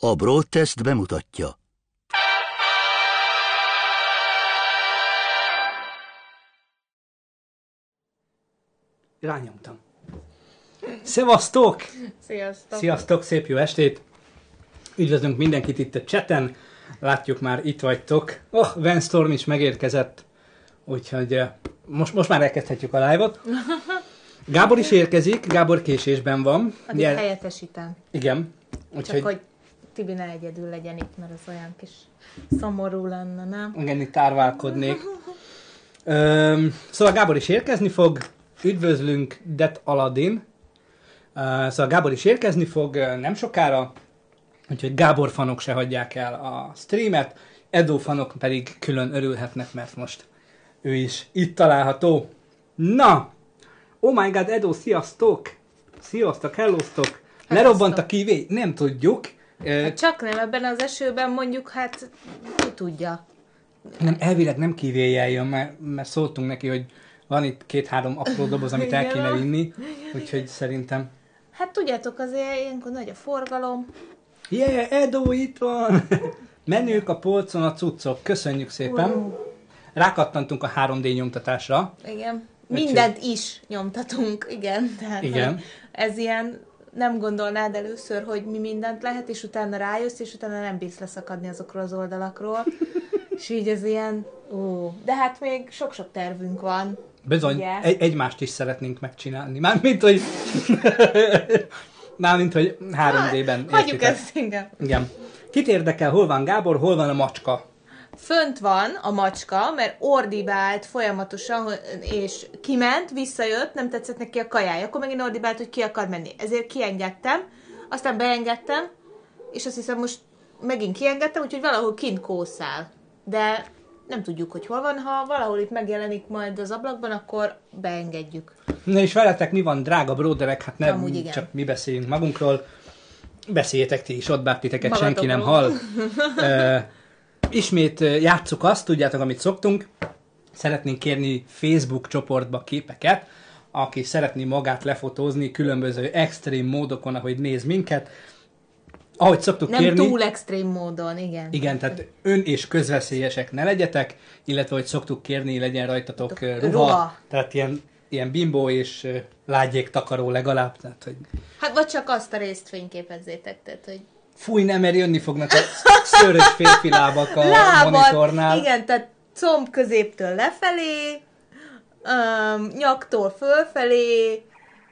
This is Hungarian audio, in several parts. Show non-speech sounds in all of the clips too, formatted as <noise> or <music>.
A Broadcast bemutatja. Rányomtam. Szevasztok! Sziasztok! Sziasztok, szép jó estét! Üdvözlünk mindenkit itt a cseten. Látjuk már itt vagytok. Oh, Van Storm is megérkezett. Úgyhogy eh, most, most már elkezdhetjük a live-ot. <laughs> Gábor is érkezik, Gábor késésben van. Addig Jel- helyettesítem. Igen. Csak Úgyhogy hogy Tibi ne egyedül legyen itt, mert az olyan kis szomorú lenne, nem? igen, itt árválkodnék. <laughs> Öm, szóval Gábor is érkezni fog. Üdvözlünk Det Aladdin. Uh, szóval Gábor is érkezni fog nem sokára, úgyhogy Gábor fanok se hagyják el a streamet, Edo fanok pedig külön örülhetnek, mert most ő is itt található. Na! Oh my god, Edo, sziasztok! Sziasztok, hellóztok! Lerobbant a kivé? Nem tudjuk. Hát csak nem ebben az esőben mondjuk, hát ki tudja. Nem, elvileg nem kivéjel jön, mert, mert szóltunk neki, hogy van itt két-három apró doboz, amit el kéne vinni, úgyhogy szerintem... Hát tudjátok, azért ilyenkor nagy a forgalom. Yeah, Edo itt van! Menők a polcon a cuccok, köszönjük szépen! Rákattantunk a 3D nyomtatásra. Igen. Mindent is nyomtatunk, igen. Tehát, Igen. Ez ilyen, nem gondolnád először, hogy mi mindent lehet, és utána rájössz, és utána nem bírsz leszakadni azokról az oldalakról. és így ez ilyen, ó, de hát még sok-sok tervünk van. Bizony, Ugye? egy, egymást is szeretnénk megcsinálni. Mármint, hogy... Mármint, hogy 3D-ben. Hagyjuk értitek? ezt inkább. Igen. Kit érdekel, hol van Gábor, hol van a macska? Fönt van a macska, mert ordibált folyamatosan, és kiment, visszajött, nem tetszett neki a kajája. Akkor megint ordibált, hogy ki akar menni. Ezért kiengedtem, aztán beengedtem, és azt hiszem most megint kiengedtem, úgyhogy valahol kint kószál. De nem tudjuk, hogy hol van. Ha valahol itt megjelenik majd az ablakban, akkor beengedjük. Na és veletek mi van, drága bróderek? Hát nem Amúgy igen. csak mi beszéljünk magunkról. Beszéljetek ti is, ott bár titeket senki nem Magatokról. hall. <laughs> ismét játsszuk azt, tudjátok, amit szoktunk. Szeretnénk kérni Facebook csoportba képeket, aki szeretné magát lefotózni különböző extrém módokon, ahogy néz minket. Ahogy szoktuk Nem kérni. túl extrém módon, igen. Igen, tehát ön és közveszélyesek ne legyetek, illetve hogy szoktuk kérni, legyen rajtatok ruha, Ruha. tehát ilyen, ilyen bimbó és lágyék takaró legalább, tehát hogy Hát vagy csak azt a részt fényképezzétek, tehát hogy fúj, nem, mert jönni fognak a szőrös férfi lábak a monitornál. igen, tehát comb középtől lefelé, um, nyaktól fölfelé,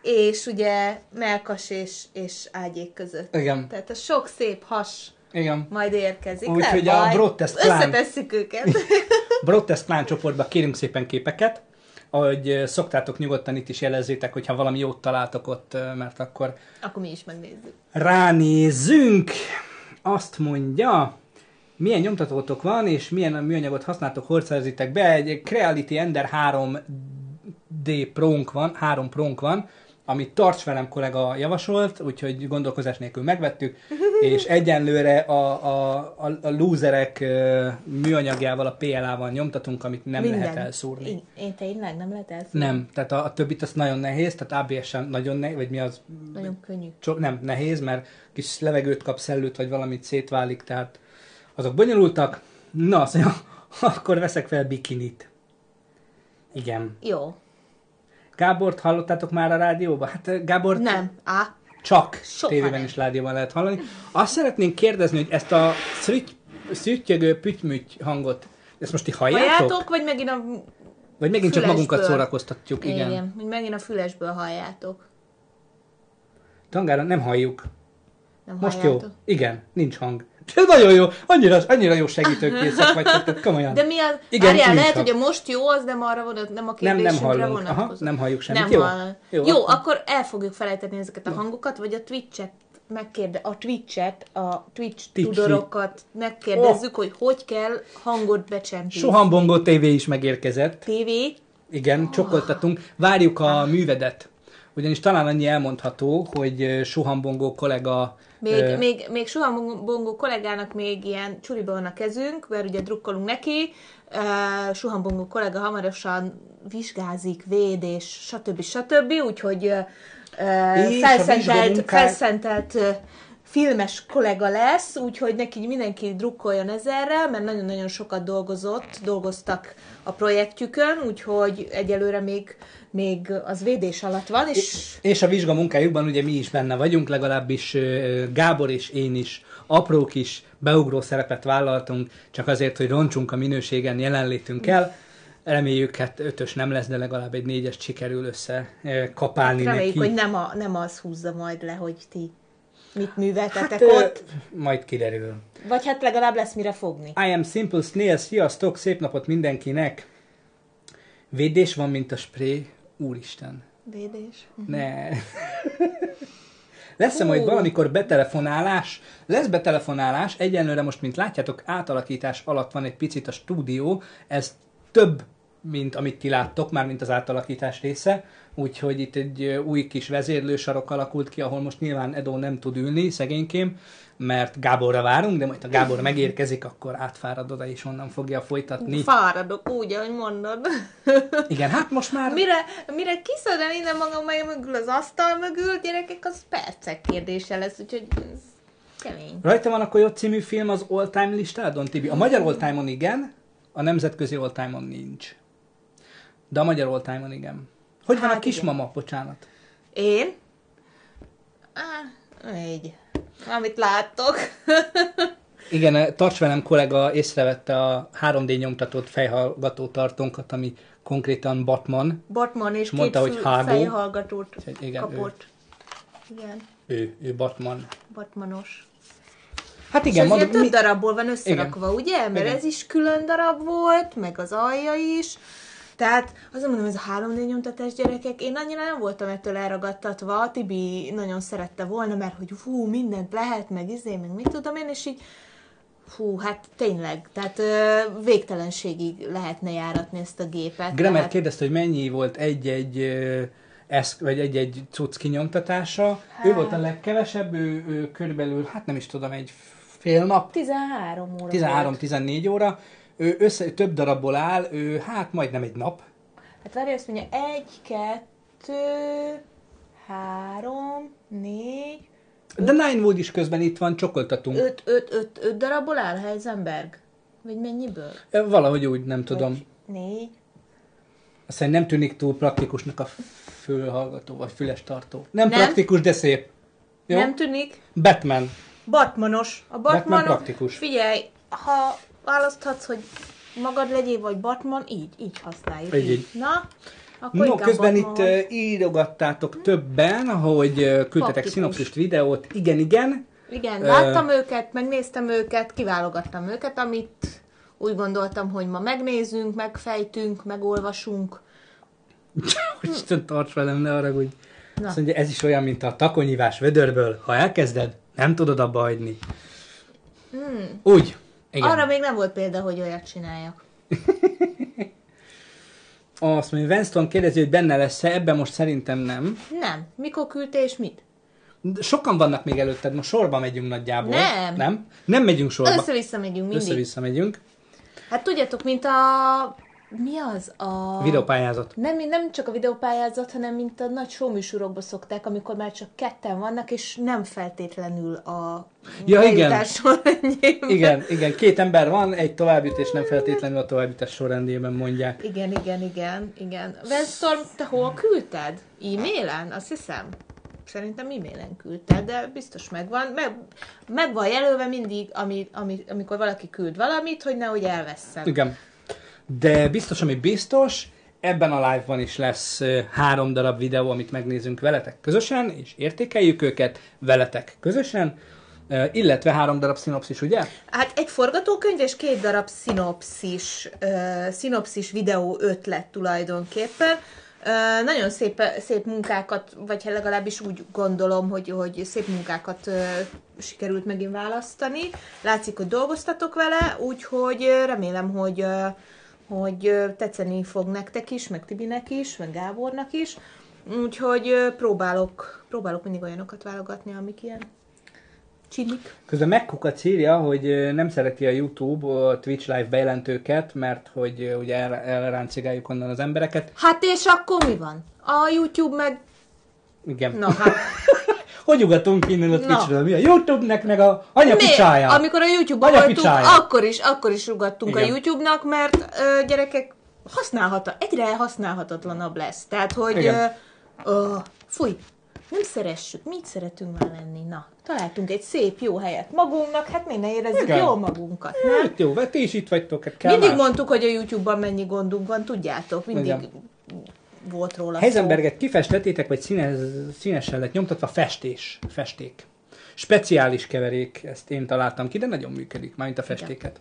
és ugye melkas és, és ágyék között. Igen, Tehát a sok szép has igen. majd érkezik. Úgyhogy a. Broadcast Clan- Összetesszük őket. <laughs> Broadcast Clan csoportba kérünk szépen képeket, ahogy szoktátok nyugodtan itt is jelezzétek, hogyha valami jót találtok ott, mert akkor Akkor mi is megnézzük. Ránézzünk! Azt mondja, milyen nyomtatótok van, és milyen műanyagot használtok, szerzitek be. Egy Creality Ender 3D Pronk van, 3 Pronk van, amit Tarts velem kollega javasolt, úgyhogy gondolkozás nélkül megvettük, <laughs> és egyenlőre a, a, a, a loserek ö, műanyagjával, a PLA-val nyomtatunk, amit nem Minden. lehet elszúrni. Én, én tényleg nem lehet elszúrni. Nem, tehát a, a többit az nagyon nehéz, tehát ABS-en nagyon nehéz, vagy mi az, Nagyon könnyű. Csak nem nehéz, mert kis levegőt kap szellőt, vagy valamit szétválik, tehát azok bonyolultak. Na, azt mondja, <laughs> akkor veszek fel bikinit. Igen. Jó. Gábort hallottátok már a rádióban? Hát eh, Gábort Nem. Á, csak Soha tévében nem. és rádióban lehet hallani. Azt szeretnénk kérdezni, hogy ezt a szüttyögő pütymüty hangot, ezt most ti halljátok? halljátok, vagy megint a Vagy megint csak magunkat szórakoztatjuk? Igen. Igen, hogy megint a fülesből halljátok. Tangára nem halljuk. Nem Most halljátok. jó. Igen, nincs hang. Ez nagyon jó. Annyira, annyira jó segítőkészek vagy, tehát komolyan. De mi az? Igen, Várjál, lehet, hogy a most jó, az nem arra vonat, nem a Nem, nem kérdésünkre hallunk. vonatkozó. Aha, nem halljuk semmit. Nem Jó. hall. Jó, Jó, akkor- el fogjuk felejteni ezeket a hangokat, vagy a Twitch-et megkérde, a Twitch-et, a Twitch Twitch. tudorokat megkérdezzük, hogy hogy kell hangot becsempészni. Sohambongó TV is megérkezett. TV, Igen, csokoltatunk. Várjuk a művedet. Ugyanis talán annyi elmondható, hogy ö, Sohambongó kollega... még, ö, még, még soha Bongó kollégának még ilyen csuriba van a kezünk, mert ugye drukkolunk neki, uh, Suhambongó kollega hamarosan vizsgázik, véd és stb. stb. Úgyhogy uh, És felszentelt, felszentelt uh, filmes kollega lesz, úgyhogy neki mindenki drukkoljon ezerre, mert nagyon-nagyon sokat dolgozott, dolgoztak a projektjükön, úgyhogy egyelőre még, még az védés alatt van, és És a vizsga munkájukban ugye mi is benne vagyunk, legalábbis ö, Gábor és én is apró kis beugró szerepet vállaltunk, csak azért, hogy roncsunk a minőségen jelenlétünkkel. Reméljük, hát ötös nem lesz, de legalább egy négyes sikerül össze ö, kapálni reméljük, neki. hogy nem, a, nem az húzza majd le, hogy ti mit műveltetek Hát, ö, ott, majd kiderül. vagy hát legalább lesz mire fogni. I am Simple Snail, sziasztok, szép napot mindenkinek! Védés van, mint a spré, úristen. Védés. Ne. <laughs> Lesz-e majd valamikor betelefonálás? Lesz betelefonálás, egyenlőre most, mint látjátok, átalakítás alatt van egy picit a stúdió, ez több, mint amit ti láttok, már mint az átalakítás része, úgyhogy itt egy új kis vezérlősarok alakult ki, ahol most nyilván Edo nem tud ülni, szegénykém, mert Gáborra várunk, de majd ha Gábor megérkezik, akkor átfárad oda, és onnan fogja folytatni. Fáradok úgy, ahogy mondod. Igen, hát most már... Mire, mire kiszedem innen magam mögül az asztal mögül, gyerekek, az percek kérdése lesz, úgyhogy kemény. Rajta van a Coyote című film az all-time listádon, Tibi? A magyar all-time-on igen, a nemzetközi all-time-on nincs. De a magyar all-time-on igen. Hogy van a Hát kismama, bocsánat? Én? Á, így. Amit láttok. <laughs> Igen, tarts velem kollega észrevette a 3D nyomtatott fejhallgató tartónkat, ami konkrétan Batman. Batman és két Mondta, hogy fül- hágó. fejhallgatót igen, kapott. Igen, Ő, ő Batman. Batmanos. Hát Igen, igen, és mondom, több mi... darabból van összerakva, ugye? Mert Igen. ez is külön darab volt, meg az alja is. Tehát azért mondom, ez a 3D nyomtatás gyerekek, én annyira nem voltam ettől elragadtatva, Tibi nagyon szerette volna, mert hogy hú, mindent lehet, meg izé, meg mit tudom én, és így Hú, hát tényleg, tehát ö, végtelenségig lehetne járatni ezt a gépet. Gremer tehát, kérdezte, hogy mennyi volt egy-egy ö, vagy egy-egy cucc kinyomtatása. Ő volt a legkevesebb, ő, ő körülbelül, hát nem is tudom, egy fél nap, 13 óra volt. 13-14 óra. Ő össze, több darabból áll, ő hát majdnem egy nap. Hát várj, azt mondja, egy, kettő, három, négy, De Ninewood is közben itt van, csokoltatunk. öt, öt, öt, öt darabból áll Heisenberg? Vagy mennyiből? Ö, Valahogy úgy, nem tudom. Vagy négy? Aztán nem tűnik túl praktikusnak a fülhallgató, vagy füles tartó. Nem, Nem. praktikus, de szép. Jó? Nem tűnik? Batman. Batmanos. A Batman, Batman praktikus. Figyelj, ha választhatsz, hogy magad legyél, vagy Batman, így, így használjuk. Így, így. Na, akkor No, közben Batman itt uh, írogattátok többen, hogy uh, küldtetek Praktikus. szinopszist videót. Igen, igen. Igen, láttam őket, megnéztem őket, kiválogattam őket, amit úgy gondoltam, hogy ma megnézünk, megfejtünk, megolvasunk. <laughs> Isten tarts velem, ne arra, hogy Na. Azt mondja, ez is olyan, mint a takonyívás vödörből. Ha elkezded, nem tudod abba hagyni. Hmm. Úgy. Igen. Arra még nem volt példa, hogy olyat csináljak. <laughs> Azt mondja, Winston kérdezi, hogy benne lesz-e, ebben most szerintem nem. Nem. Mikor küldte és mit? Sokan vannak még előtted, most sorba megyünk nagyjából. Nem. Nem? Nem megyünk sorba. Össze-vissza megyünk mindig. Össze-vissza megyünk. Hát tudjátok, mint a... Mi az? A... Videópályázat. Nem, nem csak a videópályázat, hanem mint a nagy showműsorokban szokták, amikor már csak ketten vannak, és nem feltétlenül a Ja, igen. sorrendjében. Igen, igen, két ember van, egy továbbjutés nem feltétlenül a továbbjutás sorrendjében mondják. Igen, igen, igen, igen. Wenstorm, te hol küldted? E-mailen? Azt hiszem. Szerintem e-mailen küldted, de biztos megvan. Meg, meg van jelölve mindig, ami, ami, amikor valaki küld valamit, hogy nehogy elveszem. Igen. De biztos, ami biztos, ebben a live-ban is lesz három darab videó, amit megnézünk veletek közösen, és értékeljük őket veletek közösen, illetve három darab szinopszis, ugye? Hát egy forgatókönyv és két darab szinopszis, szinopszis videó ötlet tulajdonképpen. Nagyon szép, szép munkákat, vagy hát legalábbis úgy gondolom, hogy, hogy szép munkákat sikerült megint választani. Látszik, hogy dolgoztatok vele, úgyhogy remélem, hogy, hogy tetszeni fog nektek is, meg Tibinek is, meg Gábornak is. Úgyhogy próbálok, próbálok mindig olyanokat válogatni, amik ilyen csinik. Közben megkukat írja, hogy nem szereti a YouTube, a Twitch live bejelentőket, mert hogy ugye el, elráncigáljuk onnan az embereket. Hát és akkor mi van? A YouTube meg... Igen. Na hát, <laughs> Hogy ugatunk innen a. Twitchről? Mi a YouTube-nek, meg a anya Mi? picsája? Amikor a YouTube-ban voltunk, akkor is, akkor is rugattunk Igen. a YouTube-nak, mert ö, gyerekek használhata, egyre használhatatlanabb lesz. Tehát, hogy Igen. ö, ö, fúj, nem szeressük, mit szeretünk már lenni? Na, találtunk egy szép, jó helyet magunknak, hát minden érezzük Igen. jól magunkat, nem? Hát jó, hát ti is itt vagytok, hát kell Mindig más. mondtuk, hogy a YouTube-ban mennyi gondunk van, tudjátok, mindig Igen. Volt róla szó. Heisenberget kifestettétek, vagy színes, színesen lett nyomtatva festés, festék. Speciális keverék, ezt én találtam ki, de nagyon működik, mármint a festéket.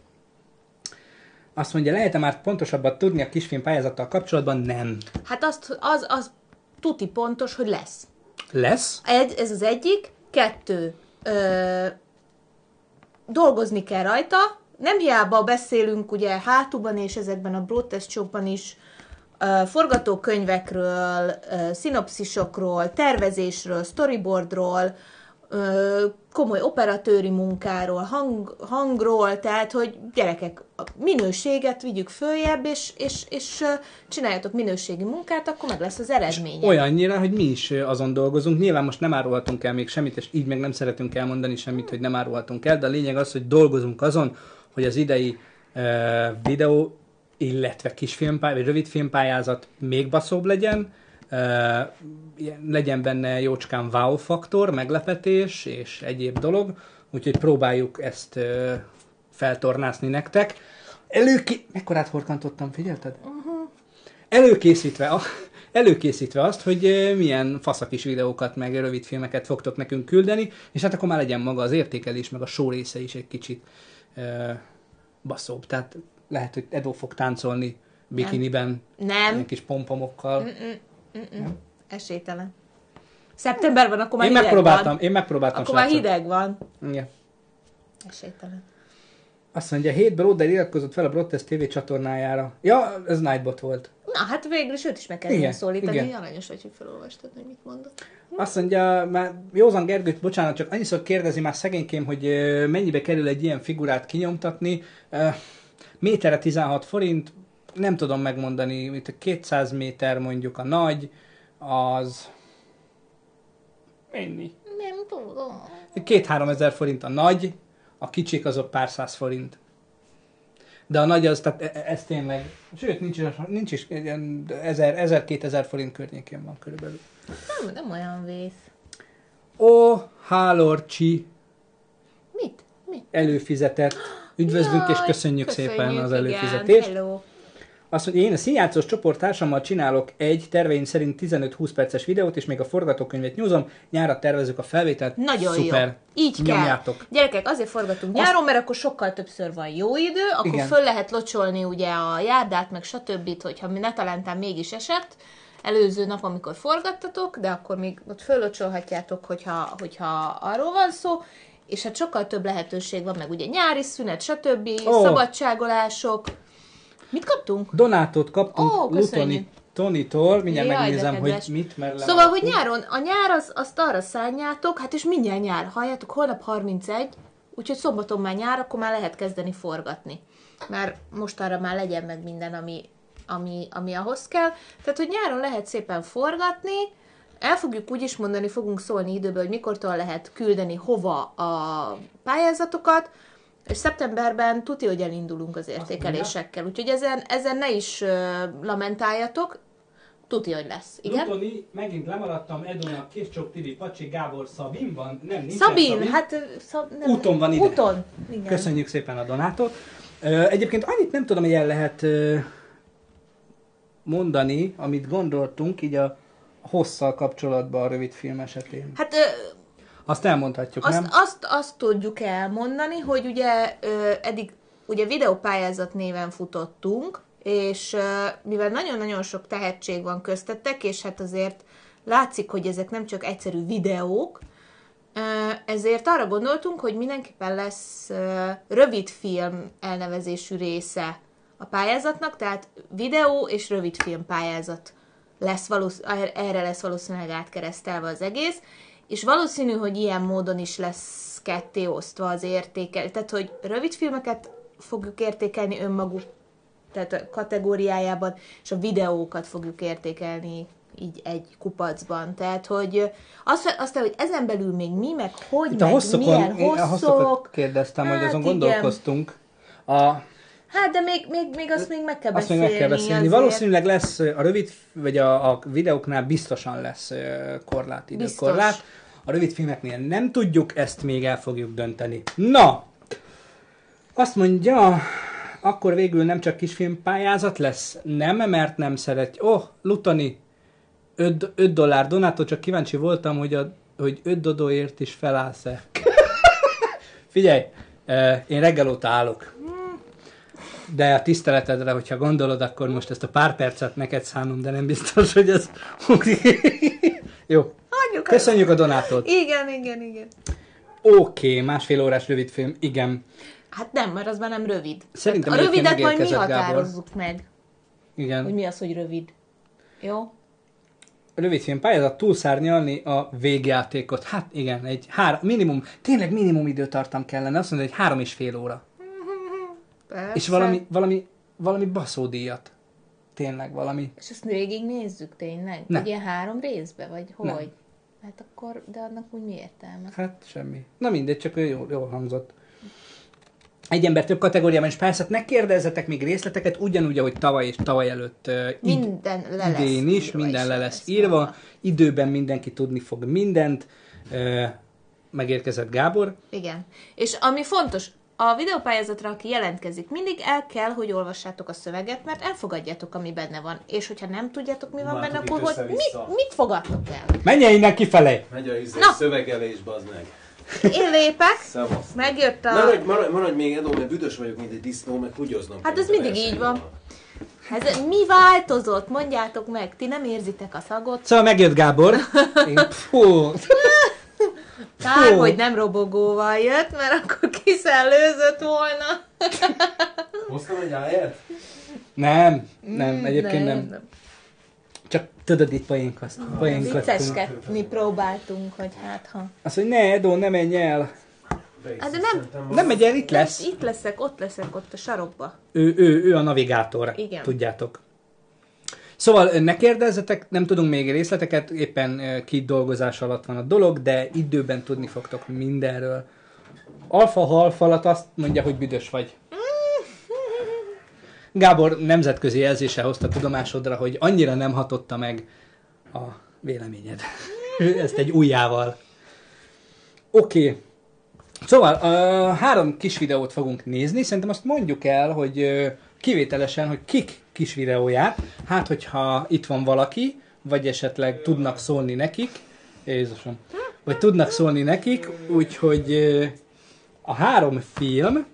Azt mondja, lehet-e már pontosabbat tudni a kisfilm pályázattal kapcsolatban? Nem. Hát azt, az, az tuti pontos, hogy lesz. Lesz? Egy, ez az egyik. Kettő. Ö, dolgozni kell rajta. Nem hiába beszélünk ugye hátúban és ezekben a broadcast showban is forgatókönyvekről, szinopszisokról, tervezésről, storyboardról, komoly operatőri munkáról, hang, hangról, tehát, hogy gyerekek, a minőséget vigyük följebb, és, és, és csináljatok minőségi munkát, akkor meg lesz az eredménye. Olyannyira, hogy mi is azon dolgozunk. Nyilván most nem árulhatunk el még semmit, és így meg nem szeretünk elmondani semmit, hogy nem árulhatunk el, de a lényeg az, hogy dolgozunk azon, hogy az idei uh, videó, illetve kisfilmpály, vagy rövidfilmpályázat még baszóbb legyen, uh, legyen benne jócskán wow faktor, meglepetés és egyéb dolog, úgyhogy próbáljuk ezt uh, feltornászni nektek. Előki... Mekkorát horkantottam, figyelted? előkészítve, a, előkészítve azt, hogy milyen faszakis videókat, meg rövid filmeket fogtok nekünk küldeni, és hát akkor már legyen maga az értékelés, meg a show része is egy kicsit ö, baszóbb. Tehát lehet, hogy Edo fog táncolni bikiniben, Nem. ilyen kis pompomokkal. Esélytelen. Szeptemberben akkor már Én hideg megpróbáltam, van. én megpróbáltam, Akkor már hideg van. Igen. Esélytelen. Azt mondja, hét Broder iratkozott fel a Broadcast TV csatornájára. Ja, ez Nightbot volt. Na, hát végül is őt is meg kell Igen, szólítani. igen. Aranyos vagy, hogy felolvastad, hogy mit mondott. Azt mondja, már Józan Gergőt, bocsánat, csak annyiszor kérdezi már szegénykém, hogy mennyibe kerül egy ilyen figurát kinyomtatni. Méterre 16 forint, nem tudom megmondani, itt a 200 méter mondjuk a nagy, az... Ennyi. Nem tudom. Két-három ezer forint a nagy, a kicsik azok pár száz forint. De a nagy az, tehát e- e- ez tényleg, sőt, nincs is, nincs is ilyen ezer, ezer, kétezer forint környékén van körülbelül. Nem, nem olyan vész. Ó, Hálorcsi Mit? Mit? előfizetett. Üdvözlünk és Jaj, köszönjük, szépen az igen. előfizetést. Hello. Azt mondja, én a színjátszós csoport társammal csinálok egy terveim szerint 15-20 perces videót, és még a forgatókönyvet nyúzom. Nyára tervezük a felvételt. Nagyon Szuper. jó. Így kell. Nyomjátok. Gyerekek, azért forgatunk nyáron, mert akkor sokkal többször van jó idő, akkor Igen. Igen. föl lehet locsolni ugye a járdát, meg stb., hogyha mi ne talántán mégis esett, előző nap, amikor forgattatok, de akkor még ott föllocsolhatjátok, hogyha, hogyha arról van szó, és hát sokkal több lehetőség van, meg ugye nyári szünet, stb., oh. szabadságolások. Mit kaptunk? Donátot kaptunk Ó, Lutoni. Tonitól, mindjárt Jaj, megnézem, hogy mit, mert Szóval, hogy lemartunk. nyáron, a nyár az, azt arra szálljátok, hát és mindjárt nyár, halljátok, holnap 31, úgyhogy szombaton már nyár, akkor már lehet kezdeni forgatni. Már most arra már legyen meg minden, ami, ami, ami ahhoz kell. Tehát, hogy nyáron lehet szépen forgatni, el fogjuk úgy is mondani, fogunk szólni időből, hogy mikortól lehet küldeni hova a pályázatokat, és szeptemberben tuti, hogy elindulunk az értékelésekkel. Úgyhogy ezen, ezen ne is uh, lamentáljatok, tuti, hogy lesz. Igen? Lutoni, megint lemaradtam, Edónak, Kiscsok, Tibi, Pacsi, Gábor, Szabin van? Nem, nincs Szabin, hát ö, szab, nem, Úton van ide. Úton, igen. Köszönjük szépen a donátot. Egyébként annyit nem tudom, hogy el lehet mondani, amit gondoltunk így a hosszal kapcsolatban a rövid film esetén. Hát ö, Azt elmondhatjuk, azt, nem? azt, azt tudjuk elmondani, hogy ugye ö, eddig ugye videópályázat néven futottunk, és ö, mivel nagyon-nagyon sok tehetség van köztetek, és hát azért látszik, hogy ezek nem csak egyszerű videók, ö, ezért arra gondoltunk, hogy mindenképpen lesz ö, rövid film elnevezésű része a pályázatnak, tehát videó és rövid film pályázat lesz valósz- erre lesz valószínűleg átkeresztelve az egész, és valószínű, hogy ilyen módon is lesz ketté osztva az értékel. Tehát, hogy rövid filmeket fogjuk értékelni önmaguk tehát a kategóriájában, és a videókat fogjuk értékelni így egy kupacban. Tehát, hogy azt, hogy ezen belül még mi, meg hogy, a meg hosszokon, milyen én a hosszok. kérdeztem, hogy Hát azon igen. gondolkoztunk. A, Hát, de még, még, még azt még meg kell azt beszélni. még meg kell beszélni. azért. Valószínűleg lesz a rövid, vagy a, a videóknál biztosan lesz korlát, időkorlát. Biztos. A rövid filmeknél nem tudjuk, ezt még el fogjuk dönteni. Na! Azt mondja, akkor végül nem csak kisfilm pályázat lesz? Nem, mert nem szeret. Oh, Lutani, 5, 5 dollár donátó, csak kíváncsi voltam, hogy, a, hogy 5 dodóért is felállsz-e. <laughs> Figyelj, én reggel óta állok. De a tiszteletedre, hogyha gondolod, akkor most ezt a pár percet neked szánom, de nem biztos, hogy ez... <laughs> Jó. Hagyjuk Köszönjük a donátot. Igen, igen, igen. Oké, okay, másfél órás rövid film, igen. Hát nem, mert az már nem rövid. Szerintem Tehát a rövidet majd mi Gábor. határozzuk meg, Igen. hogy mi az, hogy rövid. Jó? Rövidfilm pályázat túlszárnyalni a végjátékot. Hát igen, egy három, minimum, tényleg minimum időtartam kellene, azt mondja, hogy három és fél óra. Persze. És valami, valami, valami baszódíjat. Tényleg valami. És ezt végig nézzük tényleg? Nem. Ilyen három részbe, vagy hogy? Nem. Hát akkor, de annak úgy mi értelme? Hát semmi. Na mindegy, csak jól, jól hangzott. Egy ember több kategóriában is pályázhat. Ne kérdezzetek még részleteket, ugyanúgy, ahogy tavaly és tavaly előtt uh, id- Minden le lesz idén is, írva, minden és le le lesz lesz írva. mondva. Időben mindenki tudni fog mindent. Uh, megérkezett Gábor. Igen. És ami fontos, a videópályázatra, aki jelentkezik, mindig el kell, hogy olvassátok a szöveget, mert elfogadjátok, ami benne van. És hogyha nem tudjátok, mi van benne, akkor hogy mit, mit fogadtok el? Menjen innen kifelé! Megy a izé, Na. szövegelés, bazd meg. Én lépek, Szevasz. megjött a... Maradj, maradj, maradj még Edo, mert büdös vagyok, mint egy disznó, meg húgyoznom. Hát ez mindig így van. Ez, mi változott? Mondjátok meg, ti nem érzitek a szagot? Szóval megjött Gábor. <laughs> Én, Kár, Fú. hogy nem robogóval jött, mert akkor kiszellőzött volna. Hoztam egy áját? nem, nem, Mm, egyébként nem. Csak tudod, itt poénkoztunk. poénkoztunk. Vicceskedni próbáltunk, hogy hát ha... Azt mondja, ne, Edo, ne menj el. Hát de nem- Nem megy el, itt lesz. Itt leszek, ott leszek, ott a sarokba. Ő, ő, ő a navigátor, Igen. tudjátok. Szóval ne kérdezzetek, nem tudunk még részleteket, éppen kidolgozás alatt van a dolog, de időben tudni fogtok mindenről. Alfa halfalat azt mondja, hogy büdös vagy. <laughs> Gábor nemzetközi jelzése hozta tudomásodra, hogy annyira nem hatotta meg a véleményed. <laughs> Ezt egy ujjával. Oké. Okay. Szóval uh, három kis videót fogunk nézni, szerintem azt mondjuk el, hogy uh, kivételesen, hogy kik kis videóját, hát hogyha itt van valaki, vagy esetleg tudnak szólni nekik, Jézusom, vagy tudnak szólni nekik, úgyhogy a három film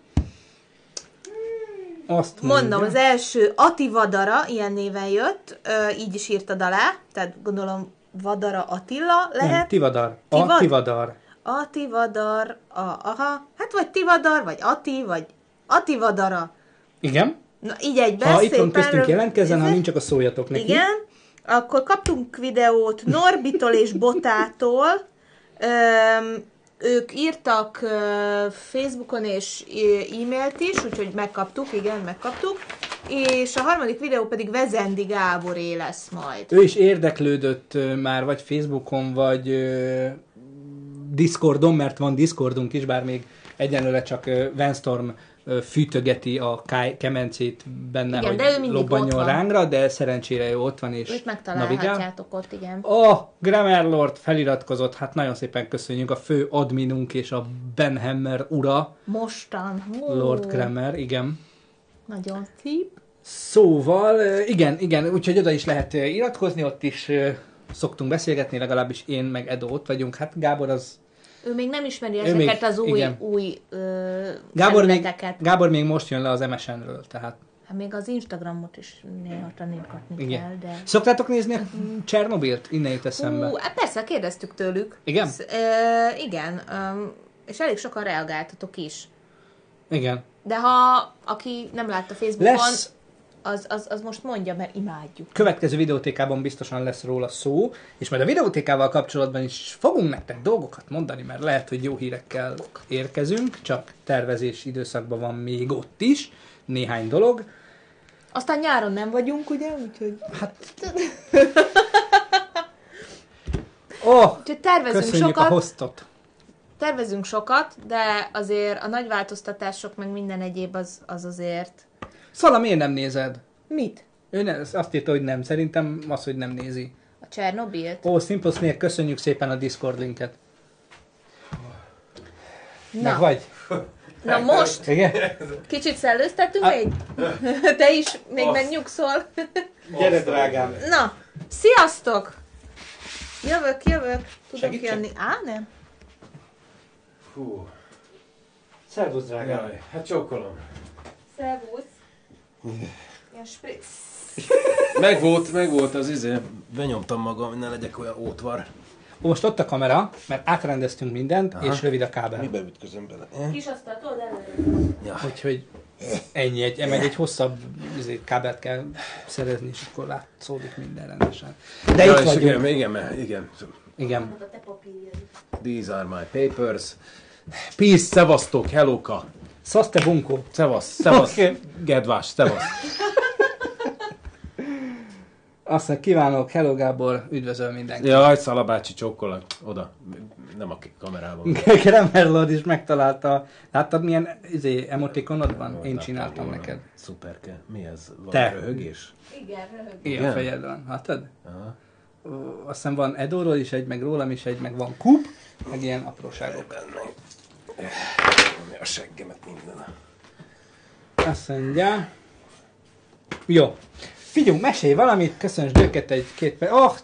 azt Mondom, mondja, az első Ati Vadara, ilyen néven jött, ö, így is írtad alá, tehát gondolom Vadara Attila nem, lehet. Tivadar, a Tivad- Tivadar. Ati Vadar, a, aha, hát vagy Tivadar, vagy Ati, vagy Ati Vadara. Igen, Na, így egyben ha itt van köztünk jelentkezzen, ha nincs, akkor szóljatok neki. Igen, akkor kaptunk videót Norbitól és Botától. Öm, ők írtak ö, Facebookon és e-mailt is, úgyhogy megkaptuk, igen, megkaptuk. És a harmadik videó pedig Vezendi Gáboré lesz majd. Ő is érdeklődött ö, már vagy Facebookon, vagy ö, Discordon, mert van Discordunk is, bár még egyenlőre csak Venstorm fűtögeti a káj, kemencét benne, Igen, hogy de ő lobbanjon rángra, de szerencsére ő ott van és Őt megtalálhatjátok ott, igen. Oh, Grammar Lord feliratkozott, hát nagyon szépen köszönjük a fő adminunk és a Ben Hammer ura, Mostan. Hú, Lord Grammar, igen. Nagyon szép. Szóval, igen, igen, úgyhogy oda is lehet iratkozni, ott is szoktunk beszélgetni, legalábbis én meg Edo ott vagyunk. Hát Gábor az... Ő még nem ismeri Ő ezeket még- az új, igen. új ö, Gábor még. Gábor még most jön le az MSN-ről, tehát Hát még az Instagramot is néha tanítgatni kell, igen. de... Szoktátok nézni a Csernobilt? Innen jut eszembe. Hú, hát persze, kérdeztük tőlük. Igen? Sz, ö, igen, um, és elég sokan reagáltatok is. Igen. De ha aki nem látta Facebookon, Lesz az, az, az most mondja, mert imádjuk. következő videótékában biztosan lesz róla szó, és majd a videótékával kapcsolatban is fogunk nektek dolgokat mondani, mert lehet, hogy jó hírekkel érkezünk, csak tervezés időszakban van még ott is néhány dolog. Aztán nyáron nem vagyunk, ugye? Úgyhogy... Hát <laughs> oh, Úgyhogy tervezünk sokat, a hostot. tervezünk sokat, de azért a nagy változtatások, meg minden egyéb az, az azért... Szala, miért nem nézed? Mit? Ő ne, azt írta, hogy nem. Szerintem az, hogy nem nézi. A Csernobilt? Ó, Simple Snake, köszönjük szépen a Discord linket. Meg Na, vagy? na most Igen? kicsit szellőztettünk még? <laughs> Te is még megnyugszol? Gyere, drágám. Na, sziasztok! Jövök, jövök. Tudom Segítsek? kijönni. Á, nem? Hú. Szervusz, drágám. Jaj, hát csókolom. Szervusz. Ilyen spritz. Meg volt, meg volt az izé. Benyomtam magam, hogy ne legyek olyan ótvar. Ó, Most ott a kamera, mert átrendeztünk mindent, Aha. és rövid a kábel. Mibe ütközöm bele? Kis asztal, tudod előre. Ja. Úgyhogy ennyi, egy, meg egy hosszabb izé, kábelt kell szerezni, és akkor látszódik minden rendesen. De ja, itt vagyunk. igen, igen, igen. Igen. These are my papers. Peace, szevasztok, helloka. Szaszte bunkó. Szevasz, szevasz, Oké. gedvás, szevasz. Aztán kívánok, hello Gábor, üdvözöl mindenki. Jaj, Szalabácsi, csókolak. Oda. Nem a kamerában. <laughs> Kramer Lord is megtalálta. Láttad milyen izé, emotikonod van? Én csináltam Volna. neked. Szuperke. Mi ez? Van Te. röhögés? Igen, röhög. Ilyen Igen? fejed van, láttad? Aha. Ó, Aztán van Edóról is egy, meg rólam is egy, meg van Kup, meg ilyen apróságok. Benne. Ami a seggemet minden. Azt mondja... Jó. Figyelj, mesélj valamit, köszönös őket egy két perc. Oh,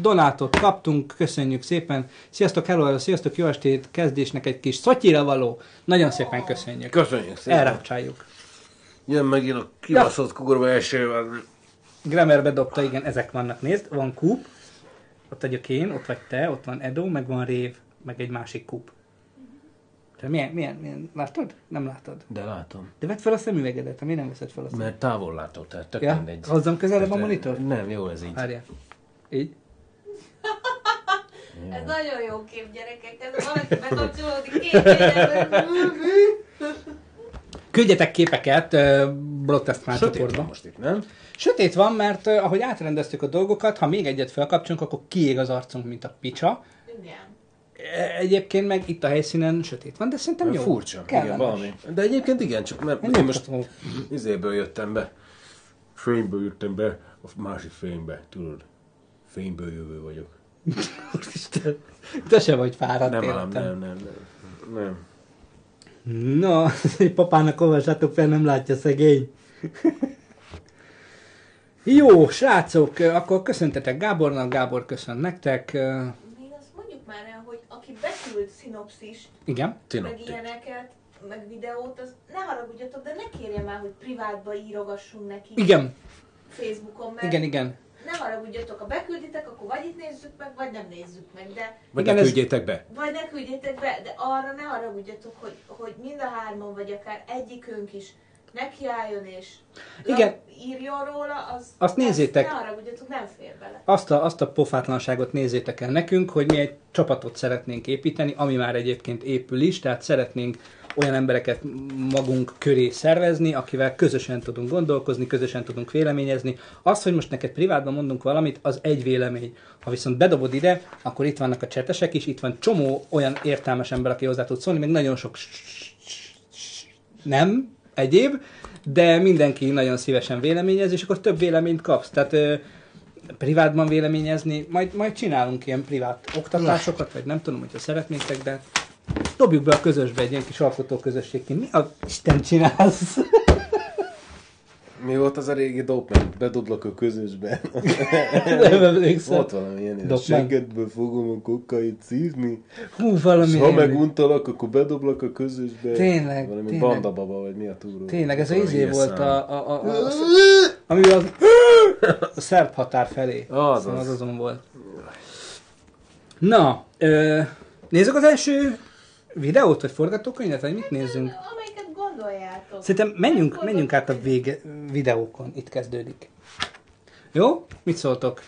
donátot kaptunk, köszönjük szépen. Sziasztok, hello, hello, sziasztok, jó estét, kezdésnek egy kis szotyira való. Nagyon szépen köszönjük. Köszönjük szépen. Elrápcsáljuk. Jön megint a kibaszott kukorba esővel. Grammer bedobta, igen, ezek vannak, nézd, van Kup, ott vagyok én, ott vagy te, ott van Edo, meg van Rév, meg egy másik Kup. Te milyen, milyen, milyen, látod? Nem látod. De látom. De vedd fel a szemüvegedet, mi nem veszed fel a szemüvegedet. Mert távol látod, tehát tök Ja? mindegy. Hozzam közelebb a monitor? Nem, jó ez így. Várjál. Így? Ez nagyon jó kép, gyerekek. Ez valaki bekapcsolódik képében. <laughs> Küldjetek képeket uh, Broadcast már Sötét van most itt, nem? Sötét van, mert uh, ahogy átrendeztük a dolgokat, ha még egyet felkapcsolunk, akkor kiég az arcunk, mint a picsa. Igen. Egyébként meg itt a helyszínen sötét van, de szerintem jó. Furcsa, Kellemes. igen, valami. De egyébként igen, csak mert Én én most nyugtató. izéből jöttem be. Fényből jöttem be, a másik fénybe, tudod. Fényből jövő vagyok. <laughs> Úristen, te se vagy fáradt Nem nem, nem, nem. Nem. No, <laughs> papának olvassátok fel, nem látja szegény. <laughs> Jó, srácok, akkor köszöntetek Gábornak, Gábor köszönt nektek. Még azt mondjuk már el, hogy aki beküld szinopszist, Igen, meg ilyeneket, meg videót, az ne haragudjatok, de ne kérje már, hogy privátba írogassunk neki igen, Facebookon, mert igen, igen. ne haragudjatok, ha bekülditek, akkor vagy itt nézzük meg, vagy nem nézzük meg, de Vagy Igen, ne ez- küldjétek be. vagy ne küldjétek be, de arra ne haragudjatok, hogy, hogy mind a hárman, vagy akár egyikünk is nekiálljon és Igen. írjon róla, az Azt nézzétek. Ne haragudjatok, nem fér bele. Azt a, azt a pofátlanságot nézzétek el nekünk, hogy mi egy csapatot szeretnénk építeni, ami már egyébként épül is, tehát szeretnénk olyan embereket magunk köré szervezni, akivel közösen tudunk gondolkozni, közösen tudunk véleményezni. Az, hogy most neked privátban mondunk valamit, az egy vélemény. Ha viszont bedobod ide, akkor itt vannak a csetesek is, itt van csomó olyan értelmes ember, aki hozzá tud szólni, még nagyon sok nem egyéb, de mindenki nagyon szívesen véleményez, és akkor több véleményt kapsz. Tehát ö, privátban véleményezni, majd, majd csinálunk ilyen privát oktatásokat, vagy nem tudom, hogyha szeretnétek, de dobjuk be a közösbe egy ilyen kis alkotó közösségként. Mi a Isten csinálsz? Mi volt az a régi dopment? Bedoblak a közösbe. Nem emlékszem. Volt valami ilyen, a seggedbe fogom a kokait szívni, Hú, valami és ha meguntalak, akkor bedoblak a közösbe. Tényleg, Valami tényleg. bandababa, vagy mi a túró. Tényleg, ez a Valami izé volt a, a, a, a, a, <laughs> ami az, a szerb határ felé. Az az. az azon volt. Na, ö, nézzük az első videót, vagy forgatókönyvet, vagy mit nézzünk? Gondoljátok. Szerintem menjünk, menjünk át a vége, videókon, itt kezdődik. Jó? Mit szóltok?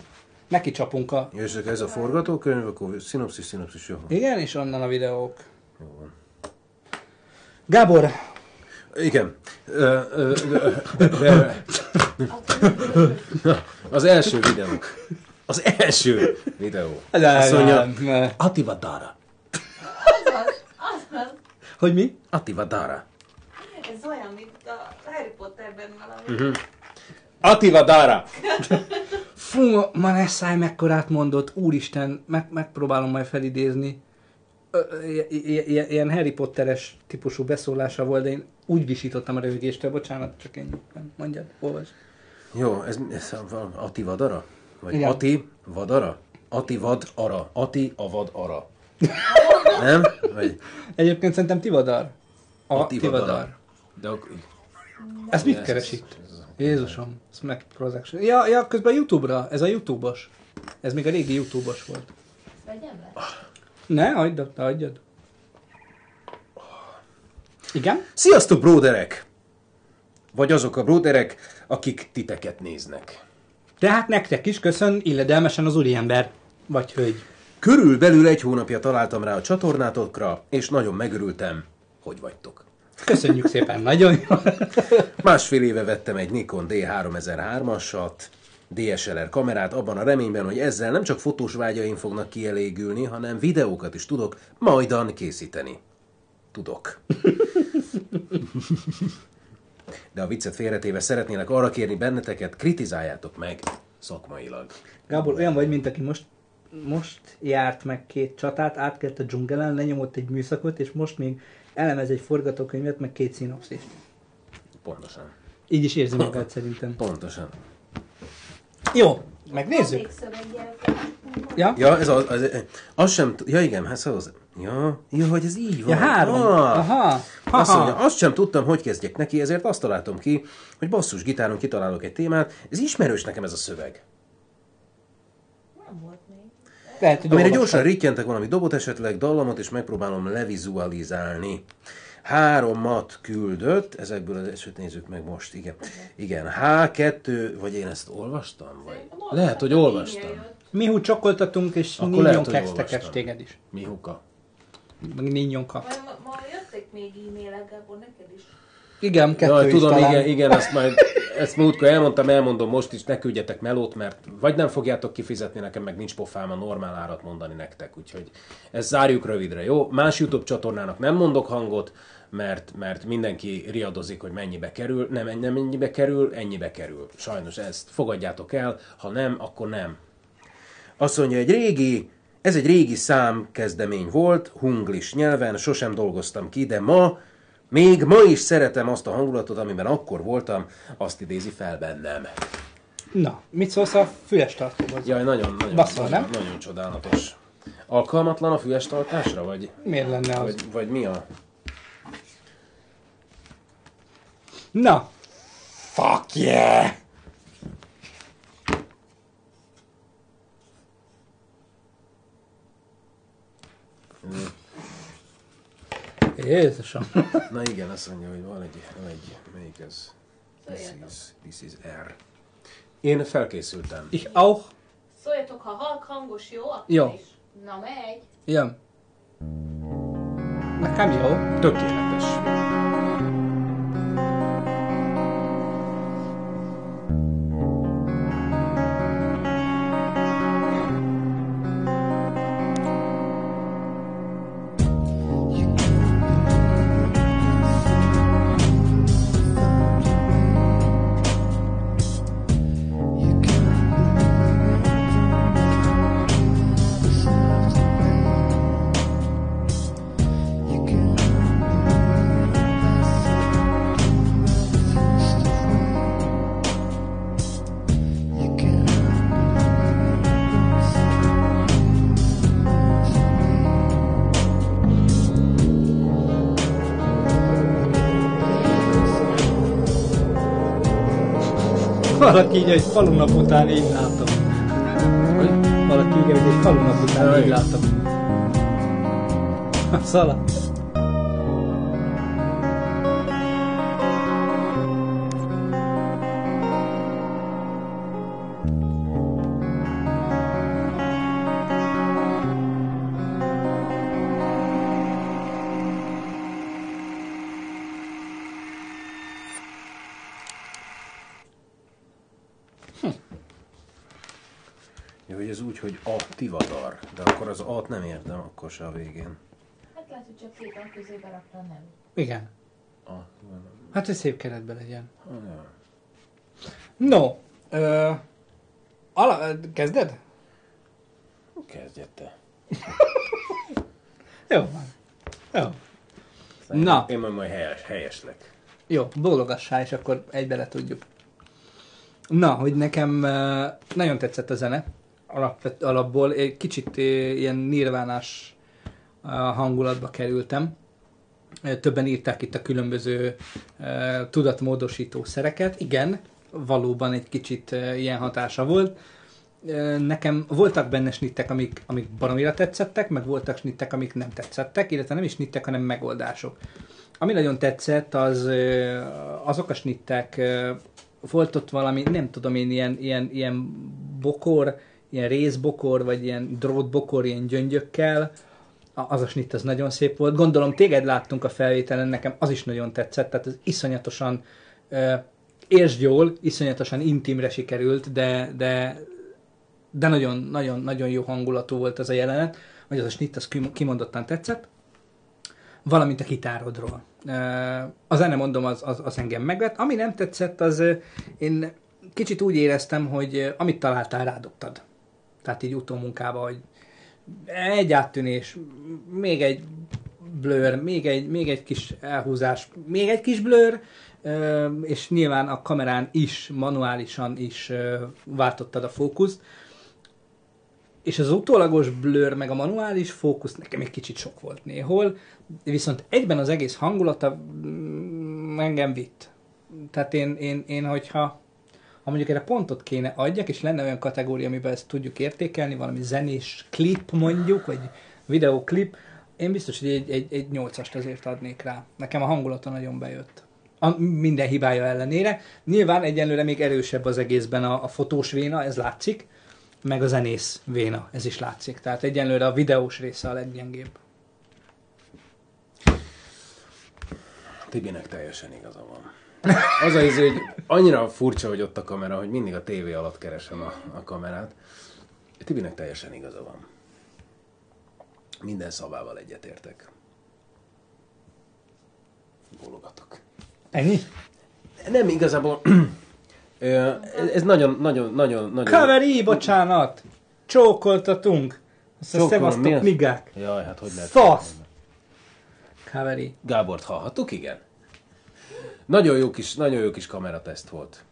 Neki csapunk a... És ez a forgatókönyv, akkor szinopszis, szinopszis, jó. Igen, és onnan a videók. Gábor, Igen. Ö, ö, ö, ö, ö, Az első videó. Az első videó. De- Azt mondja, Ativa Dara. Hogy mi? Ativa Dara. Ez olyan, mint a Harry Potterben valami. Mhm. Ativa Dara. <laughs> Fú, ma ne szállj mekkorát mondott, úristen, meg, megpróbálom majd felidézni. Ö, ö, i- i- i- Ilyen Harry Potteres típusú beszólása volt, de én úgy visítottam a röhögéstől, bocsánat, csak én mondjad, olvasd. Jó, ez, ez a- Ati Vadara? Vagy Igen. Ati Vadara? Ati Vad Ara. Ati a Vad Ara. <laughs> Nem? Vagy Egyébként szerintem Tivadar. A Ati Tivadar. De ak- Ez mit Ez- keres ez- itt? Jézusom, Smack Production. Ja, ja, közben YouTube-ra, ez a YouTube-os. Ez még a régi YouTube-os volt. Vegyem le? Ne, hagyd, hagyjad. Igen? Sziasztok, bróderek! Vagy azok a bróderek, akik titeket néznek. Tehát nektek is köszön illedelmesen az úriember. Vagy hölgy. Körülbelül egy hónapja találtam rá a csatornátokra, és nagyon megörültem, hogy vagytok. Köszönjük szépen, nagyon jó. Másfél éve vettem egy Nikon D3003-asat, DSLR kamerát abban a reményben, hogy ezzel nem csak fotós vágyaim fognak kielégülni, hanem videókat is tudok majdan készíteni. Tudok. De a viccet félretéve szeretnélek arra kérni benneteket, kritizáljátok meg szakmailag. Gábor, olyan vagy, mint aki most, most járt meg két csatát, átkelt a dzsungelen, lenyomott egy műszakot, és most még elemez egy forgatókönyvet, meg két szinopszist. Pontosan. Így is érzi magát <laughs> szerintem. Pontosan. Jó, megnézzük. Ja? Ja, ez az, az, az sem, t- ja igen, hát szóval az, ja, ja, hogy ez így van. Ja, három. Ah. Aha. Azt mondja, azt sem tudtam, hogy kezdjek neki, ezért azt találtam ki, hogy basszus gitáron kitalálok egy témát. Ez ismerős nekem ez a szöveg. Nem volt. Lehet, hogy Amire gyorsan rittyentek valami dobot esetleg, dallamot, és megpróbálom levizualizálni. Háromat küldött, ezekből az eset nézzük meg most, igen. Igen, H2, vagy én ezt olvastam? Vagy? Lehet, hogy olvastam. Mi úgy csokoltatunk, és kekstekes olvastam. téged is. Mihuka. Meg. Majd ma, ma jöttek még e-mailek, Gábor, neked is. Igen, kettő Jaj, tudom, talán. igen, igen, ezt majd, ezt múltkor elmondtam, elmondom most is, ne küldjetek melót, mert vagy nem fogjátok kifizetni nekem, meg nincs pofám a normál árat mondani nektek, úgyhogy ezt zárjuk rövidre, jó? Más YouTube csatornának nem mondok hangot, mert, mert mindenki riadozik, hogy mennyibe kerül, nem, nem mennyibe kerül, ennyibe kerül. Sajnos ezt fogadjátok el, ha nem, akkor nem. Azt mondja, egy régi, ez egy régi számkezdemény volt, hunglis nyelven, sosem dolgoztam ki, de ma, még ma is szeretem azt a hangulatot, amiben akkor voltam, azt idézi fel bennem. Na, mit szólsz a füles tartóhoz? Jaj, nagyon, nagyon, Basszol, nagyon, nem? nagyon csodálatos. Alkalmatlan a füles tartásra, vagy, Miért lenne az? vagy, vagy mi a... Na, Fuck yeah! Jézusom. Na igen, azt mondja, hogy van egy, van egy melyik ez? This is, this is R. Én felkészültem. Ich auch. Szóljatok, ha halk hangos jó, akkor Jó. is. Na megy. Jön. Nekem jó. Tökéletes. Valaki így, hogy falunap után így látom. Valaki így, hogy egy falunap után így látom. Szala. Értem akkor se a végén. Hát lehet, hogy csak két a közébe rakta a nem. Igen. A, Hát, hogy szép keretben legyen. a, ja. No, ö, ala, kezded? Kezdjed te. Jó van. Jó. Na. Én majd, majd helyes, helyeslek. Jó, bólogassál, és akkor egybe le tudjuk. Na, hogy nekem nagyon tetszett a zene alap, alapból. Egy kicsit ilyen nirvánás hangulatba kerültem. Többen írták itt a különböző tudatmódosító szereket. Igen, valóban egy kicsit ilyen hatása volt. Nekem voltak benne snittek, amik, amik baromira tetszettek, meg voltak snittek, amik nem tetszettek, illetve nem is snittek, hanem megoldások. Ami nagyon tetszett, az azok a snittek, volt ott valami, nem tudom én, ilyen, ilyen, ilyen bokor, ilyen részbokor, vagy ilyen drótbokor, ilyen gyöngyökkel, az a snitt az nagyon szép volt. Gondolom téged láttunk a felvételen, nekem az is nagyon tetszett, tehát ez iszonyatosan, ö, értsd jól, iszonyatosan intimre sikerült, de, de, de nagyon, nagyon, nagyon jó hangulatú volt az a jelenet, vagy az a snitt, az kim- kimondottan tetszett valamint a kitárodról. Ö, A zene, mondom, az, az, az engem megvett. Ami nem tetszett, az én kicsit úgy éreztem, hogy amit találtál, rádobtad. Tehát így utómunkába, hogy egy áttűnés, még egy blur, még egy, még egy kis elhúzás, még egy kis blur, és nyilván a kamerán is, manuálisan is váltottad a fókuszt, és az utólagos blur, meg a manuális fókusz nekem egy kicsit sok volt néhol, viszont egyben az egész hangulata mm, engem vitt. Tehát én, én, én hogyha ha mondjuk erre pontot kéne adjak, és lenne olyan kategória, amiben ezt tudjuk értékelni, valami zenés klip mondjuk, vagy videóklip, én biztos, hogy egy, egy, egy 8-ast azért adnék rá. Nekem a hangulata nagyon bejött. A, minden hibája ellenére. Nyilván egyelőre még erősebb az egészben a, a fotós véna, ez látszik, meg a zenész véna, ez is látszik. Tehát egyenlőre a videós része a leggyengébb. Tibinek teljesen igaza van. Az az, hogy annyira furcsa, hogy ott a kamera, hogy mindig a tévé alatt keresem a, a kamerát. Tibinek teljesen igaza van. Minden szavával egyetértek. Bólogatok. Ennyi? Nem, igazából... <clears throat> Ez nagyon, nagyon, nagyon, nagyon... Kaveri, bocsánat! Csókoltatunk! Azt a szevasztok migák! Jaj, hát hogy lehet... Fasz! Kaveri. Gábort hallhattuk, igen. Nagyon jó kis, nagyon jó kis kamerateszt volt.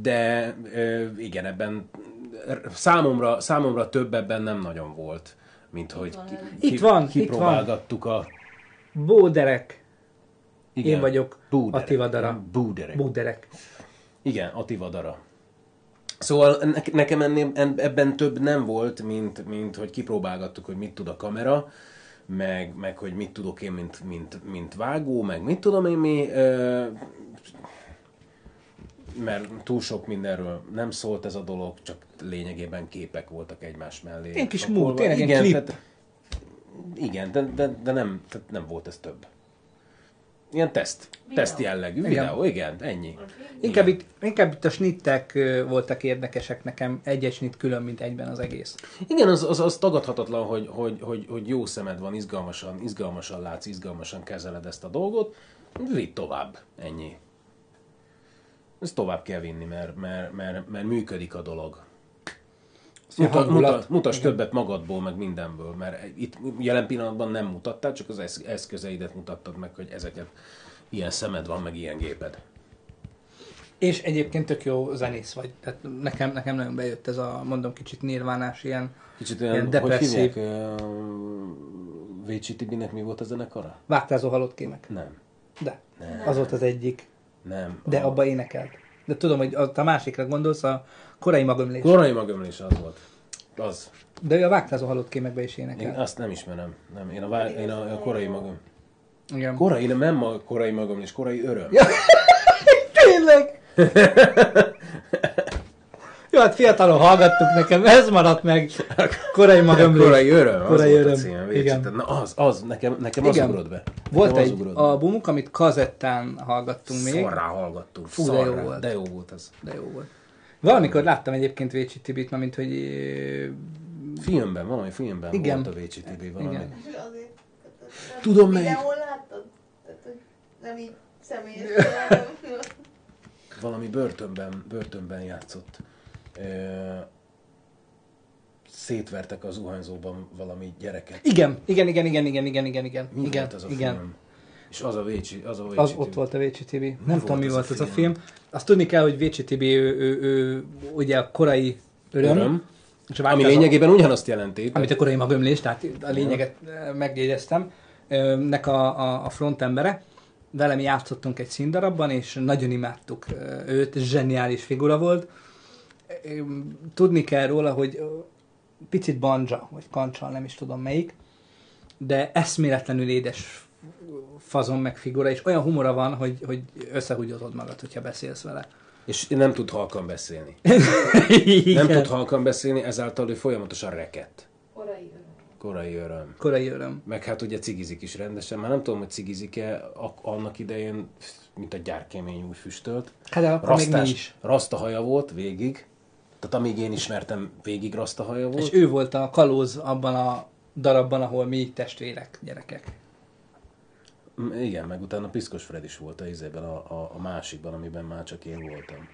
De ö, igen, ebben számomra, számomra több ebben nem nagyon volt, mint hogy ki, Itt van, itt kipróbálgattuk a... Bóderek. Igen, Én vagyok Búderek, Attivadara. igen, Búderek. Bóderek. Igen, Attivadara. Szóval ne- nekem ennél, en- ebben több nem volt, mint, mint hogy kipróbálgattuk, hogy mit tud a kamera, meg, meg hogy mit tudok én, mint, mint, mint vágó, meg mit tudom én mi, ö, mert túl sok mindenről nem szólt ez a dolog, csak lényegében képek voltak egymás mellé. Ilyen kis múlt, tényleg igen, klip. Tehát, igen, de, de, de nem, tehát nem volt ez több. Ilyen teszt, teszt jellegű Igen. videó, igen, ennyi. Inkább itt, inkább itt a snittek voltak érdekesek nekem, egy-egy snitt külön, mint egyben az egész. Igen, az, az, az tagadhatatlan, hogy, hogy, hogy, hogy jó szemed van, izgalmasan, izgalmasan látsz, izgalmasan kezeled ezt a dolgot, vidd tovább, ennyi. Ezt tovább kell vinni, mert, mert, mert, mert működik a dolog. A Mutat, mutat, mutass többet magadból, meg mindenből, mert itt jelen pillanatban nem mutattál, csak az esz- eszközeidet mutattad meg, hogy ezeket ilyen szemed van, meg ilyen géped. És egyébként tök jó zenész vagy. Tehát nekem, nekem nagyon bejött ez a, mondom, kicsit nirvánás, ilyen, Kicsit Ilyen hogy depresszív. hívják, ö, Vécsi Tibinek mi volt a zenekara? vágtázó halott kémek. Nem. De, Nem. az volt az egyik. Nem. De a- abba énekelt. De tudom, hogy a, a másikra gondolsz, a korai magömlés. Korai magömlés az volt. Az. De ő a vágtázó halott kémekbe is Én énekel. azt nem ismerem. Nem, én a, vá- én a, a korai magam. Igen. Korai, nem, nem a korai magömlés, korai öröm. Ja. <laughs> Tényleg! <laughs> Jó, hát fiatalon hallgattuk nekem, ez maradt meg. Korai magömlés. Korai öröm, az Korai volt öröm. a cím. Igen. Na az, az, nekem, nekem az Igen. ugrott be. Volt nekem az egy be. albumunk, amit kazettán hallgattunk még. Szarrá hallgattunk. Fú, de jó szarrá. volt. De jó volt ez. De jó volt. Valamikor láttam egyébként Vécsi Tibit, na mint hogy... Filmben, valami filmben igen. volt a Vécsi Tibi, valami. Igen. Tudom melyik. Videón láttad? Nem így személyes. <laughs> valami börtönben, börtönben játszott. Szétvertek az zuhanyzóban valami gyereket. Igen, igen, igen, igen, igen, igen, igen, igen. Mi igen, volt az a igen. film? És az a Vécsi, az a Vécsi Az Tibi. ott volt a Vécsi Tibi. Nem volt tudom, mi a volt az a film? Azt tudni kell, hogy Vécsi Tibi, ő, ő, ő, ugye a korai öröm. Öröm. És a Ami lényegében ugyanazt jelenti. Amit a korai magömlés, tehát a lényeget eh, megjegyeztem, nek a, a, a frontembere. Velem játszottunk egy színdarabban, és nagyon imádtuk őt, zseniális figura volt. Tudni kell róla, hogy picit banja, vagy kancsal, nem is tudom melyik, de eszméletlenül édes fazon meg figura, és olyan humora van, hogy, hogy összehúgyozod magad, hogyha beszélsz vele. És nem tud halkan beszélni. <laughs> Nem tud halkan beszélni, ezáltal ő folyamatosan reket. Korai öröm. Korai öröm. Korai öröm. Meg hát ugye cigizik is rendesen. Már nem tudom, hogy cigizik-e ak- annak idején, mint a gyárkemény új füstölt. Hát Rasztás, is. raszta haja volt végig. Tehát amíg én ismertem, végig raszta haja volt. És ő volt a kalóz abban a darabban, ahol mi testvérek, gyerekek. Igen, meg utána Piszkos Fred is volt a izében, a, a, a másikban, amiben már csak én voltam.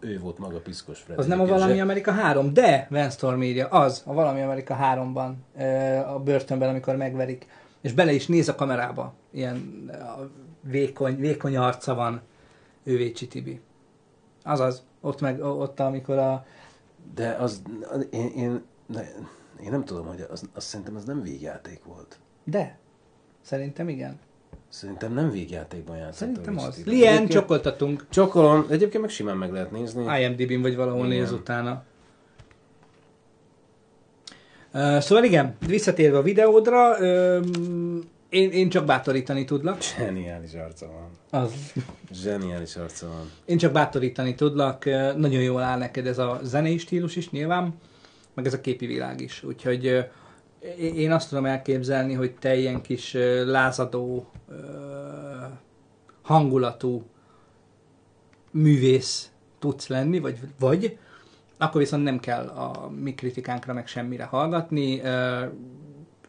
Ő volt maga Piszkos Fred. Az nem a Valami Amerika 3, de Van Storm írja, az a Valami Amerika 3-ban, ö, a börtönben, amikor megverik. És bele is néz a kamerába. Ilyen vékony, vékony arca van ő Vécsi Tibi. Azaz, ott meg, ott amikor a... De az, én, én, én nem tudom, hogy az, azt szerintem az nem végjáték volt. De, szerintem igen. Szerintem nem végjátékban játszott. Szerintem az. Lien, csokoltatunk. Csokolom, egyébként meg simán meg lehet nézni. IMDb-n vagy valahol Igen. néz utána. Uh, szóval igen, visszatérve a videódra, um, én, én csak bátorítani tudlak. Zseniális arca van. Az. Zseniális arca van. Én csak bátorítani tudlak, ö, nagyon jól áll neked ez a zenei stílus is nyilván, meg ez a képi világ is. Úgyhogy ö, én azt tudom elképzelni, hogy te ilyen kis lázadó, hangulatú művész tudsz lenni, vagy, vagy akkor viszont nem kell a mi kritikánkra meg semmire hallgatni,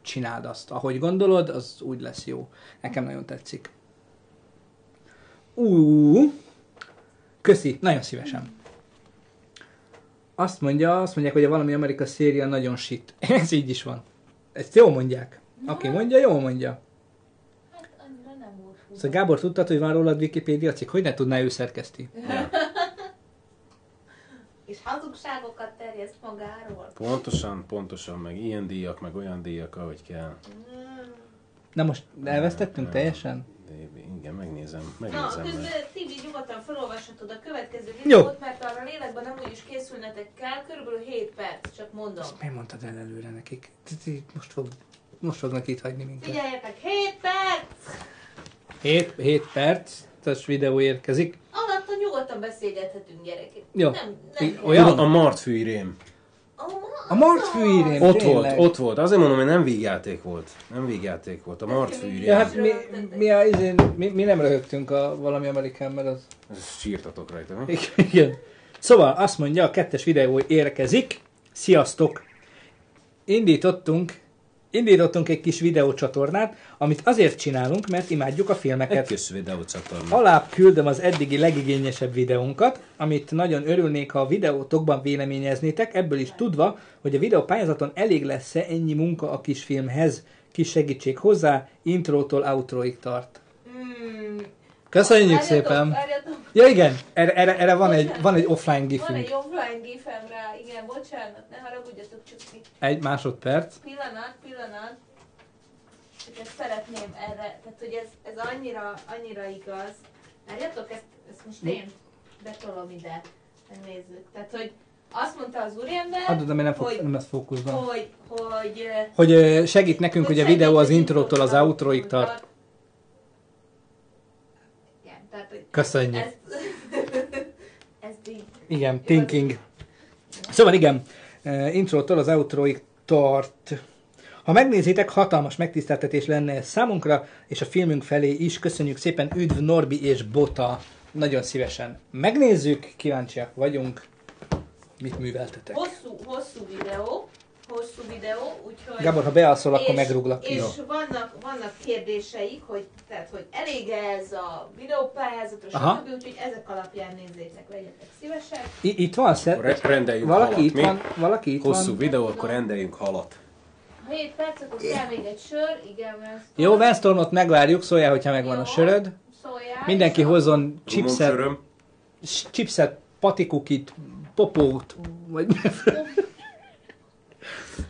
csináld azt, ahogy gondolod, az úgy lesz jó. Nekem nagyon tetszik. Ú, köszi, nagyon szívesen. Azt mondja, azt mondják, hogy a valami Amerika széria nagyon shit. <laughs> Ez így is van. Ezt jól mondják. Aki mondja, jól mondja. Hát annyira nem volt. Szóval Gábor, tudtad, hogy van rólad Wikipédia cikk? Hogy ne tudná ő szerkeszti? Ja. <laughs> És hazugságokat terjeszt magáról. Pontosan, pontosan, meg ilyen díjak, meg olyan díjak, ahogy kell. Na most elvesztettünk teljesen? De igen, megnézem, Na, megnézem. közben meg. Tibi nyugodtan felolvashatod a következő Jó. videót, mert arra lélekben nem úgyis készülnetek kell, körülbelül 7 perc, csak mondom. Ezt miért mondtad el előre nekik? Most, fog, most fognak itt hagyni minket. Figyeljetek, 7 perc! 7, 7 perc, tas videó érkezik. Alatta nyugodtan beszélgethetünk gyerekek. Jó. Nem, nem olyan? A Martfű Rém. A, ma- A Martfűrém, Ott tényleg. volt, ott volt. Azért mondom, hogy nem vígjáték volt. Nem vígjáték volt. A Martfű Rém. Ja, hát mi, mi, a, izén, mi, mi nem röhögtünk a valami amerikán, mert az... Sírtatok rajta, mi? Igen. Szóval azt mondja, a kettes videó érkezik. Sziasztok! Indítottunk, indítottunk egy kis videócsatornát, amit azért csinálunk, mert imádjuk a Egy filmeket. kis videócsatorna. Alább küldöm az eddigi legigényesebb videónkat, amit nagyon örülnék, ha a videótokban véleményeznétek, ebből is tudva, hogy a videópályázaton elég lesz-e ennyi munka a kis filmhez. Kis segítség hozzá, intrótól outroig tart. Hmm. Köszönjük Várjatok, szépen! Várjatok, Ja igen, erre, erre, erre van, egy, van egy offline van gifünk. egy offline gifem rá, igen, bocsánat, ne haragudjatok csak Egy másodperc. Pillanat, pillanat. Csak ezt szeretném erre, tehát hogy ez, ez annyira, annyira igaz. Várjatok, ezt, ezt most én betolom ide, megnézzük. Tehát, hogy azt mondta az úriember, Adod, ami nem, fog, hogy, nem lesz fókuszban. hogy, hogy, Hogy segít nekünk, hogy a videó az intrótól az outroig tart. Igen, tehát, hogy Köszönjük. ezt, <laughs> ezt így Igen, thinking. Szóval igen, uh, intrótól az outroig tart. Ha megnézitek, hatalmas megtiszteltetés lenne ez számunkra, és a filmünk felé is. Köszönjük szépen, üdv Norbi és Bota. Nagyon szívesen megnézzük, kíváncsiak vagyunk. Mit műveltetek? Hosszú, hosszú videó, hosszú videó, úgyhogy... Gábor, ha bealszol, akkor és, megrúglak. És Jó. vannak, vannak kérdéseik, hogy, tehát, hogy elég ez a videópályázatra, Aha. stb. Úgyhogy ezek alapján nézzétek, legyetek szívesek. I- itt van? Szer- Re- rendeljünk valaki halat, itt mi? van? Valaki itt Hosszú van? videó, akkor rendeljünk halat. 7 perc, akkor kell még egy sör, igen, Winston. Jó, Winstonot megvárjuk, szóljál, hogyha megvan a Jó. söröd. Szóljál, Mindenki a- hozzon chipset, chipset, patikukit, popót, vagy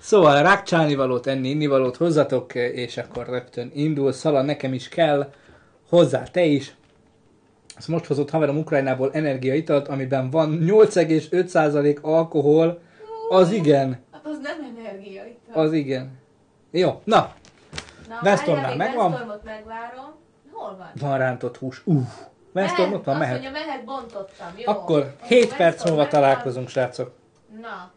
Szóval rákcsálni valót, enni, inni valót hozzatok, és akkor rögtön indul. Szala, nekem is kell, hozzá te is. Ezt most hozott haverom Ukrajnából energiaitalt, amiben van 8,5% alkohol. Az igen, Hát az nem energia itt. az igen. Jó, na, Na, még megvan? Westormot megvárom. Hol van? van rántott hús. Uff, Weston ott van, azt mehet. mondja, mehet, bontottam. Jó. Akkor 7 Weston perc múlva találkozunk, srácok. Na,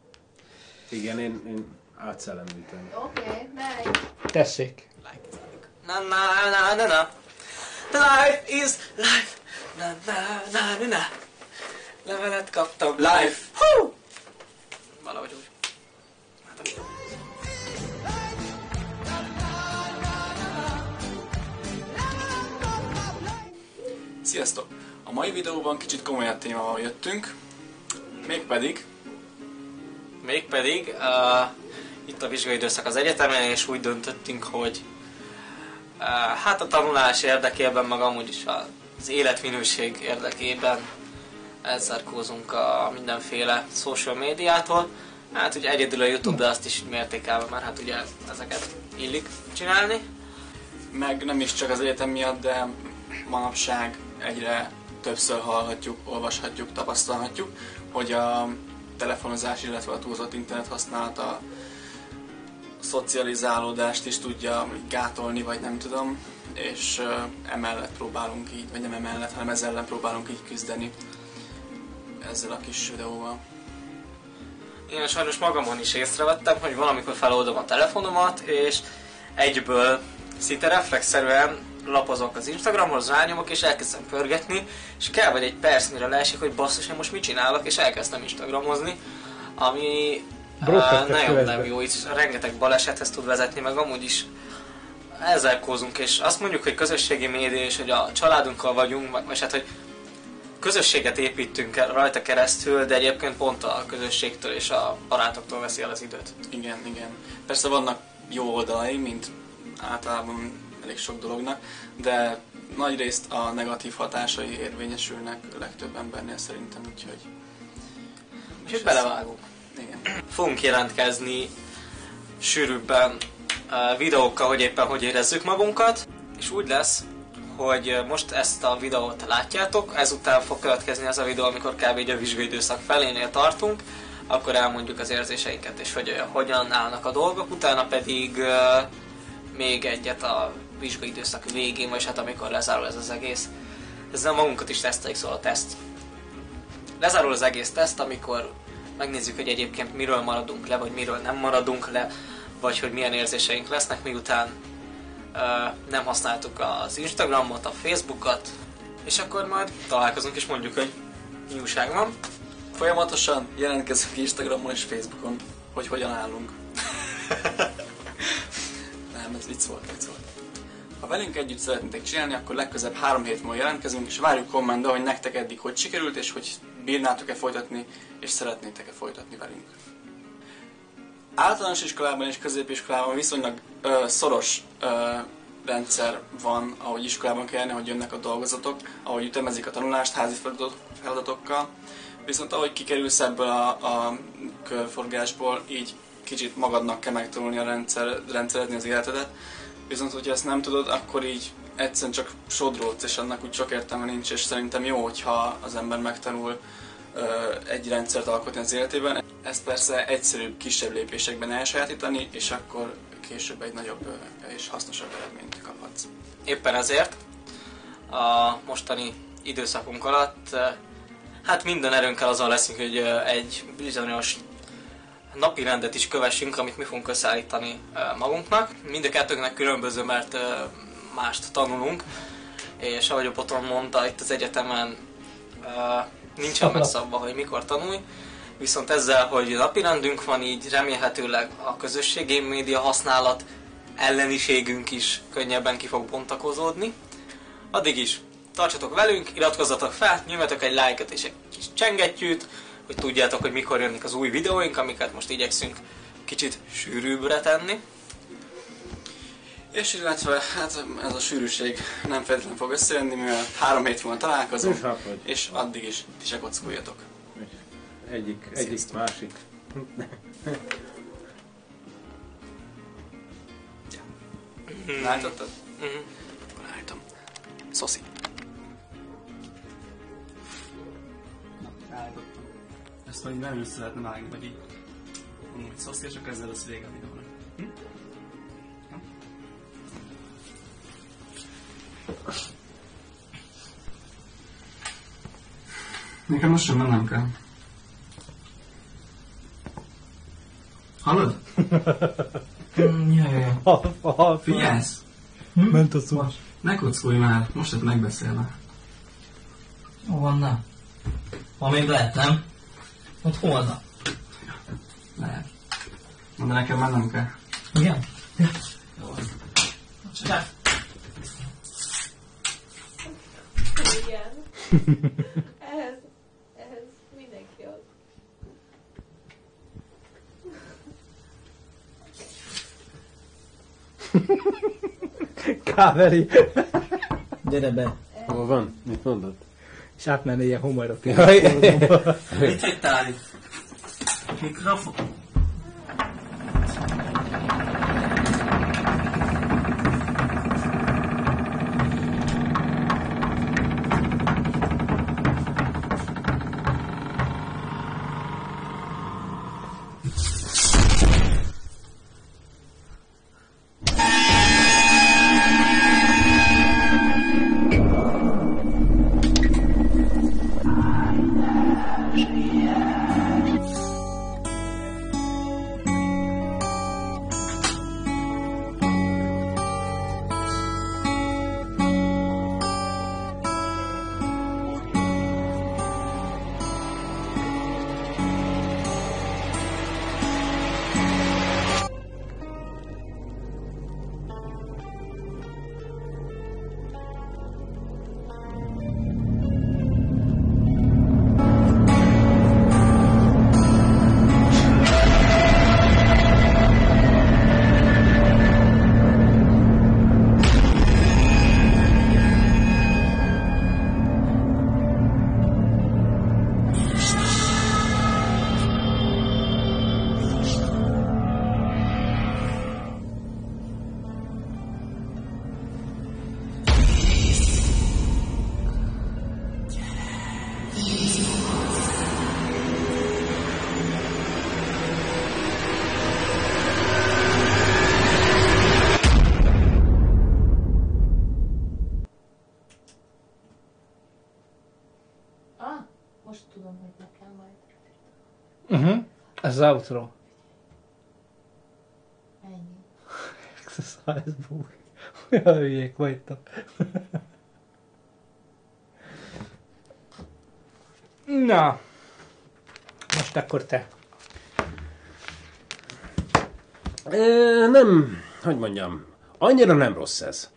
Igen, én, én átszellemítem. oké, okay, megy. Tessék. Na na na na na. Life is life. Na na na na na. Levelet kaptam. Life. Hú! Valahogy úgy. Hát, Sziasztok! A mai videóban kicsit komolyabb témával jöttünk, mégpedig mégpedig uh, itt a vizsgai időszak az egyetemen, és úgy döntöttünk, hogy uh, hát a tanulás érdekében, meg amúgy is az életminőség érdekében elzárkózunk a mindenféle social médiától. Hát ugye egyedül a Youtube, de azt is mértékelve, mert hát ugye ezeket illik csinálni. Meg nem is csak az egyetem miatt, de manapság egyre többször hallhatjuk, olvashatjuk, tapasztalhatjuk, hogy a telefonozás, illetve a túlzott internet használata szocializálódást is tudja gátolni, vagy nem tudom, és emellett próbálunk így, vagy nem emellett, hanem ezzel ellen próbálunk így küzdeni ezzel a kis videóval. Én sajnos magamon is észrevettem, hogy valamikor feloldom a telefonomat, és egyből szinte reflexzerűen lapozok az Instagramhoz, rányomok, és elkezdem pörgetni, és kell vagy egy perc, mire leesik, hogy basszus, én most mit csinálok, és elkezdtem Instagramozni, ami uh, nagyon nem jó, itt rengeteg balesethez tud vezetni, meg amúgy is elzárkózunk, és azt mondjuk, hogy közösségi média, és hogy a családunkkal vagyunk, vagy, vagy hát, hogy közösséget építünk el rajta keresztül, de egyébként pont a közösségtől és a barátoktól veszi el az időt. Igen, igen. Persze vannak jó oldalai, mint általában elég sok dolognak, de nagy részt a negatív hatásai érvényesülnek a legtöbb embernél szerintem, úgyhogy... Úgyhogy belevágunk. Igen. Fogunk jelentkezni sűrűbben videókkal, hogy éppen hogy érezzük magunkat, és úgy lesz, hogy most ezt a videót látjátok, ezután fog következni az a videó, amikor kb. a vizsgai időszak felénél tartunk, akkor elmondjuk az érzéseinket, és hogy hogyan állnak a dolgok, utána pedig uh, még egyet a vizsgai időszak végén, vagy hát amikor lezárul ez az egész. Ezzel magunkat is teszteljük, szóval a teszt. Lezárul az egész teszt, amikor megnézzük, hogy egyébként miről maradunk le, vagy miről nem maradunk le, vagy hogy milyen érzéseink lesznek, miután ö, nem használtuk az Instagramot, a Facebookot, és akkor majd találkozunk és mondjuk, hogy mi újság van. Folyamatosan jelentkezünk Instagramon és Facebookon, hogy hogyan állunk. <laughs> nem, ez vicc volt, vicc volt. Ha velünk együtt szeretnétek csinálni, akkor legközelebb három hét múlva jelentkezünk, és várjuk kommentbe, hogy nektek eddig hogy sikerült, és hogy bírnátok-e folytatni, és szeretnétek-e folytatni velünk. Általános iskolában és középiskolában viszonylag ö, szoros ö, rendszer van, ahogy iskolában kell jönni, hogy jönnek a dolgozatok, ahogy ütemezik a tanulást házi feladatok, feladatokkal. Viszont ahogy kikerülsz ebből a, a körforgásból, így kicsit magadnak kell megtanulni a rendszer, rendszerezni az életedet. Viszont, hogyha ezt nem tudod, akkor így egyszerűen csak sodródsz, és annak úgy sok értelme nincs, és szerintem jó, hogyha az ember megtanul egy rendszert alkotni az életében. Ezt persze egyszerűbb, kisebb lépésekben elsajátítani, és akkor később egy nagyobb és hasznosabb eredményt kaphatsz. Éppen ezért a mostani időszakunk alatt hát minden erőnkkel azon leszünk, hogy egy bizonyos napi rendet is kövessünk, amit mi fogunk összeállítani magunknak. Mind a kettőnknek különböző, mert mást tanulunk, és ahogy a Boton mondta, itt az egyetemen ö, nincsen megszabva, hogy mikor tanulj, Viszont ezzel, hogy napirendünk van, így remélhetőleg a közösségi média használat elleniségünk is könnyebben ki fog bontakozódni. Addig is tartsatok velünk, iratkozzatok fel, nyomjatok egy lájkot és egy kis csengettyűt, hogy tudjátok, hogy mikor jönnek az új videóink, amiket most igyekszünk kicsit sűrűbbre tenni. És illetve hát ez a sűrűség nem feltétlenül fog összejönni, mivel három hét múlva találkozunk, És hát addig is ti se kockuljatok. Egyik, egyik, Sziasztok. másik. Lájtottad? Mhm. Akkor állítom. Szoszi. Állítottam. Ezt majd nem össze lehetne vágni, vagy így. Mondom, hogy szoszi, és akkor ezzel lesz vége a videónak. Nekem most sem mennem kell. Hallod? Mm, ja, ja, ja. Ha, ha, Figyelsz? Ment a szó. Ne kockulj már, most lett megbeszélve. Jó van, na. Ha még lehet, nem? Ott holnap. Lehet. De nekem már nem kell. Igen? Jó van. Csak Igen. <laughs> ehhez, ehhez mindenki az. Káveri. gyere be. Hol van? Mit mondod? És átmenne ilyen homorra. Mit hagytál itt? Mikrofon. Outro. Ennyi. Exercise book. Olyan hülyék vagytok. Na. Most akkor te. Ö, nem, hogy mondjam, annyira nem rossz ez.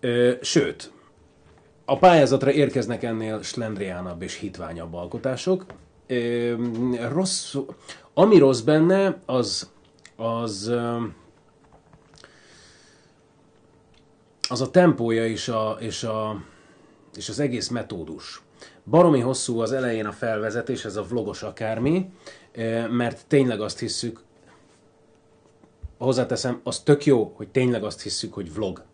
Ö, sőt, a pályázatra érkeznek ennél slendriánabb és hitványabb alkotások. Ö, rossz, ami rossz benne, az, az, ö, az a tempója és, a, és, a, és az egész metódus. Baromi hosszú az elején a felvezetés, ez a vlogos akármi, ö, mert tényleg azt hisszük, hozzáteszem, az tök jó, hogy tényleg azt hisszük, hogy vlog.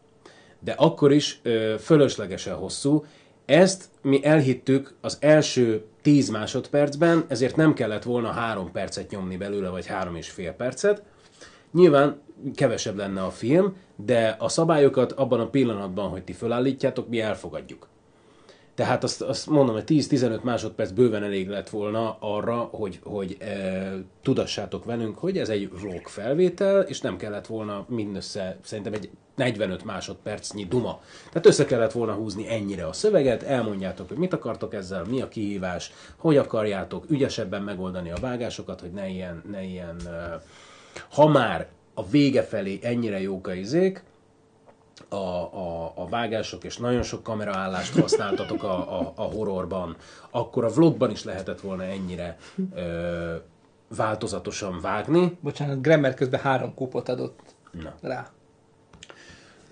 De akkor is ö, fölöslegesen hosszú. Ezt mi elhittük az első 10 másodpercben, ezért nem kellett volna három percet nyomni belőle, vagy három és fél percet. Nyilván kevesebb lenne a film, de a szabályokat abban a pillanatban, hogy ti fölállítjátok, mi elfogadjuk. Tehát azt, azt mondom, hogy 10-15 másodperc bőven elég lett volna arra, hogy, hogy e, tudassátok velünk, hogy ez egy vlog felvétel, és nem kellett volna mindössze szerintem egy 45 másodpercnyi duma. Tehát össze kellett volna húzni ennyire a szöveget, elmondjátok, hogy mit akartok ezzel, mi a kihívás, hogy akarjátok ügyesebben megoldani a vágásokat, hogy ne ilyen, ne ilyen e, ha már a vége felé ennyire jók a izék, a, a, a vágások, és nagyon sok kameraállást használtatok a, a, a horrorban, akkor a vlogban is lehetett volna ennyire ö, változatosan vágni. Bocsánat, Grammer közben három kupot adott Na. rá.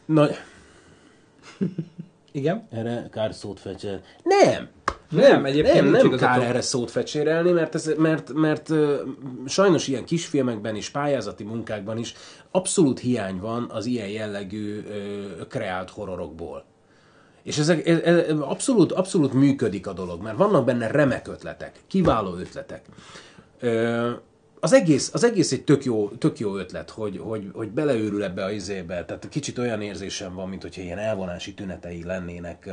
Na, Igen? erre kár szót fecser. Nem! Nem, egyébként nem, nem igazatok. kár erre szót fecsérelni, mert, ez, mert, mert ö, sajnos ilyen kisfilmekben is, pályázati munkákban is abszolút hiány van az ilyen jellegű ö, kreált horrorokból. És ezek, ez, ez, abszolút, abszolút működik a dolog, mert vannak benne remek ötletek, kiváló ötletek. Ö, az egész, az egész egy tök jó, tök jó ötlet, hogy, hogy, hogy beleőrül ebbe a izébe. Tehát kicsit olyan érzésem van, mint hogyha ilyen elvonási tünetei lennének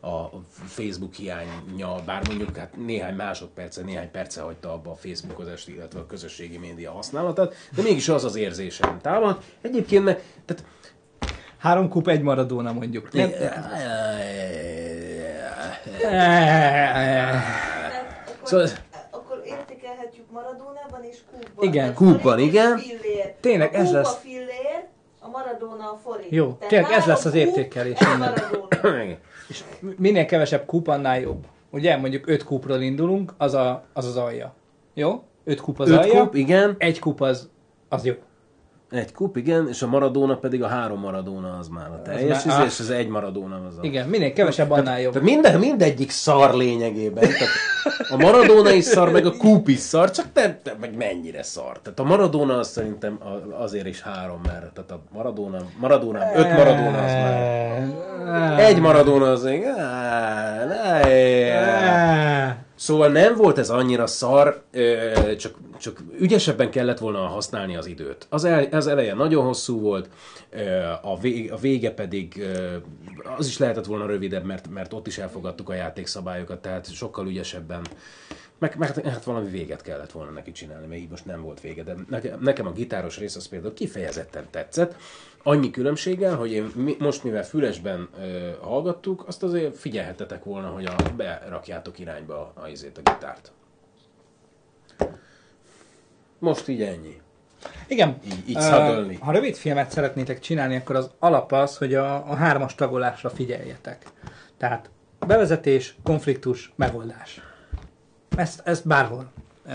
a Facebook hiánya, bár mondjuk hát néhány másodperce, néhány perce hagyta abba a Facebookozást, illetve a közösségi média használatát, de mégis az az érzésem támad. Egyébként meg, tehát Három kup, egy maradóna mondjuk. Nem, Szóval- Akkor értékelhetjük Kúpban. Igen. Kúpban, igen. Fillér. Tényleg, a ez Kúp lesz. a fillér, a Maradona a forint. Jó, Tehát tényleg ez lesz az kúp, értékelés. És minél kevesebb kup, annál jobb. Ugye, mondjuk 5 kupról indulunk, az az, az, az alja. Jó? 5 kup az öt alja, kup, igen, egy kup az, az jó. Egy kup, igen, és a Maradona pedig a három Maradona az már a teljes, már- izé, és az egy Maradona az a... Igen, minél kevesebb, annál jobb. Tehát minden, mindegyik szar lényegében. Tehát a Maradona is szar, meg a Coop is szar, csak te, te meg mennyire szar. Tehát a Maradona az szerintem azért is három, mert tehát a Maradona, Maradona, öt Maradona az már. Egy Maradona az ne- Szóval nem volt ez annyira szar, csak, csak ügyesebben kellett volna használni az időt. Az, el, az eleje nagyon hosszú volt, a, vég, a vége pedig az is lehetett volna rövidebb, mert, mert ott is elfogadtuk a játékszabályokat, tehát sokkal ügyesebben. Meg, meg hát valami véget kellett volna neki csinálni, mert így most nem volt vége. De nekem a gitáros rész az például kifejezetten tetszett. Annyi különbséggel, hogy én mi, most mivel fülesben ö, hallgattuk, azt azért figyelhetetek volna, hogy a, berakjátok irányba a, a, a gitárt. Most így ennyi. Igen. Így- így szagolni. ha rövid filmet szeretnétek csinálni, akkor az alap az, hogy a, a hármas tagolásra figyeljetek. Tehát bevezetés, konfliktus, megoldás. Ezt, ezt bárhol, ö,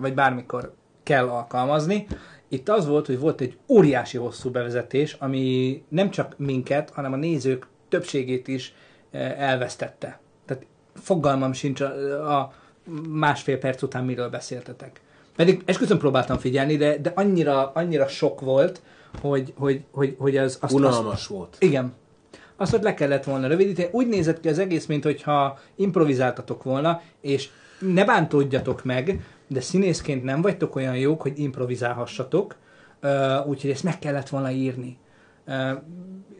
vagy bármikor kell alkalmazni. Itt az volt, hogy volt egy óriási hosszú bevezetés, ami nem csak minket, hanem a nézők többségét is ö, elvesztette. Tehát fogalmam sincs a, a másfél perc után miről beszéltetek. Pedig esküszöm próbáltam figyelni, de, de annyira, annyira sok volt, hogy, hogy, hogy, hogy az... Azt, Unalmas azt, volt. igen. Azt, hogy le kellett volna rövidíteni. Úgy nézett ki az egész, mintha improvizáltatok volna, és ne bántódjatok meg, de színészként nem vagytok olyan jók, hogy improvizálhassatok, úgyhogy ezt meg kellett volna írni.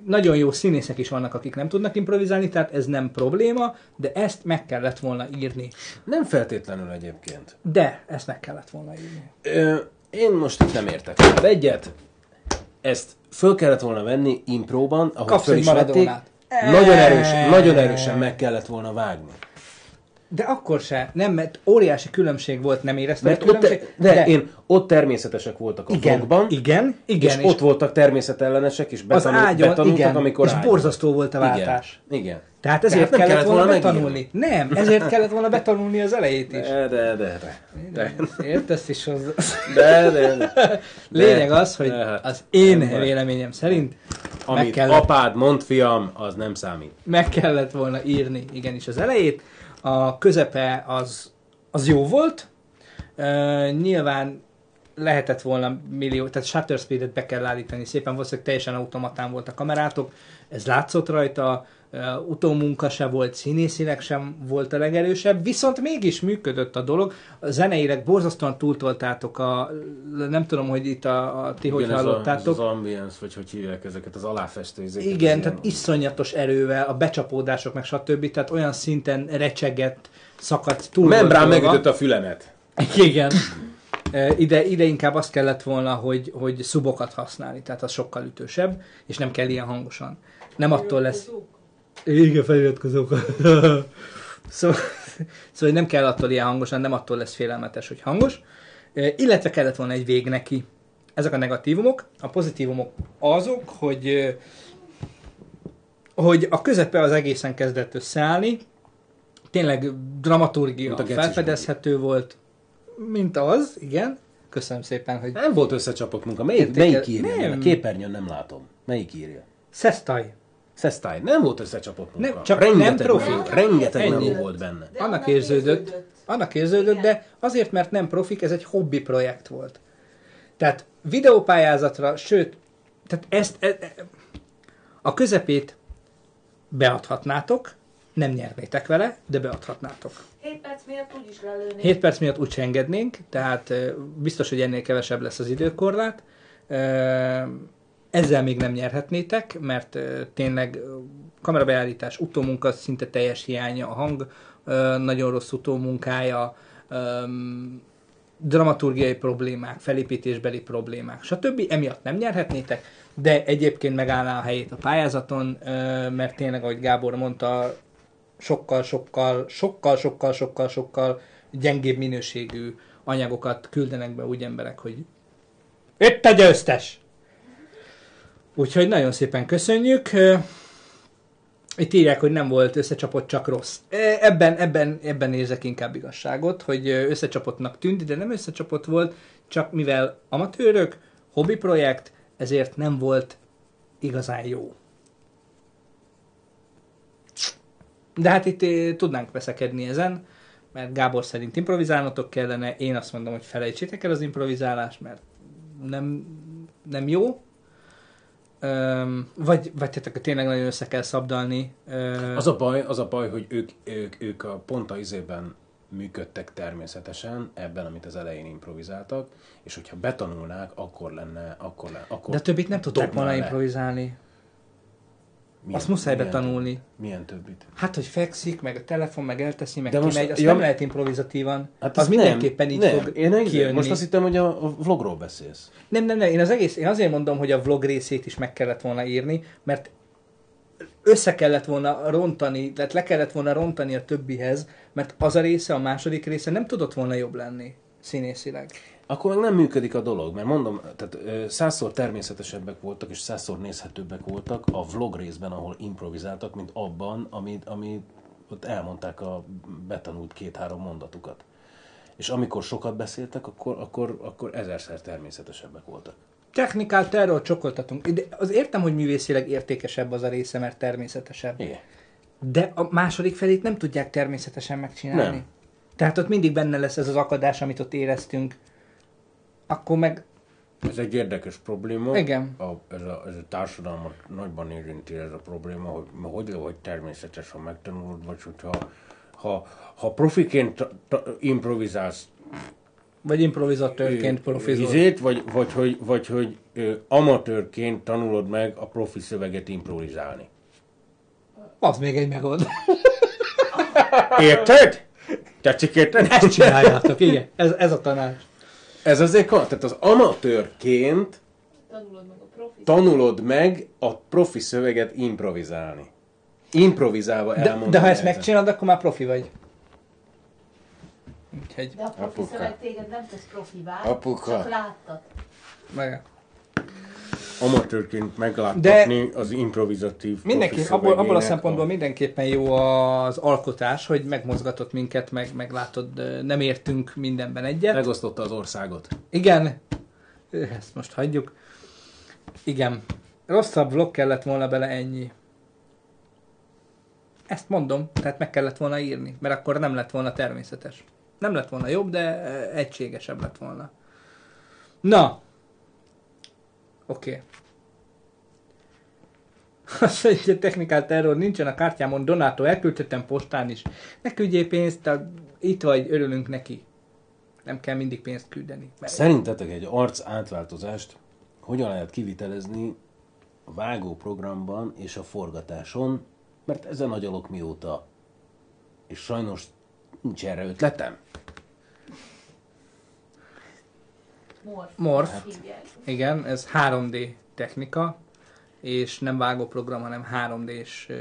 Nagyon jó színészek is vannak, akik nem tudnak improvizálni, tehát ez nem probléma, de ezt meg kellett volna írni. Nem feltétlenül egyébként. De ezt meg kellett volna írni. Ö, én most itt nem értek egyet. Ezt föl kellett volna venni impróban, ahol Kapsz föl is vették. Nagyon erősen, nagyon erősen meg kellett volna vágni. De akkor se, nem, mert óriási különbség volt, nem érezted Mert a ott, különbség? de, de, én ott természetesek voltak a igen, vlogban, igen, igen, és, ott voltak természetellenesek, és az betanul, ágyon, betanultak, igen, amikor és ágyon. borzasztó volt a váltás. Igen, igen. Tehát ezért Tehát nem kellett, volna, megírni. betanulni. Nem, ezért kellett volna betanulni az elejét is. De, de, de, de. de. Értesz is hozzá. De, de, de. <laughs> Lényeg az, hogy de, hát, az én baj. véleményem szerint Amit kellett, apád mond, fiam, az nem számít. meg kellett volna írni igenis az elejét. A közepe az, az jó volt. Uh, nyilván lehetett volna millió, tehát shutter speedet be kell állítani szépen, valószínűleg teljesen automatán volt a kamerátok, ez látszott rajta, uh, utómunka se volt, színészileg sem volt a legerősebb, viszont mégis működött a dolog, a zeneileg borzasztóan túltoltátok a, nem tudom, hogy itt a, a ti hogy Igen, ez a- hallottátok. Ez az ambience, vagy hogy hívják ezeket, az aláfestő izéket. Igen, tehát ilyen- iszonyatos erővel, a becsapódások, meg stb. Tehát olyan szinten recsegett, szakadt, túl Membrán volt dolga. megütött a fülemet. <laughs> Igen. Ide, ide inkább azt kellett volna, hogy, hogy szubokat használni, tehát az sokkal ütősebb, és nem kell ilyen hangosan. Nem attól lesz... Igen, feliratkozók. <laughs> szóval, szóval nem kell attól ilyen hangosan, nem attól lesz félelmetes, hogy hangos. Illetve kellett volna egy vég neki. Ezek a negatívumok. A pozitívumok azok, hogy hogy a közepe az egészen kezdett összeállni. Tényleg dramaturgia a felfedezhető volt, mint az, igen. Köszönöm szépen, hogy Nem volt összecsapott munka. Melyik, melyik írja? Nem. A képernyőn nem látom. Melyik írja? Szesztaj. Szesztály. Nem volt összecsapott munka. Nem, csak rengeteg nem profi. meló- Rengeteg Ennyi. meló volt benne. De Annak érződött, annak érződött, Igen. de azért, mert nem profik, ez egy hobbi projekt volt. Tehát videópályázatra, sőt, tehát ezt, e, e, a közepét beadhatnátok, nem nyernétek vele, de beadhatnátok. 7 perc miatt úgy is lelőnék. 7 perc miatt úgy engednénk, tehát ö, biztos, hogy ennél kevesebb lesz az időkorlát. Ezzel még nem nyerhetnétek, mert tényleg kamerabeállítás, utómunka szinte teljes hiánya, a hang nagyon rossz utómunkája, dramaturgiai problémák, felépítésbeli problémák, stb. Emiatt nem nyerhetnétek, de egyébként megállná a helyét a pályázaton, mert tényleg, ahogy Gábor mondta, sokkal, sokkal, sokkal, sokkal, sokkal, sokkal gyengébb minőségű anyagokat küldenek be úgy emberek, hogy itt a győztes! Úgyhogy nagyon szépen köszönjük. Itt írják, hogy nem volt összecsapott, csak rossz. Ebben, ebben, ebben érzek inkább igazságot, hogy összecsapottnak tűnt, de nem összecsapott volt, csak mivel amatőrök, hobbi projekt, ezért nem volt igazán jó. De hát itt tudnánk veszekedni ezen, mert Gábor szerint improvizálnotok kellene, én azt mondom, hogy felejtsétek el az improvizálást, mert nem, nem jó. Öm, vagy, vagy tehát tényleg nagyon össze kell szabdalni. Ö, Az a baj, az a baj, hogy ők, ők, ők a pont a izében működtek természetesen, ebben, amit az elején improvizáltak, és hogyha betanulnák, akkor lenne, akkor lenne, akkor de többit nem tudták volna improvizálni. Milyen- Azt muszáj milyen betanulni. Milyen többit? Hát, hogy fekszik, meg a telefon, meg elteszi, meg De most- kimegy, azt ja, nem lehet improvizatívan. Hát az az mindenképpen így nem. fog Én nem, kijönni. Most azt hittem, hogy a, a vlogról beszélsz. Nem, nem, nem, én az egész, én azért mondom, hogy a vlog részét is meg kellett volna írni, mert össze kellett volna rontani, tehát le kellett volna rontani a többihez, mert az a része, a második része nem tudott volna jobb lenni színészileg. Akkor meg nem működik a dolog, mert mondom, tehát ö, százszor természetesebbek voltak, és százszor nézhetőbbek voltak a vlog részben, ahol improvizáltak, mint abban, amit, amit ott elmondták a betanult két-három mondatukat. És amikor sokat beszéltek, akkor, akkor, akkor ezerszer természetesebbek voltak. Technikál terror csokoltatunk. De az értem, hogy művészileg értékesebb az a része, mert természetesebb. Igen. De a második felét nem tudják természetesen megcsinálni. Nem. Tehát ott mindig benne lesz ez az akadás, amit ott éreztünk. Akkor meg Ez egy érdekes probléma. Igen. A, ez, a, ez a társadalmat nagyban érinti ez a probléma, hogy hogy, hogy természetes, ha megtanulod, vagy hogyha ha, ha profiként ta, ta, improvizálsz vagy improvizatőrként profizol. Izét, vagy, vagy, hogy, vagy hogy ö, amatőrként tanulod meg a profi szöveget improvizálni. Az még egy megoldás. Érted? Tetszik érteni? Ezt csináljátok, igen. Ez, ez a tanács. Ez azért kan, tehát az amatőrként Tanulod meg a profi. tanulod meg a profi szöveget improvizálni. Improvizálva De, elmondani. de ha ezt megcsinálod, akkor már profi vagy. Úgyhogy, De a profi Apuka. szöveg téged nem tesz profivá. Apuka. Csak láttad. meg. Amatőrként megláttatni az improvizatív Mindenki, abból, abból a szempontból mindenképpen jó az alkotás, hogy megmozgatott minket, meg, meg látod, ö, nem értünk mindenben egyet. Megosztotta az országot. Igen, ezt most hagyjuk. Igen, rosszabb vlog kellett volna bele ennyi. Ezt mondom, tehát meg kellett volna írni, mert akkor nem lett volna természetes. Nem lett volna jobb, de egységesebb lett volna. Na. Oké. Okay. <laughs> Azt mondja, hogy technikát erről nincsen a kártyámon, Donato, elküldhetem postán is. Ne küldjél pénzt, te itt vagy, örülünk neki. Nem kell mindig pénzt küldeni. Mert Szerintetek egy arc átváltozást hogyan lehet kivitelezni a vágó programban és a forgatáson, mert ezen agyalok mióta. És sajnos nincs erre ötletem. Morf. Morf. Hívják. Igen, ez 3D technika, és nem vágóprogram, hanem 3D-s ö,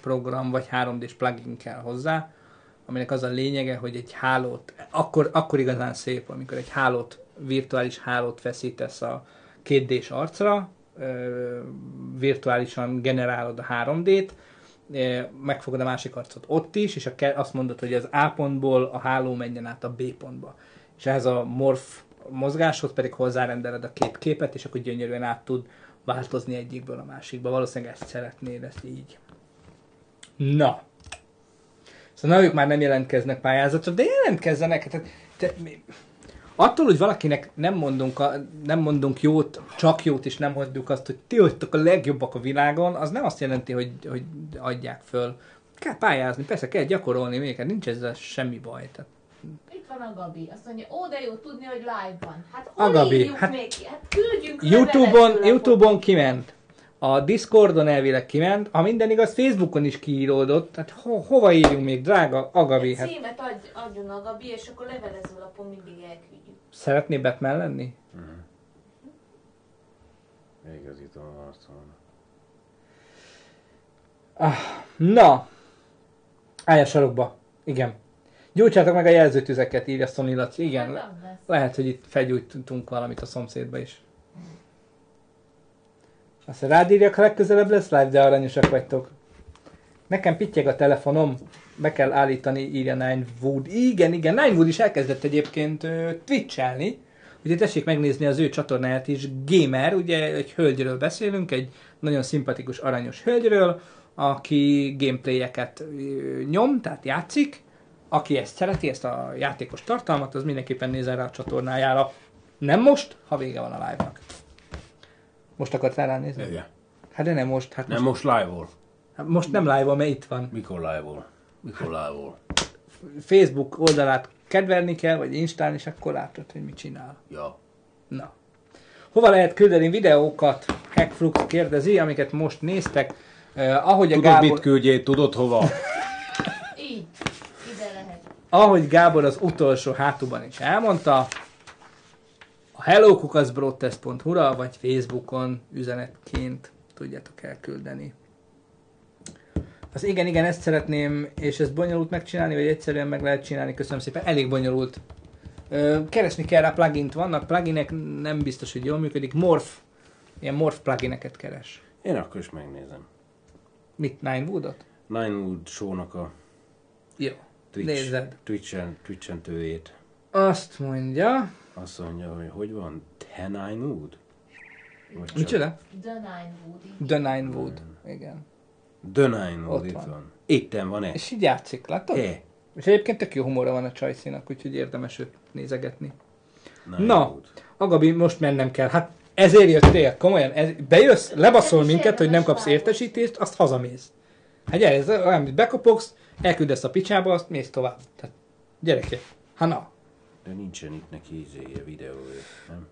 program, vagy 3D-s plugin kell hozzá, aminek az a lényege, hogy egy hálót, akkor, akkor igazán szép, amikor egy hálót, virtuális hálót feszítesz a 2D-s arcra, virtuálisan generálod a 3D-t, ö, megfogod a másik arcot ott is, és azt mondod, hogy az A pontból a háló menjen át a B pontba. És ehhez a morf mozgáshoz pedig hozzárendeled a két képet, és akkor gyönyörűen át tud változni egyikből a másikba. Valószínűleg ezt szeretnéd, ezt így. Na. Szóval ők már nem jelentkeznek pályázatra, de jelentkezzenek. Tehát, te, mi, attól, hogy valakinek nem mondunk, a, nem mondunk jót, csak jót, és nem mondjuk azt, hogy ti vagytok a legjobbak a világon, az nem azt jelenti, hogy, hogy adják föl. Kell pályázni, persze kell gyakorolni még, nincs ezzel semmi baj. Tehát Itt van a Gabi. Azt mondja, ó, de jó tudni, hogy live van. Hát A hol Gabi, írjuk hát még ki? Hát küldjünk Youtube-on. Youtube-on kiment. A Discordon elvileg kiment, ha minden igaz, Facebookon is kiíródott. Tehát ho- hova írjunk még, drága Agabi? Egy Hát címet adj, adjon a Gabi, és akkor levelezőlapon mindig elküldjük. szeretné Batman lenni? Igazítom a arcon. Ah, na! Állj a sarokba. Igen. Gyújtsátok meg a jelzőtüzeket, írja Sony Laci. Igen, le- lehet, hogy itt felgyújtunk valamit a szomszédba is. Azt rád írjak, ha legközelebb lesz live, de aranyosak vagytok. Nekem pittyeg a telefonom, be kell állítani, írja Ninewood. Igen, igen, Ninewood is elkezdett egyébként ö, twitchelni. Ugye tessék megnézni az ő csatornáját is, Gamer, ugye egy hölgyről beszélünk, egy nagyon szimpatikus, aranyos hölgyről, aki gameplayeket nyom, tehát játszik. Aki ezt szereti, ezt a játékos tartalmat, az mindenképpen nézzen rá a csatornájára. Nem most, ha vége van a live-nak. Most akartál ránézni? Igen. Hát de nem most, hát Nem most, most live-ol. hát most nem live-ban, mert itt van. Mikor live-ol? Mikor live-ol? Facebook oldalát kedvelni kell, vagy Instán, és akkor látod, hogy mit csinál. Ja. Na. Hova lehet küldeni videókat? Hackflux kérdezi, amiket most néztek. Uh, ahogy, a Tudod, Gábor, mit küldjél? Tudod hova? <laughs> Ahogy Gábor az utolsó hátúban is elmondta, a hellokukaszbroadtest.hu-ra, vagy Facebookon üzenetként tudjátok elküldeni. Az igen, igen, ezt szeretném, és ezt bonyolult megcsinálni, vagy egyszerűen meg lehet csinálni, köszönöm szépen, elég bonyolult. Ö, keresni kell rá plugint, vannak pluginek, nem biztos, hogy jól működik. Morph, ilyen Morph plugineket keres. Én akkor is megnézem. Mit, Ninewoodot? Ninewood show-nak a Jó, Twitch, nézed. Twitch-en, Twitch-en tőjét. Azt mondja, Azt mondja, hogy hogy van? Te Ninewood? Vagy csak micsoda? The Nine Woody. The Ninewood, igen. The Ninewood Ott itt van. van. Itten van-e? És így játszik, látod? E. És egyébként tök jó humora van a csajszínak, úgyhogy érdemes őt nézegetni. Na, Ninewood. Agabi, most mennem kell. Hát ezért jöttél, komolyan. Ez, bejössz, lebaszol minket, hogy nem kapsz értesítést, azt hazamész. Hát gyere, ez olyan, mint bekopogsz, elküldesz a picsába, azt mész tovább. Tehát, gyerekek, ha na. De nincsen itt neki izéje, videója, nem?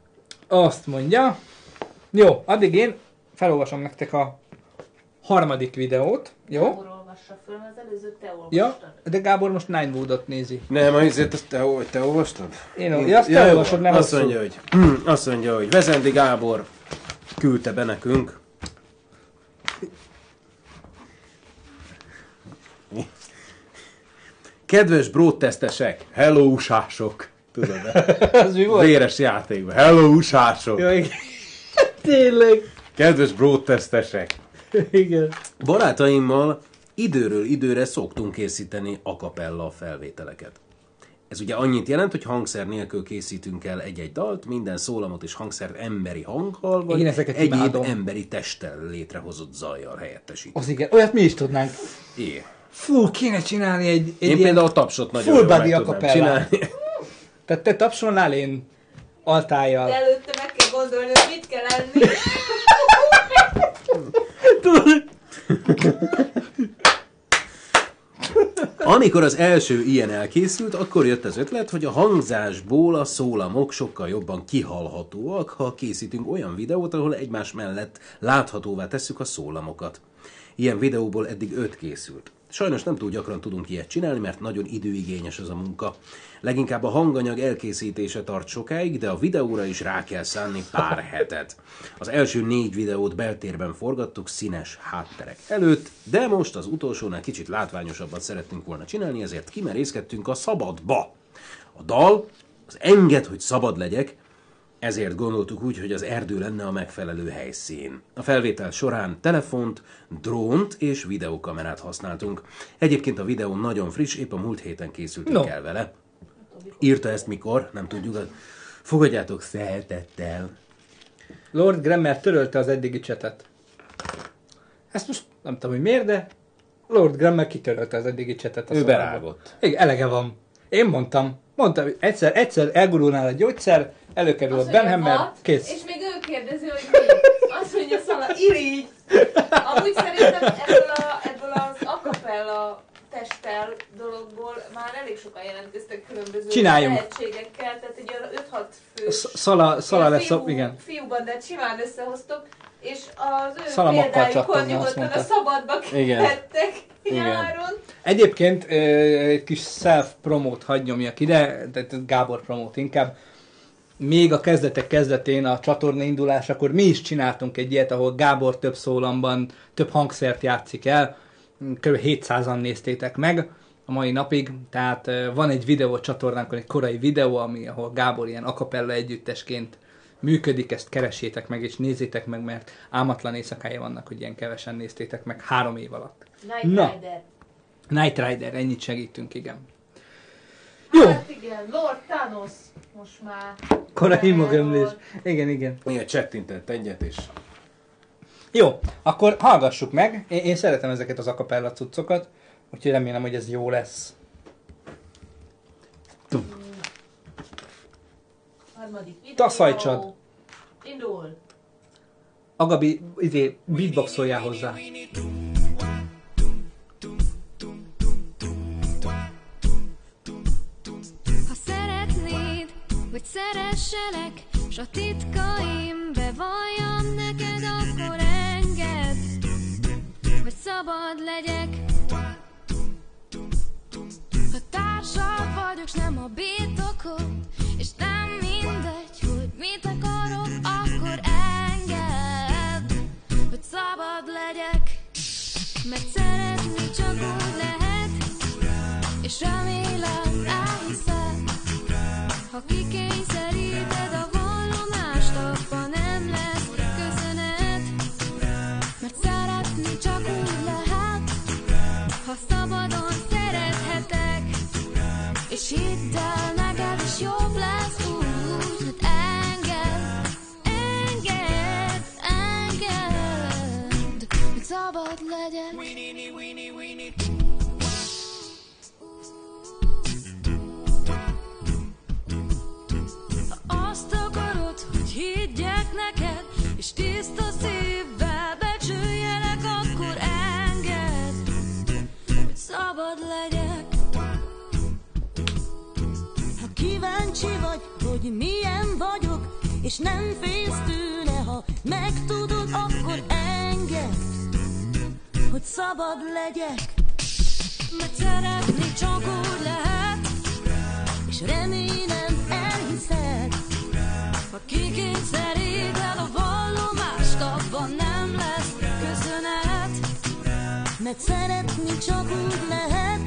Azt mondja. Jó, addig én felolvasom nektek a harmadik videót. Jó? Gábor olvassa föl, az előzőt te olvastad. Ja, de Gábor most Ninewoodot nézi. Nem, azért azt te, te olvastad? Én, ja, azt te olvasod, nem azt hosszú. mondja, hogy, azt mondja, hogy Vezendi Gábor küldte be nekünk. Kedves brótesztesek, hello usások. Tudod, Az <laughs> mi volt? véres játékban. Hello usások. Jó, igen. <laughs> Tényleg. Kedves brótesztesek. Igen. Barátaimmal időről időre szoktunk készíteni a capella felvételeket. Ez ugye annyit jelent, hogy hangszer nélkül készítünk el egy-egy dalt, minden szólamot és hangszert emberi hanggal, vagy Én ezeket egyéb imádom. emberi testtel létrehozott zajjal helyettesít. Az igen, olyat mi is tudnánk. É. Fú, kéne csinálni egy, egy Én ilyen... például a tapsot nagyon full body acapella. csinálni. Tehát te tapsolnál, én altájjal. De előtte meg kell gondolni, hogy mit kell enni. Amikor az első ilyen elkészült, akkor jött az ötlet, hogy a hangzásból a szólamok sokkal jobban kihalhatóak, ha készítünk olyan videót, ahol egymás mellett láthatóvá tesszük a szólamokat. Ilyen videóból eddig öt készült. Sajnos nem túl gyakran tudunk ilyet csinálni, mert nagyon időigényes az a munka. Leginkább a hanganyag elkészítése tart sokáig, de a videóra is rá kell szánni pár <laughs> hetet. Az első négy videót beltérben forgattuk színes hátterek előtt, de most az utolsónál kicsit látványosabbat szerettünk volna csinálni, ezért kimerészkedtünk a szabadba. A dal, az enged, hogy szabad legyek, ezért gondoltuk úgy, hogy az erdő lenne a megfelelő helyszín. A felvétel során telefont, drónt és videókamerát használtunk. Egyébként a videó nagyon friss, épp a múlt héten készültünk No. el vele. Írta ezt mikor, nem tudjuk. Fogadjátok szeretettel. Lord Grammer törölte az eddigi csetet. Ezt most nem tudom, hogy miért, de Lord Grammer kitörölte az eddigi csetet. a Ő berágott. Igen, elege van. Én mondtam. Mondtam, hogy egyszer, egyszer elgurulnál a gyógyszer, előkerül a Benhammer, "What?" kész. És még ő kérdezi, hogy mi. Azt mondja Szala, irigy. Amúgy szerintem ebből, a, ebből az acapella testtel dologból már elég sokan jelentkeztek különböző Csináljunk. lehetségekkel, tehát egy olyan 5-6 fős Sz- Szala, szala lesz, fiú, igen. fiúbandát simán összehoztok, és az ő Szala példájukon nyugodtan a szabadba Igen. nyáron. Egyébként egy kis self-promót hagy nyomjak ide, tehát Gábor promót inkább. Még a kezdetek kezdetén a csatorna indulásakor mi is csináltunk egy ilyet, ahol Gábor több szólamban több hangszert játszik el. Kb. 700-an néztétek meg a mai napig, tehát van egy videó csatornánkon, egy korai videó, ami, ahol Gábor ilyen akapella együttesként működik, ezt keressétek meg és nézzétek meg, mert álmatlan éjszakája vannak, hogy ilyen kevesen néztétek meg három év alatt. Night Na. Rider. Night Rider, ennyit segítünk, igen. Jó, Hát igen, Lord Thanos most már. korai Elmúlt. magömlés. Igen, igen. Igen, csettintett egyet, és Jó, akkor hallgassuk meg. Én, én szeretem ezeket az akapella cuccokat, úgyhogy remélem, hogy ez jó lesz. Harmadik videó. Taszajcsad. Indul. Agabi, izé, beatboxoljál hozzá. Ha hogy szeresselek, s a titkaim bevalljam neked, akkor engedd, hogy szabad legyek. Ha társad vagyok, s nem a birtokod, és nem mindegy, hogy mit akarok, akkor engedd, hogy szabad legyek. Mert szeretni csak úgy lehet, és elhiszed, ha kikényszeríted a tiszta szívvel becsüljelek, akkor engedd, hogy szabad legyek. Ha kíváncsi vagy, hogy milyen vagyok, és nem félsz tőle, ha megtudod, akkor engedd, hogy szabad legyek. Mert szeretni csak úgy lehet, És remélem elhiszed, ha kikényszeríted a vallomást, abban nem lesz köszönet. mert szeretni csak úgy lehet,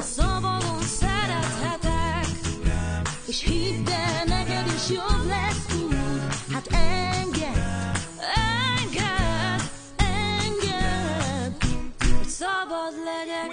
Szabadon szerethetek, és hidd el, neked is jobb lesz úgy. Hát engedd, engedd, engedd, hogy szabad legyek.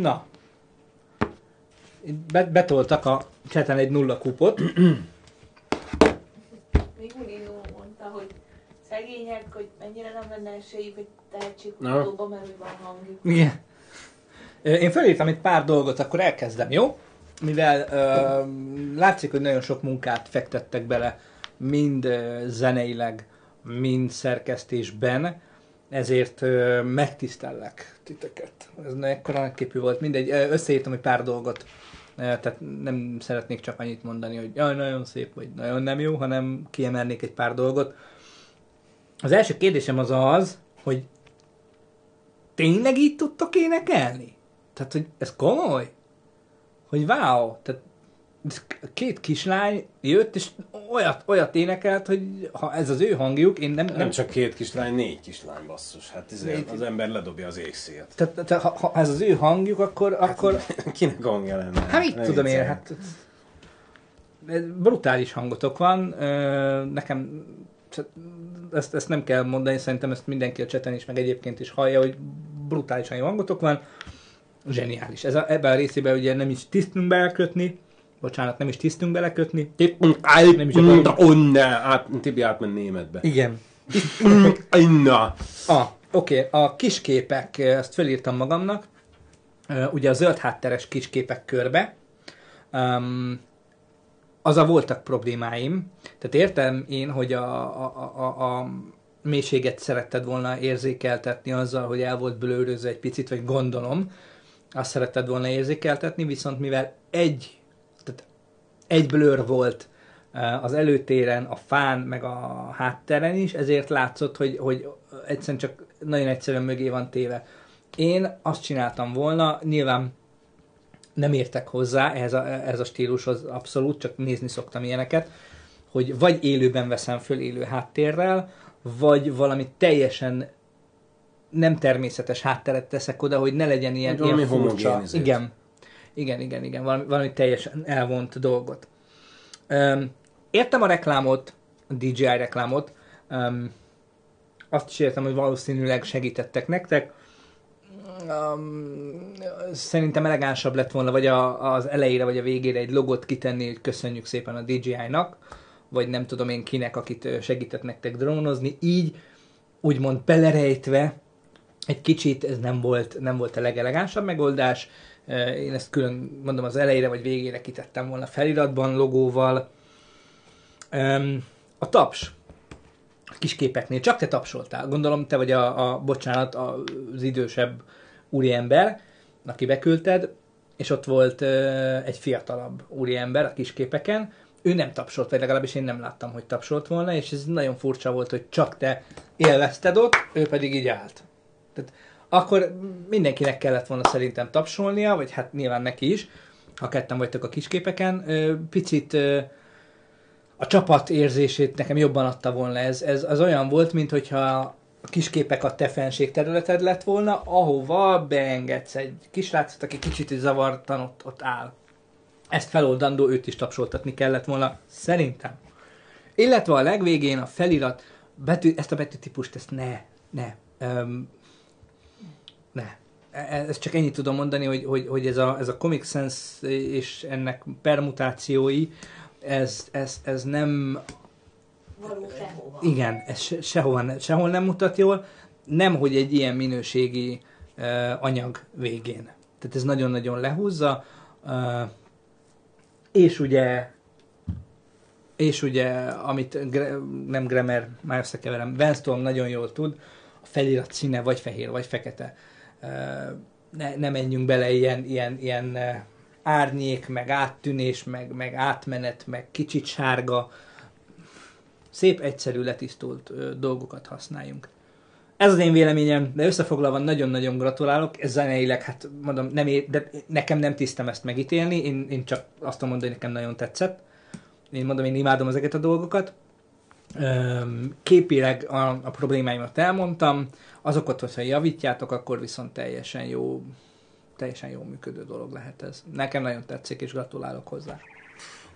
Na. Be, betoltak a cseten egy nulla kupot. Még Unino mondta, hogy szegények, hogy mennyire nem lenne esélyük, hogy tehetségkutatóba, mert hogy van hangjuk. Igen. Én felírtam itt pár dolgot, akkor elkezdem, jó? Mivel ö, látszik, hogy nagyon sok munkát fektettek bele, mind ö, zeneileg, mind szerkesztésben, ezért ö, megtisztellek titeket. Ez ekkora nagyképű volt, mindegy, összeírtam egy pár dolgot, tehát nem szeretnék csak annyit mondani, hogy jaj, nagyon szép, vagy nagyon nem jó, hanem kiemelnék egy pár dolgot. Az első kérdésem az az, hogy tényleg így tudtok énekelni? Tehát, hogy ez komoly? Hogy wow, tehát két kislány jött, és olyat, olyat énekelt, hogy ha ez az ő hangjuk, én nem... Nem csak két kislány, négy kislány basszus. Hát ez Négy. az ember ledobja az égszélt. Tehát, tehát ha, ha, ez az ő hangjuk, akkor... akkor <laughs> Kinek hangja lenne? hát mit tudom én, hát... Brutális hangotok van, nekem ezt, ezt nem kell mondani, szerintem ezt mindenki a cseten is, meg egyébként is hallja, hogy brutálisan jó hangotok van. Zseniális. Ez a, ebben a részében ugye nem is tisztünk belekötni, bocsánat, nem is tisztünk belekötni. Nem is át, Tibi átment németbe. Igen. Na. Ah, oké, okay. a kisképek, ezt felírtam magamnak, ugye a zöld hátteres kisképek körbe, um, az a voltak problémáim. Tehát értem én, hogy a, a, a, a, a mélységet szeretted volna érzékeltetni azzal, hogy el volt blőrözve egy picit, vagy gondolom, azt szeretted volna érzékeltetni, viszont mivel egy, egy blőr volt eh, az előtéren, a fán, meg a hátteren is, ezért látszott, hogy, hogy egyszerűen csak nagyon egyszerűen mögé van téve. Én azt csináltam volna, nyilván nem értek hozzá ehhez a, ehhez a stílushoz abszolút, csak nézni szoktam ilyeneket, hogy vagy élőben veszem föl élő háttérrel, vagy valami teljesen nem természetes hátteret teszek oda, hogy ne legyen ilyen, Hogy ilyen furcsa. Igen. Igen, igen, igen. Valami, valami teljesen elvont dolgot. Um, értem a reklámot, a DJI reklámot. Um, azt is értem, hogy valószínűleg segítettek nektek. Um, szerintem elegánsabb lett volna, vagy a, az elejére, vagy a végére egy logot kitenni, hogy köszönjük szépen a DJI-nak, vagy nem tudom én kinek, akit segített nektek drónozni. Így, úgymond belerejtve, egy kicsit ez nem volt, nem volt a legelegánsabb megoldás. Én ezt külön, mondom, az elejére vagy végére kitettem volna feliratban, logóval. A taps. Kis képeknél csak te tapsoltál. Gondolom te vagy a, a bocsánat, az idősebb úriember, aki beküldted, és ott volt egy fiatalabb úriember a kis képeken, ő nem tapsolt, vagy legalábbis én nem láttam, hogy tapsolt volna, és ez nagyon furcsa volt, hogy csak te élvezted ott, ő pedig így állt. Tehát akkor mindenkinek kellett volna szerintem tapsolnia, vagy hát nyilván neki is, ha ketten vagytok a kisképeken. Picit a csapat érzését nekem jobban adta volna ez. Ez az olyan volt, mint hogyha a kisképek a te fenségterületed lett volna, ahova beengedsz egy kisrácot, aki kicsit zavartan ott, ott áll. Ezt feloldandó, őt is tapsoltatni kellett volna, szerintem. Illetve a legvégén a felirat, betű, ezt a betűtípust, ezt ne, ne. E- Ezt csak ennyit tudom mondani, hogy, hogy, hogy ez, a, ez a Comic Sans és ennek permutációi, ez, ez, ez nem Való sehova. igen, ez se, sehol, sehol nem mutat jól, nem hogy egy ilyen minőségi uh, anyag végén. Tehát ez nagyon-nagyon lehúzza, uh, és ugye és ugye, amit Gre- nem Gremer, már összekeverem, Van Storm nagyon jól tud, a felirat színe vagy fehér, vagy fekete. Uh, ne, ne menjünk bele ilyen, ilyen, ilyen eh, árnyék, meg áttűnés, meg, meg átmenet, meg kicsit sárga, szép, egyszerű, letisztult dolgokat használjunk. Ez az én véleményem, de összefoglalva nagyon-nagyon gratulálok. Ez zeneileg, hát mondom, nem ér, de nekem nem tisztem ezt megítélni, én, én csak azt mondani, hogy nekem nagyon tetszett. Én mondom, én imádom ezeket a dolgokat. Képileg a, a problémáimat elmondtam, azokat, hogyha javítjátok, akkor viszont teljesen jó, teljesen jó működő dolog lehet ez. Nekem nagyon tetszik, és gratulálok hozzá.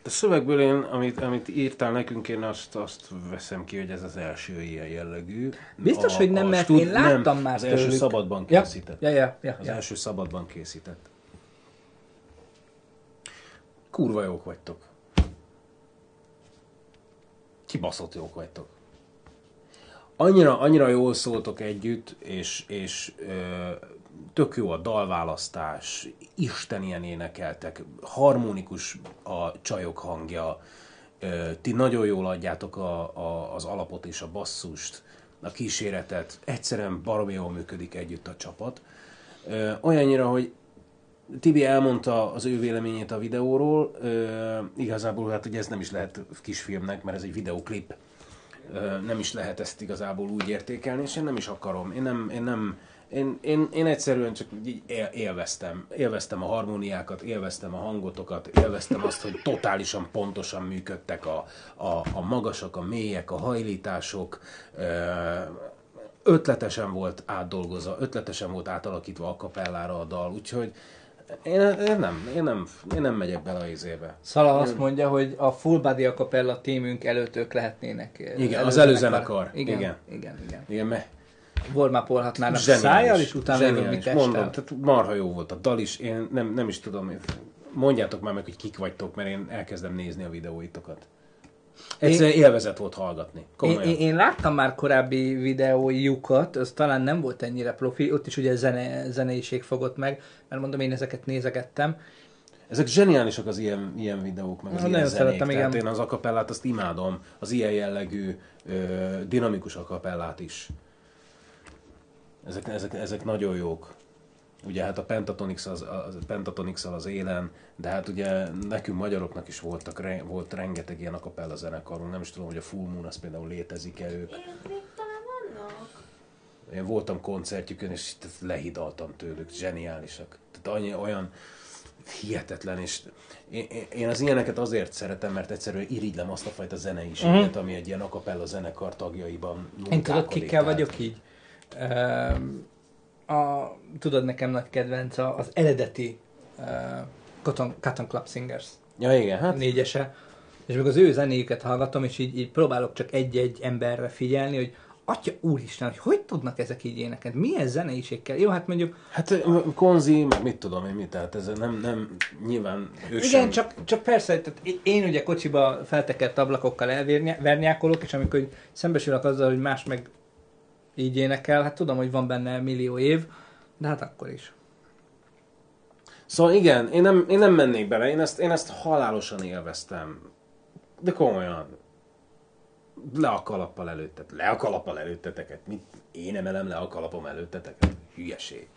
A szövegből én, amit, amit írtál nekünk, én azt, azt veszem ki, hogy ez az első ilyen jellegű. Biztos, hogy nem, mert én láttam már Az első tőlük. szabadban Ja, készített. ja, ja, ja, Az ja. első szabadban készített. Kurva jók vagytok. Kibaszott jók vagytok. Annyira, annyira jól szóltok együtt, és, és ö, tök jó a dalválasztás, istenien énekeltek, harmonikus a csajok hangja, ö, ti nagyon jól adjátok a, a, az alapot és a basszust, a kíséretet, egyszerűen baromi jól működik együtt a csapat. Ö, olyannyira, hogy Tibi elmondta az ő véleményét a videóról, ö, igazából hát ugye ez nem is lehet kisfilmnek, mert ez egy videoklip, Ö, nem is lehet ezt igazából úgy értékelni, és én nem is akarom. Én nem, én nem, én, én, én egyszerűen csak így él, élveztem. Élveztem a harmóniákat, élveztem a hangotokat, élveztem azt, hogy totálisan pontosan működtek a, a, a magasak, a mélyek, a hajlítások. Ötletesen volt átdolgozva, ötletesen volt átalakítva a kapellára a dal, úgyhogy én, én, nem, én, nem, én nem megyek bele a izébe. Szala azt mondja, hogy a Full Body Acapella tímünk előtt ők lehetnének. eh, Igen, az előzenekar. előzenekar. Igen, Igen. igen, igen. igen. Warmapolhatnának Zseniális. szájjal, és utána jövünk mi Zseniális. testtel. Mondom, tehát marha jó volt a dal is, én nem, nem is tudom, én- mondjátok már meg, hogy kik vagytok, mert én elkezdem nézni a videóitokat. Egyszerűen élvezet volt hallgatni. Én, Komolyan. én, én láttam már korábbi videójukat, az talán nem volt ennyire profi, ott is ugye zene, zeneiség fogott meg, mert mondom, én ezeket nézegettem. Ezek zseniálisak az ilyen, ilyen videók, meg az Na, ilyen zenék. Tehát igen. én az akapellát azt imádom, az ilyen jellegű, ö, dinamikus akapellát is. Ezek, ezek, ezek nagyon jók. Ugye hát a Pentatonix az, az, Pentatonix az élen, de hát ugye nekünk magyaroknak is voltak, re- volt rengeteg ilyen akapella zenekarunk. Nem is tudom, hogy a Full Moon az például létezik-e ők. Még talán vannak. Én voltam koncertjükön, és lehidaltam tőlük, zseniálisak. Tehát annyi, olyan hihetetlen, és én, én- az ilyeneket azért szeretem, mert egyszerűen irigylem azt a fajta zeneiséget, Mhm. ami egy ilyen akapella zenekar tagjaiban Én tudod, kikkel Tehát- vagyok így? Um, a, tudod, nekem nagy kedvenc az eredeti uh, Cotton, Cotton Club Singers Ja, igen, hát négyese, és meg az ő zenéjüket hallgatom, és így, így próbálok csak egy-egy emberre figyelni, hogy Atya úristen, hogy hogy tudnak ezek így énekelni? Milyen zeneiség kell? Jó, hát mondjuk... Hát Konzi, meg mit tudom én, mit, tehát ez nem, nem, nyilván ő Igen, sem. csak, csak persze, tehát én ugye kocsiba feltekert ablakokkal elvernyákolok, és amikor szembesülök azzal, hogy más meg így énekel, hát tudom, hogy van benne millió év, de hát akkor is. Szóval igen, én nem, én nem mennék bele, én ezt, én ezt halálosan élveztem. De komolyan. Le a kalappal előttet. Le a kalappal előtteteket. Mit? Én emelem le a kalapom előtteteket. Hülyeség.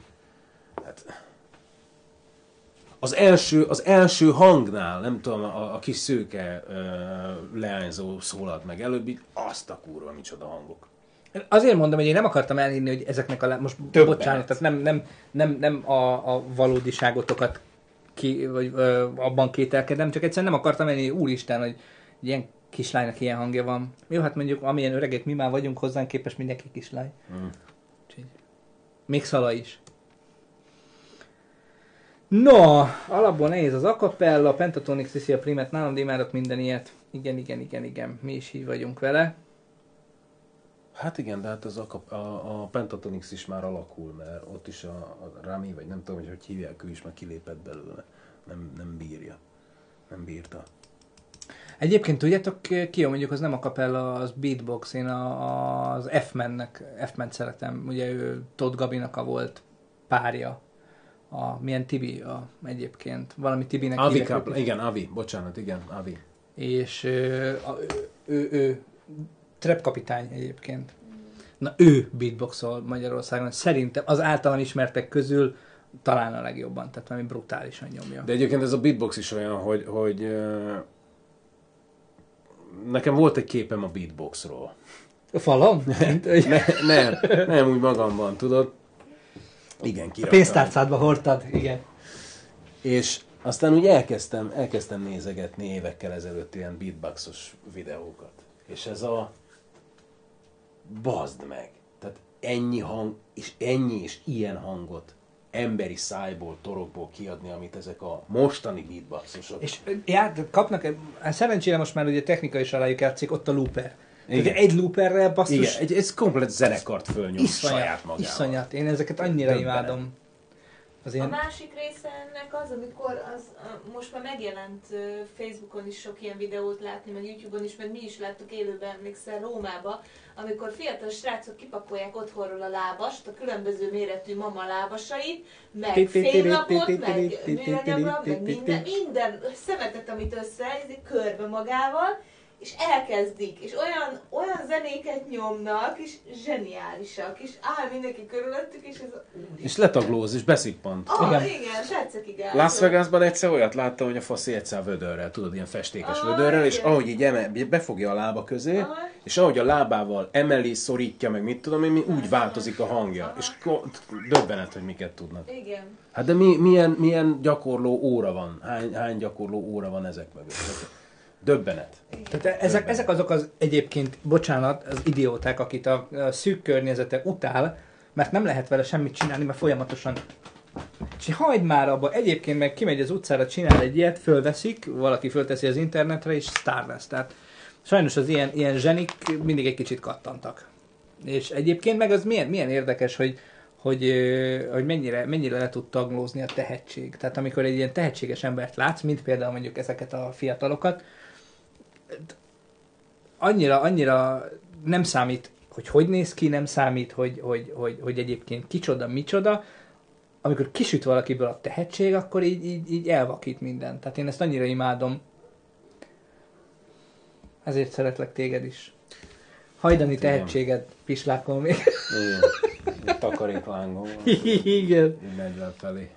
Hát... Az első, az első hangnál, nem tudom, a, a kis szőke ö, leányzó szólalt meg előbb, így azt a kurva, micsoda hangok. Azért mondom, hogy én nem akartam elhinni, hogy ezeknek a... Most Többet. bocsánat, tehát nem, nem, nem, nem a, a valódiságotokat ki, vagy ö, abban kételkedem, csak egyszerűen nem akartam elhinni, úristen, hogy ilyen kislánynak ilyen hangja van. Jó, hát mondjuk amilyen öregek mi már vagyunk hozzánk képes mindenki kislány. Mm. Úgyhogy Még Szala is. No, alapból nehéz az acapella, a Pentatonix viszi a primet, nálam de imádok minden ilyet. Igen, igen, igen, igen, mi is így vagyunk vele. Hát igen, de hát az a, a, a Pentatonix is már alakul, mert ott is a, a Rami, vagy nem tudom, hogy hogy hívják, ő is már kilépett belőle. Nem, nem bírja. Nem bírta. Egyébként tudjátok ki, mondjuk az nem a kapella, az beatbox, én a, az F-mennek, F-ment szeretem, ugye ő Todd Gabinak a volt párja. A, milyen Tibi a, egyébként, valami Tibinek Avi Kapla, őket. igen, Avi, bocsánat, igen, Avi. És ő, ő trap kapitány egyébként. Na ő beatboxol Magyarországon. Szerintem az általam ismertek közül talán a legjobban, tehát valami brutálisan nyomja. De egyébként ez a beatbox is olyan, hogy, hogy nekem volt egy képem a beatboxról. A falon? <laughs> ne, nem, nem úgy magamban, tudod? Igen, A kiraktam. pénztárcádba hordtad, igen. És aztán úgy elkezdtem, elkezdtem nézegetni évekkel ezelőtt ilyen beatboxos videókat. És ez a... Bazd meg! Tehát ennyi hang, és ennyi és ilyen hangot emberi szájból, torokból kiadni, amit ezek a mostani beatboxosok. És já, kapnak, hát szerencsére most már ugye technika is alájuk játszik, ott a looper. Igen. Egy looperrel basszus, Igen, egy, egy komplet zenekart fölnyom iszonyat, saját magával. iszonyat. Én ezeket annyira Döbbenet. imádom. Az A ilyen, másik része ennek az, amikor az, a, most már megjelent Facebookon is sok ilyen videót látni, meg Youtube-on is, meg mi is láttuk élőben, emlékszel Rómába, amikor fiatal srácok kipakolják otthonról a lábast, a különböző méretű mama lábasait, meg fénylapot, meg műanyagra, meg minden, minden szemetet, amit össze, körbe magával, és elkezdik, és olyan, olyan zenéket nyomnak, és zseniálisak, és áll mindenki körülöttük, és ez... És letaglóz, és beszippant. Ah, igen, igen srácokig áll. Las Vegasban egyszer olyat láttam, hogy a faszi egyszer vödörrel, tudod, ilyen festékes Ah, vödörrel, és igen. ahogy így emel, befogja a lába közé, Aha. és ahogy a lábával emeli, szorítja, meg mit tudom én, mi, úgy változik a hangja. És ko- döbbenet, hogy miket tudnak. Igen. Hát de mi, milyen, milyen gyakorló óra van? Hány, hány gyakorló óra van ezek mögött? Döbbenet. tehát ezek, ezek azok az egyébként, bocsánat, az idióták, akit a, a szűk környezete utál, mert nem lehet vele semmit csinálni, mert folyamatosan és hagyd már abba, egyébként meg kimegy az utcára, csinál egy ilyet, fölveszik, valaki fölteszi az internetre, és sztár lesz. Tehát sajnos az ilyen, ilyen zsenik mindig egy kicsit kattantak. És egyébként meg az milyen, milyen érdekes, hogy, hogy, hogy mennyire, mennyire le tud taglózni a tehetség. Tehát amikor egy ilyen tehetséges embert látsz, mint például mondjuk ezeket a fiatalokat, annyira, annyira nem számít, hogy hogy néz ki, nem számít, hogy, hogy, hogy, hogy egyébként kicsoda, micsoda, amikor kisüt valakiből a tehetség, akkor így, így, így elvakít minden. Tehát én ezt annyira imádom. Ezért szeretlek téged is. Hajdani Hát tehetséged, pislákon még. Igen. Takaréklángom. <laughs> Igen. Le felé.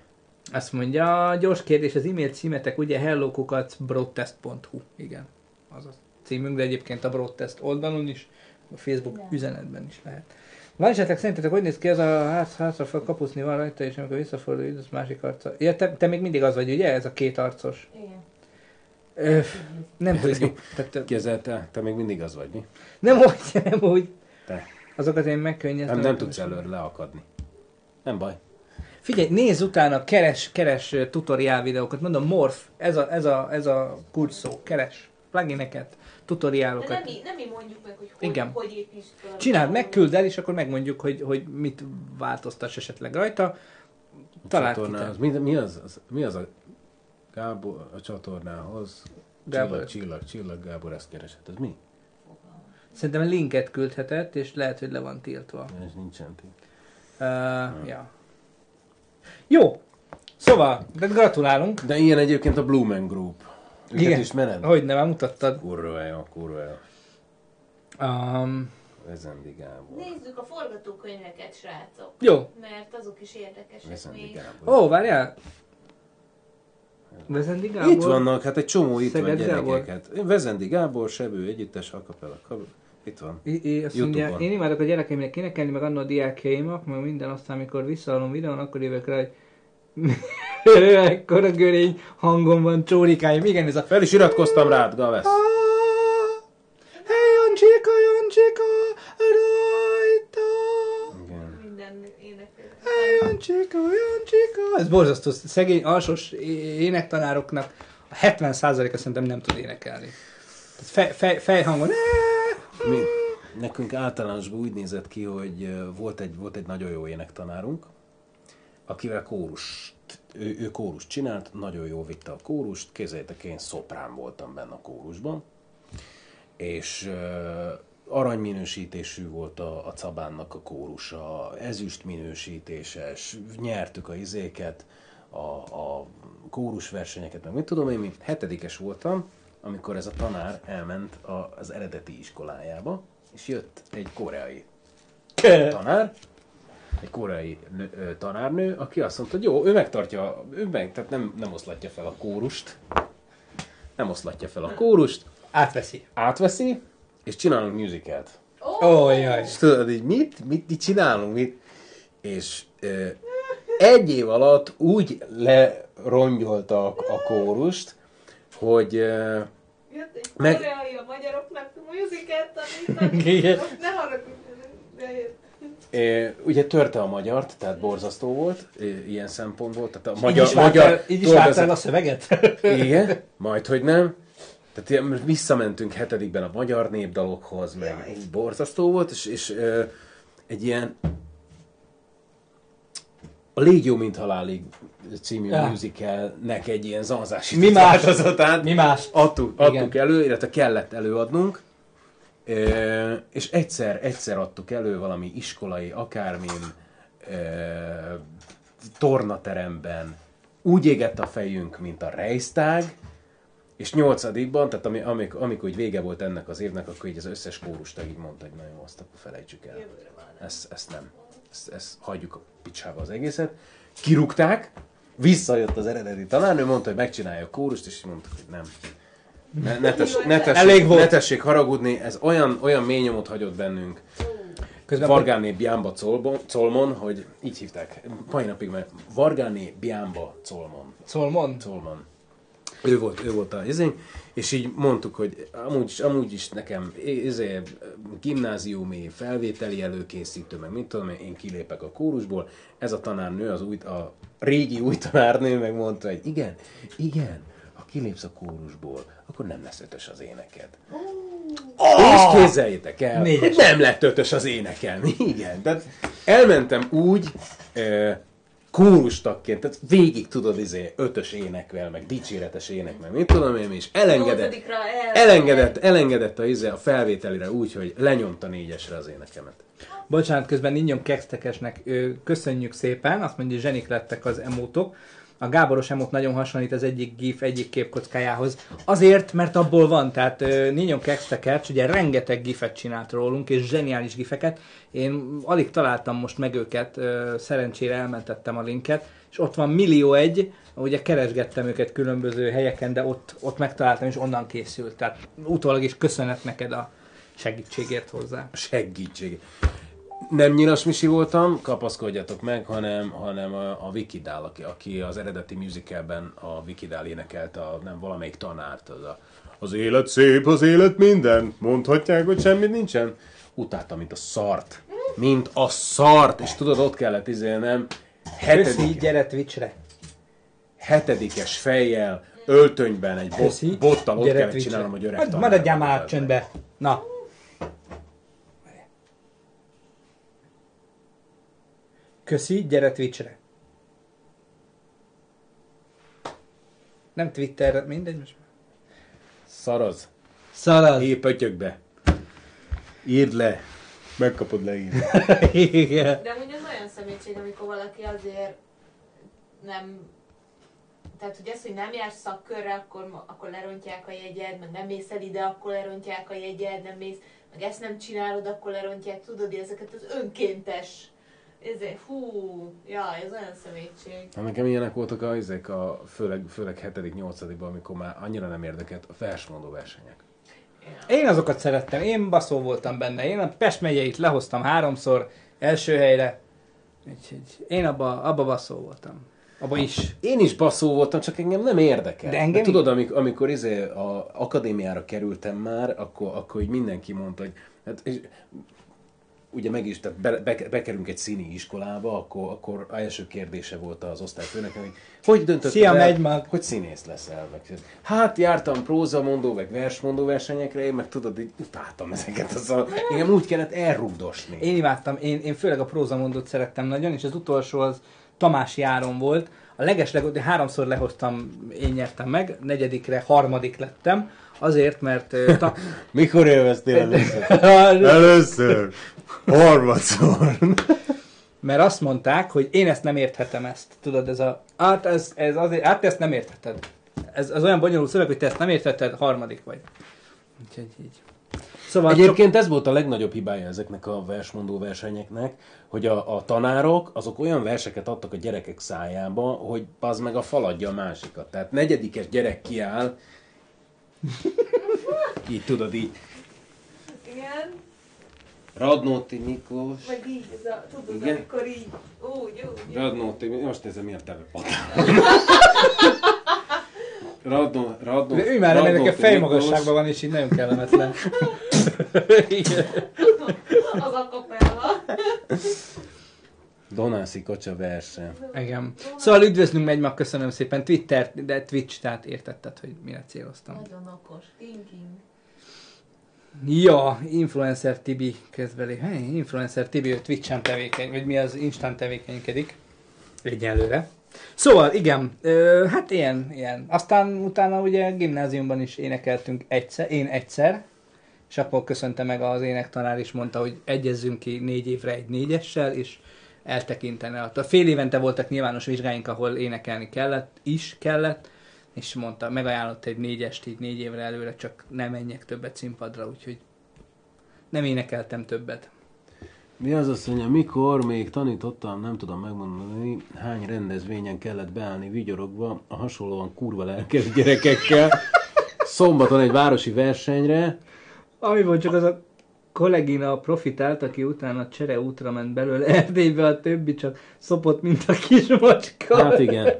Azt mondja, gyors kérdés, az e-mail címetek ugye hellokukat.broadtest.hu. Igen, az a címünk, de egyébként a Broadtest oldalon is, a Facebook üzenetben is lehet. Van esetleg szerintetek, hogy néz ki ez a ház, hátra fel kapuszni van rajta, és amikor visszafordul, üdvös másik arca. Ja, te, te, még mindig az vagy, ugye? Ez a két arcos. Igen. Ö, nem tudjuk. Tehát, Ki ezzel te? Te még mindig az vagy, mi? nem úgy, <laughs> nem úgy. Te. Azokat én megkönnyeztem. Nem, nem tudsz előre leakadni. Nem baj. Figyelj, nézz utána, keres, keres tutoriál videókat. Mondom, Morph, ez a, ez a, ez a kulcs szó. Keres plugineket, De tutoriálokat. nem mi, nem mi mondjuk meg, hogy hogy, Igen. hogy építsd fel. Csináld, megküld el, és akkor megmondjuk, hogy, hogy mit változtass esetleg rajta. Találd ki te. Mi, mi, az, az, mi az a Gábor a csatornához? Gábor. Csillag, csillag, csillag, Gábor ezt keresett. Ez mi? Szerintem linket küldhetett, és lehet, hogy le van tiltva. Ez nincsen ti. Uh, ja. Jó. Szóval, de gratulálunk. De ilyen egyébként a Blue Man Group. Őket Igen. ismered? Hogy nem, mutattad. Kurva jó, kurva jó. Um, Vezendi Gábor. Nézzük a forgatókönyveket, srácok. Jó. Mert azok is érdekesek Vezendi még. Gábor. Ó, várjál. Vezendi Gábor? Itt vannak, hát egy csomó itt Szeged van Gábor? gyerekeket. Vezendi Gábor, Sebő, Együttes, Akapella. Itt van. I- I, azt mondja, YouTube-on. én imádok a gyerekeimnek énekelni, meg annó a diákjaimak, meg minden, aztán amikor visszahallom videón, akkor jövök rá, hogy ekkora görény hangom van, csórikáim. Igen, ez a... Fel is iratkoztam rád, Gavesz. Hey, Jancsika, Jancsika, rajta! Igen. Minden énekel. Hey, Jancsika, Jancsika! Ez borzasztó. Szegény, alsos é- énektanároknak a 70%-a szerintem nem tud énekelni. Tehát fej, fej, fejhangon... Mi, nekünk általánosban úgy nézett ki, hogy volt egy, volt egy nagyon jó énektanárunk, akivel kórus, ő, ő kórus csinált, nagyon jó vitte a kórust, képzeljétek, én szoprán voltam benne a kórusban, és uh, aranyminősítésű volt a, a Cabánnak a kórusa, ezüst minősítéses, nyertük a izéket, a, a kórusversenyeket, meg mit tudom én, mi hetedikes voltam, amikor ez a tanár elment a, az eredeti iskolájába, és jött egy koreai <laughs> tanár, egy koreai nő, ö, tanárnő, aki azt mondta, hogy jó, ő megtartja, ő meg, tehát nem, nem oszlatja fel a kórust, nem oszlatja fel a kórust, Átveszi. átveszi, és csinálunk musicalt. Ó, oh, jaj. És tudod, így mit, mit, mit csinálunk, mit? És ö, egy év alatt úgy lerongyolta a, a kórust, hogy ö, Jött egy Meg- koreai a magyaroknak musicalt tanítani. Igen. Ne haragudj, de jött. É, ugye törte a magyart, tehát borzasztó volt, ilyen szempontból. Tehát a Így magyar, is várt magyar el, így is dolgozat- a szöveget? <laughs> Igen, majd hogy nem. Tehát ilyen, visszamentünk hetedikben a magyar népdalokhoz, meg így borzasztó volt, és, és ö, egy ilyen a Légy jó, mint halálig című Ja. musicalnek egy ilyen zanzásított Mi más? változatát Mi más? adtuk, Igen. adtuk elő, illetve kellett előadnunk, és egyszer, egyszer adtuk elő valami iskolai, akármin, tornateremben, úgy égett a fejünk, mint a Reichstag, és nyolcadikban, tehát ami, amikor, amikor így vége volt ennek az évnek, akkor így az összes kórustag így mondta, hogy na jó, azt akkor felejtsük el. Ezt, ezt nem. Ezt, ezt hagyjuk a picsába az egészet. Kirúgták, visszajött az eredeti tanárnő, mondta, hogy megcsinálja a kórust, és mondtuk, hogy nem. Ne, ne, tess, ne, tessék, Elég volt. ne tessék haragudni, ez olyan, olyan mély nyomot hagyott bennünk. Közben Vargáné Colbon, Colmon, hogy így hívták, mai napig meg Vargáné Biamba Colmon. Szolmon? Colmon. Ő volt, ő volt a izénk, és így mondtuk, hogy amúgy is, amúgy is nekem izé, gimnáziumi felvételi előkészítő, meg mit tudom én, kilépek a kórusból. Ez a tanárnő, az új, a régi új tanárnő megmondta, hogy igen, igen, kilépsz a kórusból, akkor nem lesz ötös az éneked. Oh! És képzeljétek el, Négyes. hogy nem lett ötös az énekelni. <laughs> Igen, tehát elmentem úgy, e, kórustagként, tehát végig tudod, izé, ötös énekvel, meg dicséretes ének, meg mit tudom én, és elengedett, elengedett, elengedett a, izé, a felvételire úgy, hogy lenyomta négyesre az énekemet. Bocsánat, közben Ninyon Kextekesnek köszönjük szépen, azt mondja, hogy zsenik lettek az emótok. A Gáboros emót nagyon hasonlít az egyik gif egyik képkockájához. Azért, mert abból van, tehát ö, Ninyon Kextekers ugye rengeteg gifet csinált rólunk, és zseniális gifeket. Én alig találtam most meg őket, ö, szerencsére elmentettem a linket, és ott van millió egy, ugye keresgettem őket különböző helyeken, de ott, ott megtaláltam, és onnan készült. Tehát utólag is köszönet neked a segítségért hozzá. Segítség. Nem nyilas Misi voltam, kapaszkodjatok meg, hanem, hanem a, a Vikidál, aki, aki az eredeti musicalben a Vikidál énekelte a, nem valamelyik tanárt. Az, a, az élet szép, az élet minden. Mondhatják, hogy semmit nincsen. Utáltam, mint a szart. Mint a szart. És tudod, ott kellett izélnem. Köszi, Hetedik, gyere Twitchre! hetedikes fejjel, öltönyben, egy Köszi, bot, bottal ott gyere kellett Twitchre. csinálnom, hogy öreg Maradjál már csöndbe! Na! Köszi, gyere Twitchre! Nem Twitter, mindegy most. Szaraz. Szalad! Épp pötyökbe. Írd le. Megkapod leírni. <laughs> Igen. De amúgy az olyan szemétség, amikor valaki azért nem... Tehát, hogy ez, hogy nem jársz szakkörre, akkor, akkor lerontják a jegyed, meg nem mész el ide, akkor lerontják a jegyed, nem mész, meg ezt nem csinálod, akkor lerontják, tudod, ezeket az önkéntes... Ezért, hú, ja, ez olyan szemétség. Na, nekem ilyenek voltak a, ezek a főleg, főleg 7.-8. amikor már annyira nem érdekelt a versmondó versenyek. Én azokat szerettem, én baszó voltam benne. Én a Pest megyeit lehoztam háromszor első helyre. Úgyhogy én abba, abba baszó voltam. Abba is. Én is baszó voltam, csak engem nem érdekel. De engem Mert tudod, amikor, amikor izé a akadémiára kerültem már, akkor, akkor így mindenki mondta, hogy hát, és, ugye meg is, tehát be, be, bekerülünk egy színi iskolába, akkor, akkor a első kérdése volt az osztályfőnek, hogy hogy döntötted Szia, el, megy mag! hogy színész leszel? Meg, hát jártam prózamondó, meg versmondó versenyekre, én meg tudod, így utáltam ezeket. Az a, engem úgy kellett elrugdosni. Én imádtam, én, én főleg a prózamondót szerettem nagyon, és az utolsó az Tamási Áron volt. A legesleg, háromszor lehoztam, én nyertem meg, negyedikre harmadik lettem, azért, mert... ö, Ta... <laughs> Mikor élveztél <laughs> először? először. Harmadszor. mert azt mondták, hogy én ezt nem érthetem ezt. Tudod, ez a... Hát, ez, ez azért, hát te ezt nem értheted. Ez az olyan bonyolult szöveg, hogy te ezt nem értheted, harmadik vagy. Úgyhogy így. Szóval Egyébként ez volt a legnagyobb hibája ezeknek a versmondó versenyeknek, hogy a, a tanárok azok olyan verseket adtak a gyerekek szájába, hogy az meg a faladja a másikat. Tehát negyedikes gyerek kiáll, <laughs> így tudod, így Igen, Radnóti Miklós, meg így, ez a, tudod, Igen. amikor így, úgy, úgy. Radnóti, most nézem miért teve <laughs> Radnó, Radnó, De ő már nem, ennek a fejmagasságban van, és így nagyon kellemetlen. <laughs> Igen. Az a kapella. Donászi kocsa verseny. Igen. Szóval üdvözlünk Megymag, köszönöm szépen. Twitter, de Twitch, tehát értetted, hogy mire céloztam. Nagyon okos. Thinking. Ja, Influencer Tibi közbeli. Hey, Influencer Tibi, ő Twitch-en tevékeny, vagy mi az Instán tevékenykedik. Egyelőre. Szóval, igen, ö, hát ilyen, ilyen. Aztán utána ugye gimnáziumban is énekeltünk egyszer, én egyszer, és akkor köszönte meg az énektanár is, mondta, hogy egyezzünk ki négy évre egy négyessel, és eltekintene. A fél évente voltak nyilvános vizsgáink, ahol énekelni kellett, is kellett, és mondta, megajánlott egy négyest így négy évre előre, csak nem menjek többet színpadra, úgyhogy nem énekeltem többet. Mi az azt mondja, mikor még tanítottam, nem tudom megmondani, hány rendezvényen kellett beállni vigyorogva a hasonlóan kurva lelkes gyerekekkel. Szombaton egy városi versenyre, Ami volt csak az a kollégina profitált, aki utána csere útra ment belőle <laughs> Erdélybe, a többi csak szopott, mint a kis macska. Hát igen.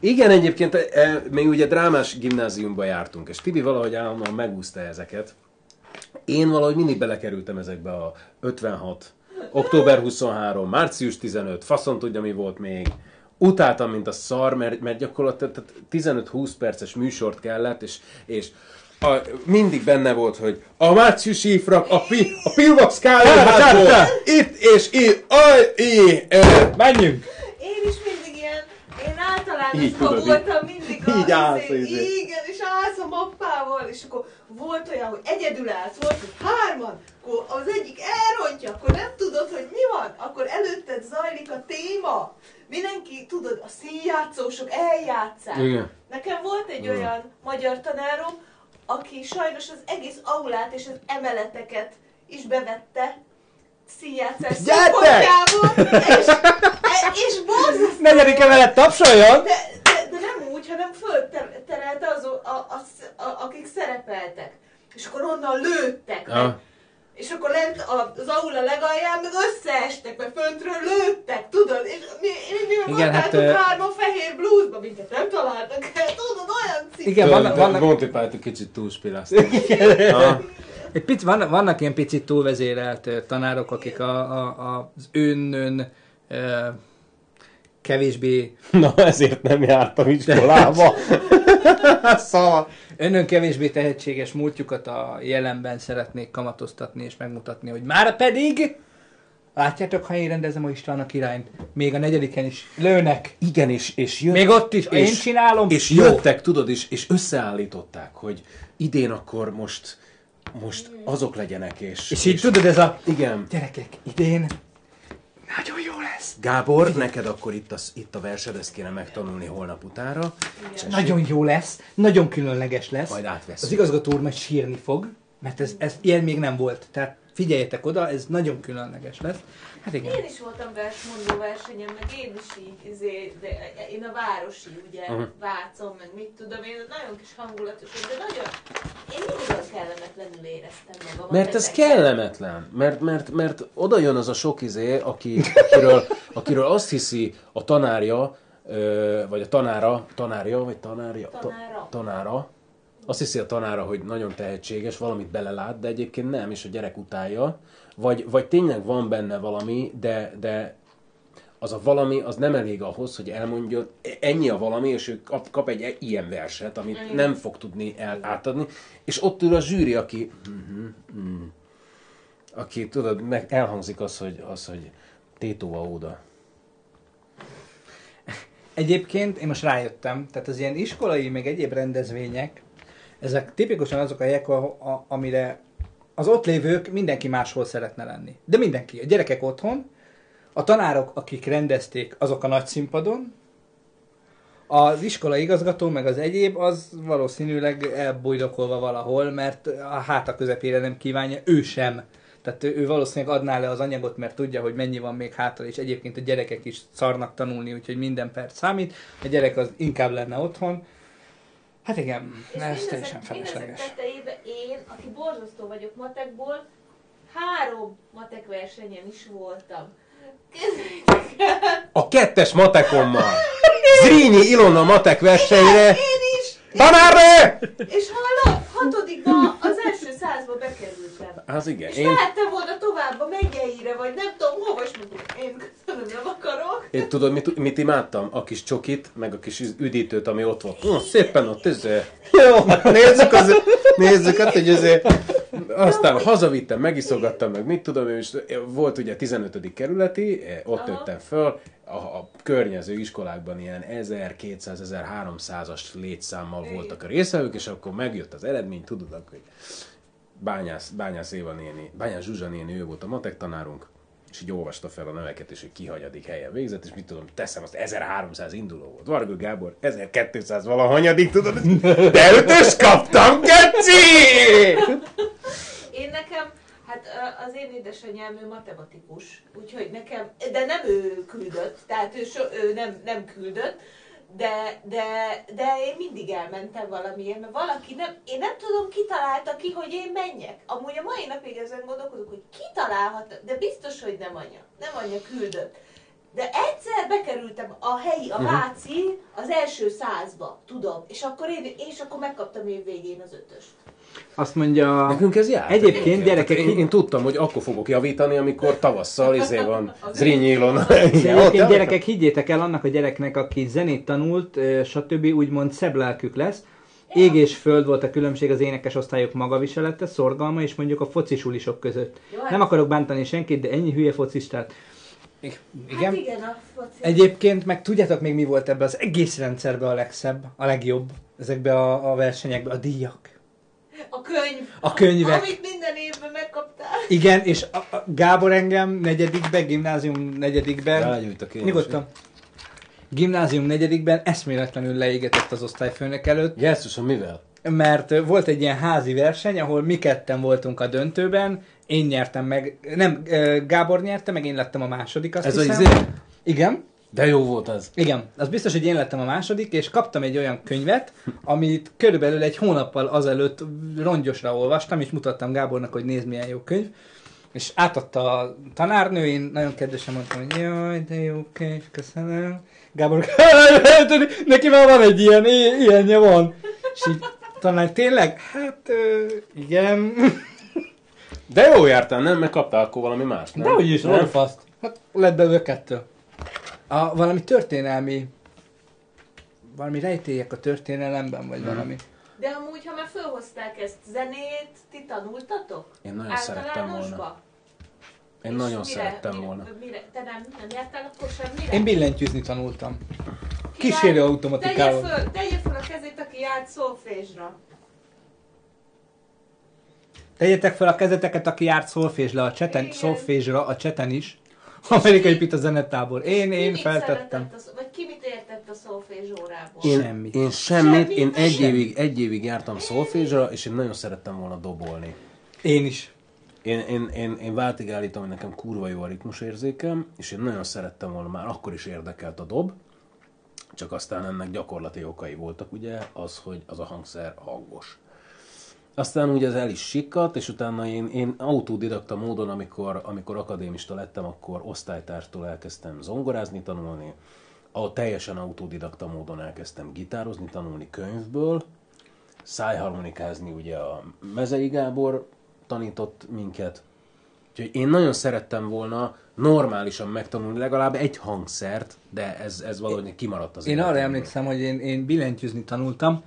Igen, egyébként e, még ugye drámás gimnáziumba jártunk, és Tibi valahogy állandóan megúszta ezeket. Én valahogy mindig belekerültem ezekbe a 56, október 23, március 15, faszon tudja mi volt még. Utáltam, mint a szar, mert, mert gyakorlatilag tehát 15-20 perces műsort kellett, és, és a, mindig benne volt, hogy a márciusi ifrak, a, pi, a Pilvax itt és itt, aj, i, e, Menjünk! Én is mindig ilyen, én általánosban Így tudod, voltam mindig a, így állsz, izé- izé. Igen, és állsz a mappával, és akkor volt olyan, hogy egyedül állsz, volt, hogy hárman, akkor az egyik elrontja, akkor nem tudod, hogy mi van, akkor előtted zajlik a téma. Mindenki, tudod, a színjátszósok eljátszák. Igen. Nekem volt egy Mm. olyan magyar tanárom, aki sajnos az egész aulát és az emeleteket is bevette színjátszás szempontjából, és, <laughs> és borzasztó Negyedik emelet tapsoljon! de, de, de nem úgy, hanem fölterelte az, a, a, a, a, akik szerepeltek. És akkor onnan lőttek. Ja. Meg, és akkor lent a- az aula legalján meg összeestek, mert föntről lőttek, tudod? És mi, mi, mi Igen, hát, hárman fehér blúzba, minket nem találtak el, tudod, olyan cím. Igen, vannak, vannak, Monty Python kicsit túlspilázta. <laughs> Aha. egy pic, vannak, vannak ilyen picit túlvezérelt tanárok, akik a, a, a, az önnön kevésbé <laughs> Na, ezért nem jártam iskolába. <laughs> szóval. Önnön kevésbé tehetséges múltjukat a jelenben szeretnék kamatoztatni és megmutatni, hogy már pedig látjátok, ha én rendezem a István a királyt, még a negyediken is lőnek. Igen, és, és jött, Még ott is, én és, csinálom, És jó. jöttek, tudod, és, és összeállították, hogy idén akkor most, most azok legyenek, és... És így tudod, ez a Igen. gyerekek, idén nagyon jó lesz. Gábor, neked akkor itt, az, itt a versed, ezt kéne megtanulni holnap utára. Nagyon jó lesz, nagyon különleges lesz. Majd átveszünk. Az igazgató úr majd sírni fog, mert ez, ez ilyen még nem volt. Tehát figyeljetek oda, ez nagyon különleges lesz. Hát igen. Én is voltam versmondó versenyen, meg én is így, izé, de én a városi, ugye, uh-huh. Vácon, meg mit tudom, én nagyon kis hangulatos, de nagyon, én mindig kellemetlenül éreztem magam. Mert ez kellemetlen, mert, mert, mert oda jön az a sok izé, aki, akiről, akiről azt hiszi a tanárja, vagy a tanára, tanárja, vagy tanárja, ta- Tanára. tanára, azt hiszi a tanára, hogy nagyon tehetséges, valamit belelát, de egyébként nem, és a gyerek utálja, vagy, vagy tényleg van benne valami, de, de az a valami, az nem elég ahhoz, hogy elmondjon, ennyi a valami, és ő kap, kap egy ilyen verset, amit Igen. nem fog tudni el, átadni, és ott ül a zsűri, aki, mhm, mhm, aki tudod, meg elhangzik az, hogy, az, hogy tétóva óda. Egyébként én most rájöttem, tehát az ilyen iskolai, meg egyéb rendezvények, ezek tipikusan azok a helyek, amire az ott lévők mindenki máshol szeretne lenni. De mindenki. A gyerekek otthon, a tanárok, akik rendezték, azok a nagy színpadon, Az iskola igazgató, meg az egyéb, az valószínűleg elbojdokolva valahol, mert a háta közepére nem kívánja, ő sem. Tehát ő, ő valószínűleg adná le az anyagot, mert tudja, hogy mennyi van még hátra, és egyébként a gyerekek is szarnak tanulni, úgyhogy minden perc számít. A gyerek az inkább lenne otthon. Hát igen, És ez mindezek- teljesen mindezek felesleges. Én, aki borzasztó vagyok matekból, három matek versenyen is voltam. El! A kettes matekommal. <laughs> Zrínyi Ilona matek versenyre. Én is! Tanárnő! És hallod, hatodikba az első százba bekerültem. Az igen. És Én, lehettem volna tovább a Megyeire, vagy nem tudom hova, és mondom, én köszönöm, nem akarok. én tudod, mit, mit imádtam? A kis csokit, meg a kis üdítőt, ami ott volt. Hm, szépen ott, ez... Jó, hát nézzük, az, nézzük, hát, hogy ezért... Aztán hazavittem, megiszogattam, meg mit tudom, és volt ugye 15. kerületi, eh, ott Aha. nőttem föl, a, a környező iskolákban ilyen 1200-1300-as létszámmal voltak a részvevők, és akkor megjött az eredmény, tudod, akkor Bányász, Bányász Éva néni, Bányász Zsuzsa néni, ő volt a matek tanárunk, és így olvasta fel a neveket, és hogy ki hanyadik helyen végzett, és mit tudom, teszem, azt 1300 induló volt. Varga Gábor 1200 valahanyadik, tudod, de ötös kaptam, geci! Én nekem, hát az én édesanyám ő matematikus, úgyhogy nekem, de nem ő küldött, tehát ő, so, ő nem, nem küldött, de, de, de én mindig elmentem valamiért, mert valaki nem, én nem tudom, ki találta ki, hogy én menjek. Amúgy a mai napig ezen gondolkodok, hogy ki találhat, de biztos, hogy nem anya. Nem anya küldött. De egyszer bekerültem a helyi, a Mhm. Váci, az első százba, tudom. És akkor én, és akkor megkaptam év végén az ötöst. Azt mondja... Nekünk ez jár. Egyébként gyerekek, Én, én, tudtam, hogy akkor fogok javítani, amikor tavasszal izé van <laughs> Zrínyi Ilona. Egyébként gyerekek, higgyétek el, annak a gyereknek, aki zenét tanult, stb. úgymond szebb lelkük lesz. Ég és föld volt a különbség az énekes osztályok magaviselete, szorgalma és mondjuk a focisulisok között. Jó, hát- Nem akarok bántani senkit, de ennyi hülye focistát. I- Igen. Hát igen, a foci. Egyébként meg tudjátok még mi volt ebbe az egész rendszerben a legszebb, a legjobb ezekbe a, a versenyekbe, a díjak. A könyv. A könyvek. Amit minden évben megkaptál. Igen, és a, a Gábor engem negyedikbe, gimnázium negyedikben. Rágyújtok én. Nyugodtan. Gimnázium negyedikben eszméletlenül leégetett az osztályfőnök előtt. Jesszusom, mivel? Mert volt egy ilyen házi verseny, ahol mi ketten voltunk a döntőben, én nyertem meg, nem, Gábor nyerte, meg én lettem a második, azt Ez hiszem. izé? Igen. De jó volt az. Igen, az biztos, hogy én lettem a második, és kaptam egy olyan könyvet, amit körülbelül egy hónappal azelőtt rongyosra olvastam, és mutattam Gábornak, hogy nézd milyen jó könyv. És átadta a tanárnő, én nagyon kedvesen mondtam, hogy jaj, de jó könyv, köszönöm. Gábor, <laughs> neki már van egy ilyen, ilyenje van. És így, tanár, tényleg? Hát, ö, igen. De jó jártál, nem? Mert kaptál akkor valami más, nem? De hogy is, nem? Hát lett belőle kettő. A, valami történelmi, valami rejtélyek a történelemben, vagy valami. De amúgy, ha már felhozták ezt zenét, ti tanultatok? Én nagyon szerettem volna. Én És nagyon mire- szerettem mire, volna. Mire, te nem, nem jártál akkor semmire? Én billentyűzni tanultam. Kísérő automatikával. Tegye föl, tegye föl a kezét, aki járt szolfésra. Tegyetek fel a kezeteket, aki járt szolfésre a cseten, szolfésra a cseten is. Amerikai Pita zenetábor. Én, én Ki feltettem. a szó- Vagy ki mit értett a szolfés órából? Én, Semmit. én semmit, Semmit? én egy Semmit. évig, egy évig jártam szolfésra, és én nagyon szerettem volna dobolni. Én is. Én, én, én, én váltig állítom, hogy nekem kurva jó a ritmusérzékem, és én nagyon szerettem volna, már akkor is érdekelt a dob, csak aztán ennek gyakorlati okai voltak, ugye, az, hogy az a hangszer hangos. Aztán ugye ez el is sikkadt, és utána én, én autodidakta módon, amikor, amikor akadémista lettem, akkor osztálytártól elkezdtem zongorázni, tanulni, ahol teljesen autodidakta módon elkezdtem gitározni, tanulni könyvből, szájharmonikázni ugye a Mezei Gábor tanított minket. Úgyhogy én nagyon szerettem volna normálisan megtanulni legalább egy hangszert, de ez, ez valahogy kimaradt az Én arra életemből. emlékszem, hogy én, én billentyűzni tanultam,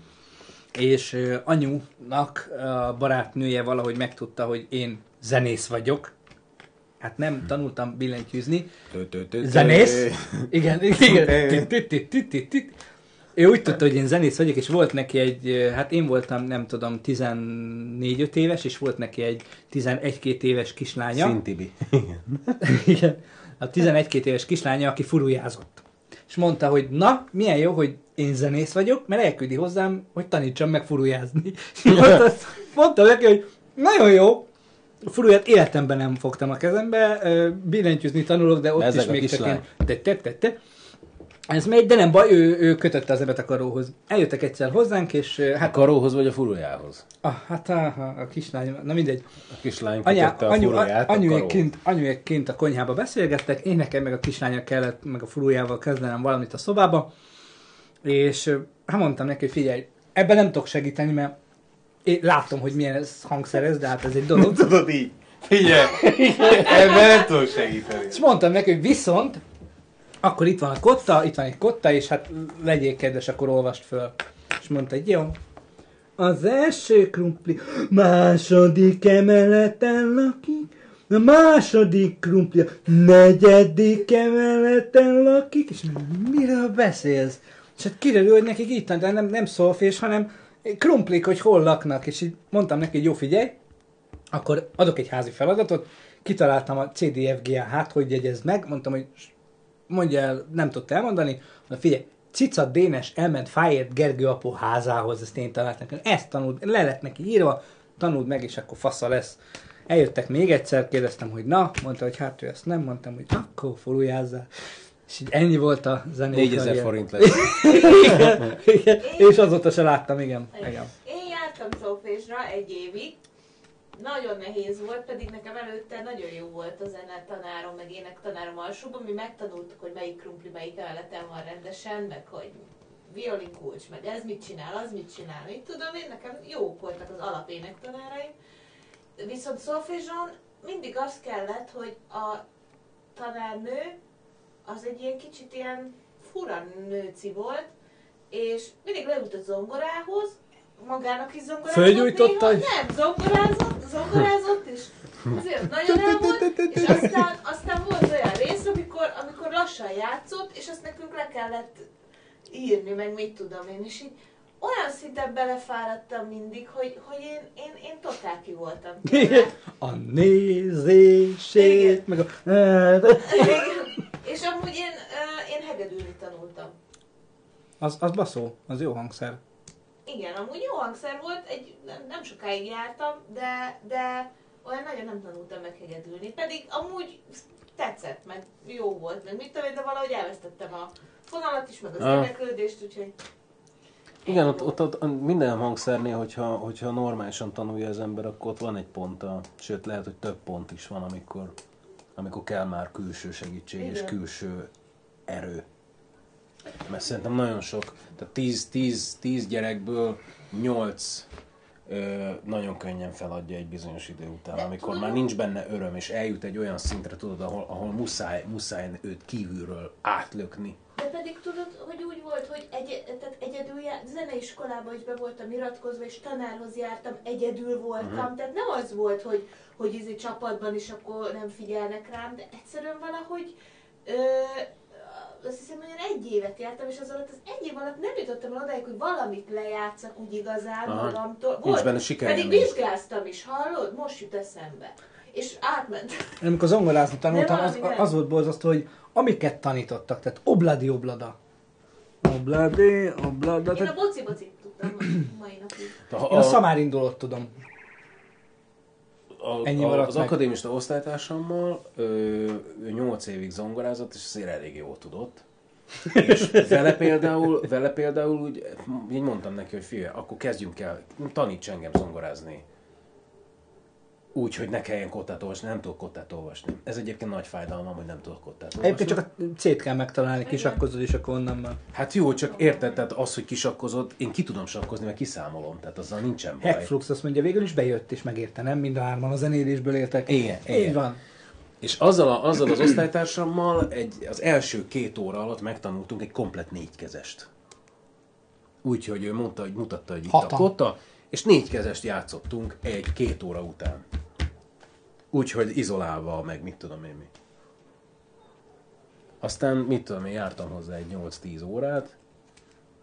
és anyunak a barátnője valahogy megtudta, hogy én zenész vagyok. Hát nem tanultam billentyűzni. Zenész? Igen, igen. Ő úgy tudta, hogy én zenész vagyok, és volt neki egy, hát én voltam, nem tudom, 14-5 éves, és volt neki egy 11-2 éves kislánya. Szintibi. <laughs> Igen. A 11-2 éves kislánya, aki furujázott. És mondta, hogy na, milyen jó, hogy én zenész vagyok, mert elküldi hozzám, hogy tanítsam meg furujázni. <laughs> És mondta, mondtam neki, hogy nagyon jó, furuját életemben nem fogtam a kezembe, billentyűzni tanulok, de ott Ezek is a még csak én te, te, te, te. Ez megy, de nem baj, ő, ő kötötte az ebet a karóhoz. Eljöttek egyszer hozzánk, és Hát a karóhoz vagy a furujához? ah, hát a, a, a kislány, na mindegy. A kislány Anyá, a anyu, furuját a anyuék, kint, anyuék kint a konyhába beszélgettek, én nekem meg a kislánya kellett, meg a furujával kezdenem valamit a szobába, és hát mondtam neki, hogy figyelj, ebben nem tudok segíteni, mert én látom, hogy milyen ez hangszer ez, de hát ez egy dolog. Tudod így? Figyelj, ebben nem tudok segíteni. És mondtam neki, hogy viszont, akkor itt van a kotta, itt van egy kotta, és hát legyél kedves, akkor olvast föl. És mondta, hogy jó. Az első krumpli második emeleten lakik, a második krumpli negyedik emeleten lakik, és miről beszélsz? És hát kiderül, hogy nekik itt de nem, nem szolfés, hanem krumplik, hogy hol laknak, és így mondtam neki, hogy jó, figyelj, akkor adok egy házi feladatot, kitaláltam a CDFGH-t, hogy jegyezd meg, mondtam, hogy mondja el, nem tudta elmondani, mondta, figyelj, Cica Dénes elment Fáért Gergő apu házához, ezt én találtam. Ezt tanult, le lett neki írva, tanuld meg, és akkor fasza lesz. Eljöttek még egyszer, kérdeztem, hogy na, mondta, hogy hát ő ezt nem, mondtam, hogy akkor furujázzál. És így ennyi volt a zenei 4000 karrier. forint <laughs> igen, igen, és azóta se láttam, igen. igen. Én jártam szolfésra egy évig, nagyon nehéz volt, pedig nekem előtte nagyon jó volt a zene tanárom, meg ének tanárom alsóban, mi megtanultuk, hogy melyik krumpli melyik emeleten van rendesen, meg hogy violin kulcs, meg ez mit csinál, az mit csinál, mit tudom én, nekem jók voltak az alapének tanáraim. Viszont szolfézson mindig az kellett, hogy a tanárnő az egy ilyen kicsit ilyen fura nőci volt, és mindig leült a zongorához, magának is zongorázott Fölgyújtotta néha, nem, zongorázott, zongorázott, és azért nagyon el volt, és aztán, aztán volt olyan rész, amikor, amikor lassan játszott, és azt nekünk le kellett írni, meg mit tudom én, és így olyan szinten belefáradtam mindig, hogy, hogy én, én, én totál ki voltam. tőle. A nézését, meg a... Igen. És amúgy én, én hegedülni tanultam. Az, az baszó, az jó hangszer. Igen, amúgy jó hangszer volt, egy, nem, nem sokáig jártam, de, de olyan nagyon nem tanultam meg hegedülni. Pedig amúgy tetszett, meg jó volt, meg mit tudom én, de valahogy elvesztettem a fonalat is, meg az Ah. érdeklődést, úgyhogy Igen, ott, ott, ott minden hangszernél, hogyha, hogyha normálisan tanulja az ember, akkor ott van egy pont, a, sőt lehet, hogy több pont is van, amikor, amikor kell már külső segítség és Igen. külső erő. Mert szerintem nagyon sok, tehát 10, 10, 10 gyerekből 8 ö, nagyon könnyen feladja egy bizonyos idő után, De amikor tudom- már nincs benne öröm, és eljut egy olyan szintre, tudod, ahol, ahol muszáj, muszáj őt kívülről átlökni. De pedig tudod, hogy úgy volt, hogy egy, tehát egyedül jár, zeneiskolába is be voltam iratkozva, és tanárhoz jártam, egyedül voltam, Mhm. tehát nem az volt, hogy, hogy izé csapatban is akkor nem figyelnek rám, de egyszerűen valahogy ö, azt hiszem, hogy én egy évet jártam, és az alatt az egy év alatt nem jutottam el odáig, hogy valamit lejátszak úgy igazán Aha. magamtól. Nincs Volt, benne pedig vizsgáztam is, hallod? Most jut eszembe. És átment. Én amikor zongorázni tanultam, az, az volt borzasztó, hogy amiket tanítottak, tehát obladi oblada. Obladi, oblada, Én a tehát boci-bocit tudtam mai napig. én a szamárindulót tudom. a, Ennyi a, az meg. akadémista osztálytársammal ö, ő 8 évig zongorázott, és azért elég jól tudott. És vele például, vele például úgy, így mondtam neki, hogy figyelj, akkor kezdjünk el, taníts engem zongorázni. Úgy, hogy ne kelljen kottát olvasni, nem tudok kottát olvasni. Ez egyébként nagy fájdalmam, hogy nem tudok kottát olvasni. Egyébként csak a C-t kell megtalálni, kisakkozod, és akkor onnan már. Hát jó, csak érted, tehát az, hogy kisakkozod, én ki tudom sakkozni, mert kiszámolom, tehát azzal nincsen baj. Hackflux azt mondja, végül is bejött és megérte, nem? Mind a hárman a zenélésből éltek. Igen, Így igen. van. És azzal, a, azzal az osztálytársammal egy, az első két óra alatt megtanultunk egy komplet négykezest. Úgyhogy ő mondta, hogy mutatta, hogy itt a kotta, és négykezest játszottunk egy-két óra után. Úgyhogy izolálva, meg mit tudom én mi. Aztán, mit tudom én, jártam hozzá egy 8-10 órát,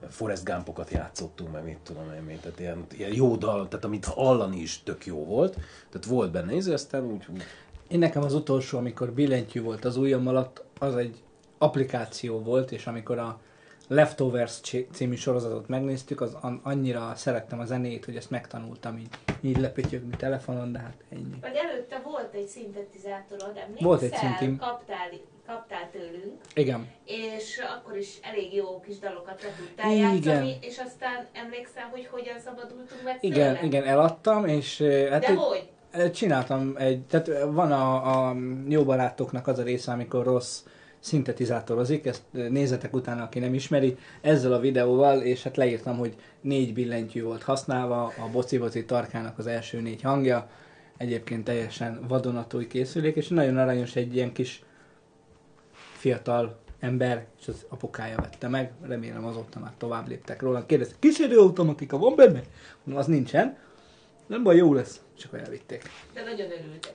Forrest Gumpokat játszottunk, meg mit tudom én, mi, tehát ilyen, ilyen jó dal, tehát amit hallani is tök jó volt, tehát volt benne íze, aztán úgy, úgy Én nekem az utolsó, amikor billentyű volt az ujjam alatt, az egy applikáció volt, és amikor a, Leftovers cí- című sorozatot megnéztük, az an- annyira szerettem a zenét, hogy ezt megtanultam így, így lepötyögni telefonon, de hát ennyi. Vagy előtte volt egy szintetizátorod, emlékszel? Volt egy szintim. Kaptál, kaptál tőlünk, Igen. és akkor is elég jó kis dalokat le tudtál Igen. játszani, és aztán emlékszel, hogy hogyan szabadultunk meg Igen, tőle? igen, eladtam, és hát De egy- hogy? csináltam egy, tehát eh, van a, a jó barátoknak az a része, amikor rossz szintetizátorozik, ezt nézzetek utána, aki nem ismeri, ezzel a videóval, és hát leírtam, hogy négy billentyű volt használva, a boci-boci tarkának az első négy hangja, egyébként teljesen vadonatúj készülék, és nagyon aranyos egy ilyen kis fiatal ember, és az apukája vette meg, remélem azóta már tovább léptek róla. Kérdezte, kísérő automatika van benne? Mondom, az nincsen. Nem baj, jó lesz. És akkor elvitték. De nagyon örültek.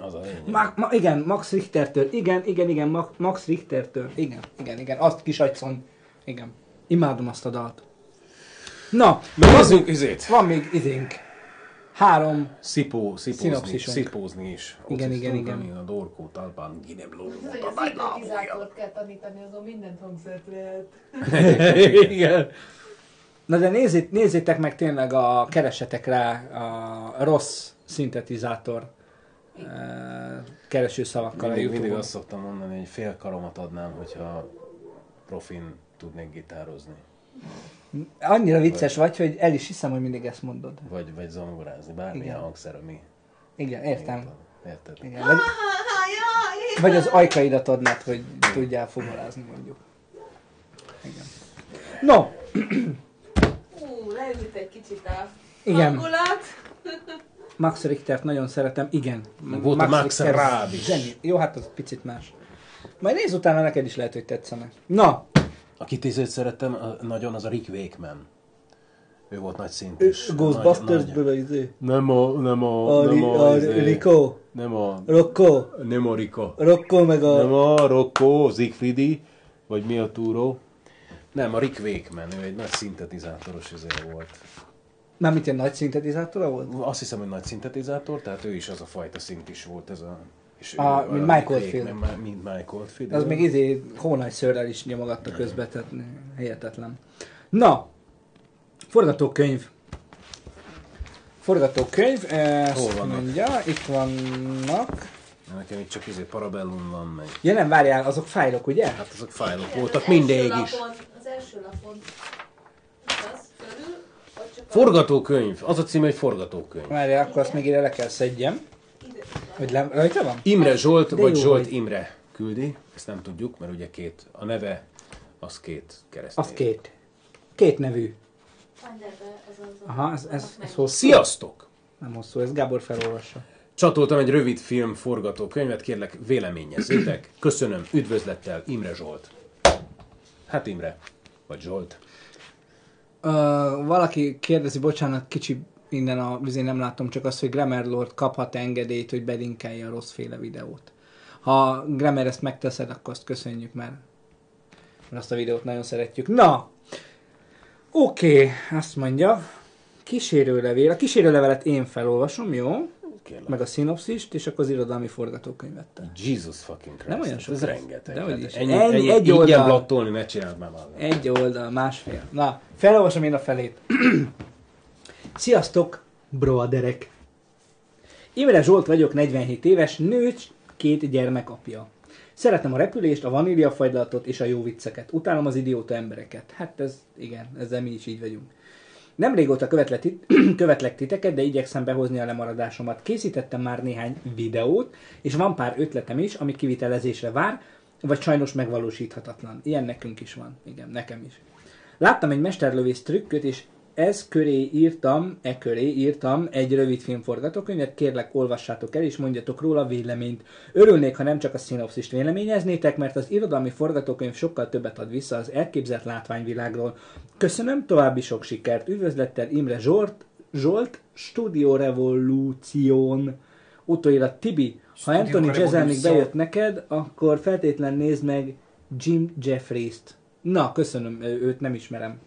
Az a. Ma, ma, igen, Max Richtertől. Igen, igen, igen, Ma, Max Richtertől. Igen, igen, igen. Azt kis agyszon. Igen. Imádom azt a dalt. Na, Nézzünk izét. van még izénk. Három. Szipó, szipózni, Szinopszisunk. szipózni is. Igen, igen, igen. A dorkó talpán, ginem Ez, hogy a szintetizátort kell tanítani, azon mindent hangszert lehet. <laughs> igen. Na de nézzét, nézzétek meg tényleg a, keresetek rá a rossz szintetizátor keresőszavakkal a mindig, mindig Youtube-on. azt szoktam mondani, hogy fél karomat adnám, hogyha profin tudnék gitározni. Annyira vicces vagy, hogy el is hiszem, hogy mindig ezt mondod. Vagy, vagy zongorázni, bármilyen Igen. hangszer, ami... Igen, értem. Érted? Igen. Vagy, vagy az ajkaidat adnád, hogy tudjál fuvorázni mondjuk. Igen. No, Hú, leült egy kicsit a Igen. Max Richtert nagyon szeretem, igen. Meg volt a Max Richter Raab is. zseni. Jó, hát az picit más. Majd nézz utána, neked is lehet, hogy tetszene. Na, Akit izét szerettem nagyon, az a Rick Wakeman. Ő volt nagy szintes. Ghostbustersből a izé. Nem a, nem a, A, nem a, a izé, Rico, Nem a, Rocco, nem a Rico. Rocco meg a... Nem a Rocco, Siegfriedi, vagy mi a túró. Nem, a Rick Wakeman, ő egy nagy szintetizátoros izé volt. Mármint ilyen nagy szintetizátora volt? Azt hiszem, hogy nagy szintetizátor, tehát ő is az a fajta szint is volt ez a... És ő- A, a mint Rick Michael Field. Mint Michael Field. Az még izé hónaj szörrel is nyomogatta közbe, tehát hihetetlen. Na, forgatókönyv. Forgatókönyv, ezt Hol vannak? mondja, itt vannak. Nekem itt csak izé Parabellum van meg. Ja nem, várjál, azok fájlok, ugye? Hát azok fájlok voltak első mindig is. lapon- Az első lapon. Itt az fölül, ott csak a- Forgatókönyv. Az a cím, hogy forgatókönyv. Várjál, akkor azt még ide le kell szedjem. Hogy le, rajta van? Imre Zsolt, De vagy jó Zsolt vagy. Imre küldi. Ezt nem tudjuk, mert ugye két, a neve az két keresztény. Az két. Két nevű. Aha, ez, ez, ez hosszú. Sziasztok! Nem hosszú, ez Gábor felolvassa. Csatoltam egy rövid film forgatókönyvet, kérlek véleményezzétek. Köszönöm, üdvözlettel, Imre Zsolt. Hát Imre, vagy Zsolt. Uh, valaki kérdezi, bocsánat, kicsi innen a vizén nem látom, csak azt, hogy Grammar Lord kaphat engedélyt, hogy belinkelje a rosszféle videót. Ha Grammar ezt megteszed, akkor azt köszönjük, mert, mert azt a videót nagyon szeretjük. Na, oké, okay, azt mondja, kísérőlevél. A kísérőlevelet én felolvasom, jó? Kérlek. Meg a szinopszist, és akkor az irodalmi forgatókönyvet. te. Jesus fucking Christ. Nem olyan sok Ez ez. rengeteg. Dehogy Hát is. Ennyi, Ennyi- ennyi, egy ingyen oldal. blattolni, ne csináld már valamit. Egy oldal, másfél. Na, felolvasom én a felét. <clears throat> Sziasztok, broaderek! Imre Zsolt vagyok, 47 éves, nő, két gyermek apja. Szeretem a repülést, a vaníliafagylalatot és a jó vicceket. Utálom az idióta embereket. Hát ez, igen, ezzel mi is így vagyunk. Nem régóta követlek, tit- <clears throat> követlek titeket, de igyekszem behozni a lemaradásomat. Készítettem már néhány videót, és van pár ötletem is, ami kivitelezésre vár, vagy sajnos megvalósíthatatlan. Ilyen nekünk is van. Igen, nekem is. Láttam egy mesterlövész trükköt, és ez köré írtam, e köré írtam egy rövid filmforgatókönyvet, kérlek olvassátok el, és mondjatok róla véleményt. Örülnék, ha nem csak a szinopszist véleményeznétek, mert az irodalmi forgatókönyv sokkal többet ad vissza az elképzelt látványvilágról. Köszönöm, további sok sikert. Üdvözlettel Imre Zsolt, Zsolt Studio Revolution. Utóirat Tibi, ha Anthony Revolution. bejött neked, akkor feltétlen nézd meg Jim Jeffries-t. Na, köszönöm, őt nem ismerem.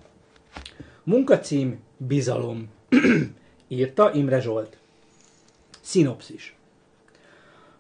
Munkacím Bizalom. <clears throat> Írta Imre Zsolt. Szinopszis.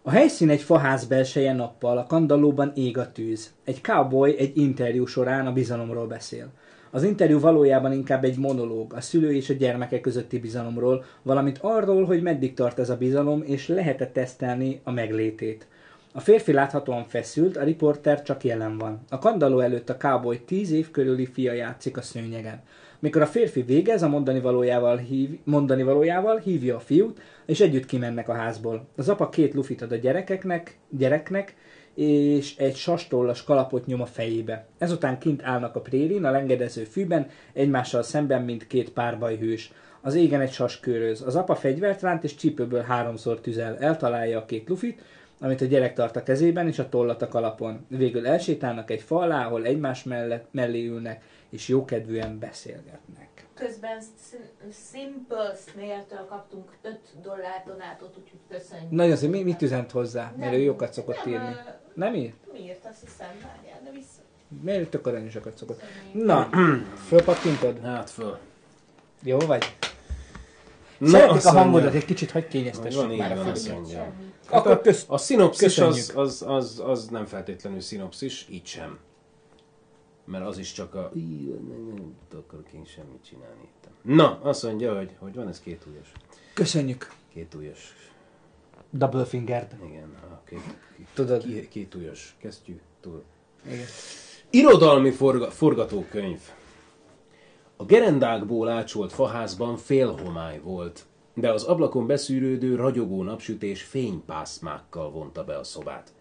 A helyszín egy faház belseje nappal, a kandallóban ég a tűz. Egy cowboy egy interjú során a bizalomról beszél. Az interjú valójában inkább egy monológ, a szülő és a gyermeke közötti bizalomról, valamint arról, hogy meddig tart ez a bizalom, és lehet-e tesztelni a meglétét. A férfi láthatóan feszült, a riporter csak jelen van. A kandalló előtt a cowboy tíz év körüli fia játszik a szőnyegen. Mikor a férfi végez, a mondani valójával, hív, mondani valójával hívja a fiút, és együtt kimennek a házból. Az apa két lufit ad a gyerekeknek, gyereknek, és egy sastollas kalapot nyom a fejébe. Ezután kint állnak a prérin, a lengedező fűben, egymással szemben, mint két párbajhős. Az égen egy sas köröz. Az apa fegyvert ránt, és csípőből háromszor tüzel. Eltalálja a két lufit, amit a gyerek tart a kezében, és a tollat a kalapon. Végül elsétálnak egy fa alá, ahol egymás mellett, mellé ülnek, és jókedvűen beszélgetnek. Közben Sim- Simple Snail-től kaptunk 5 dollár donátot, úgyhogy köszönjük. Nagyon szép, mi, mit üzent hozzá? Mert ő jókat szokott Nem, írni. ö, Nem írt? Mi írt, azt hiszem, várjál, de vissza. Miért tök aranyosakat szokott? Na, <clears throat> fölpattintod? Hát föl. Jó vagy? Na, Szeretik a hangodat, egy kicsit hagy Hogy kényeztessük van, így már a van, mondja. Akkor a, kösz- a szinopszis az, az, az, az, nem feltétlenül szinopszis, így sem. Mert az is csak a... Nem, nem akarok én semmit csinálni itt. Na, azt mondja, hogy, hogy van ez két ujjas. Köszönjük. Két ujjas. Double fingered. Igen, a két, két, Tudod. Két, két ujjas kesztyű. Tudod. Igen. Irodalmi forga, forgatókönyv. A gerendákból ácsolt faházban fél homály volt, de az ablakon beszűrődő, ragyogó napsütés fénypászmákkal vonta be a szobát.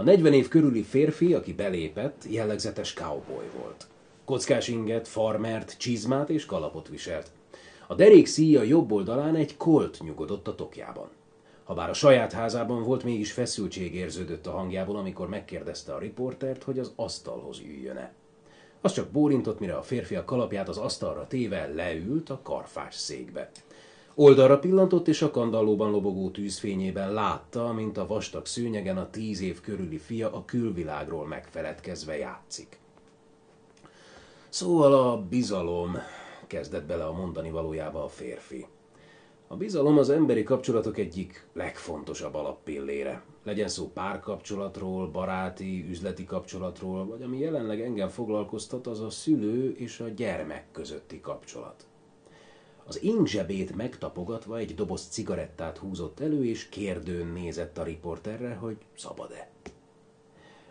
A 40 év körüli férfi, aki belépett, jellegzetes cowboy volt. Kockás inget, farmert, csizmát és kalapot viselt. A derék szíja jobb oldalán egy kolt nyugodott a tokjában. Habár a saját házában volt, mégis feszültség érződött a hangjából, amikor megkérdezte a riportert, hogy az asztalhoz üljön-e. Az csak bólintott, mire a férfi a kalapját az asztalra téve leült a karfás székbe. Oldalra pillantott, és a kandallóban lobogó tűzfényében látta, mint a vastag szőnyegen a tíz év körüli fia a külvilágról megfeledkezve játszik. Szóval a bizalom kezdett bele a mondani valójába a férfi. A bizalom az emberi kapcsolatok egyik legfontosabb alappillére. Legyen szó párkapcsolatról, baráti, üzleti kapcsolatról, vagy ami jelenleg engem foglalkoztat, az a szülő és a gyermek közötti kapcsolat. Az én zsebét megtapogatva egy doboz cigarettát húzott elő, és kérdőn nézett a riporterre, hogy szabad-e.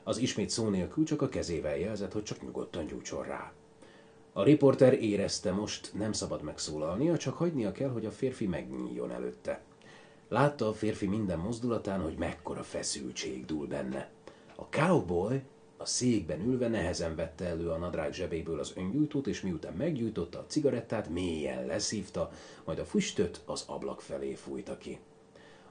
Az ismét szó nélkül csak a kezével jelzett, hogy csak nyugodtan gyújtson rá. A riporter érezte most, nem szabad megszólalnia, csak hagynia kell, hogy a férfi megnyíljon előtte. Látta a férfi minden mozdulatán, hogy mekkora feszültség dúl benne. A cowboy a székben ülve nehezen vette elő a nadrág zsebéből az öngyújtót, és miután meggyújtotta a cigarettát, mélyen leszívta, majd a füstöt az ablak felé fújta ki.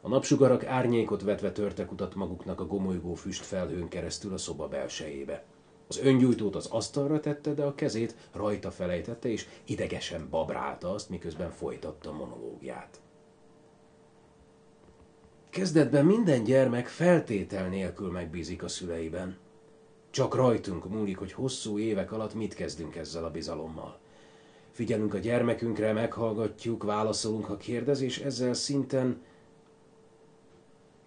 A napsugarak árnyékot vetve törtek utat maguknak a gomolygó füst felhőn keresztül a szoba belsejébe. Az öngyújtót az asztalra tette, de a kezét rajta felejtette, és idegesen babrálta azt, miközben folytatta monológiát. Kezdetben minden gyermek feltétel nélkül megbízik a szüleiben. Csak rajtunk múlik, hogy hosszú évek alatt mit kezdünk ezzel a bizalommal. Figyelünk a gyermekünkre, meghallgatjuk, válaszolunk, ha kérdez, és ezzel szinten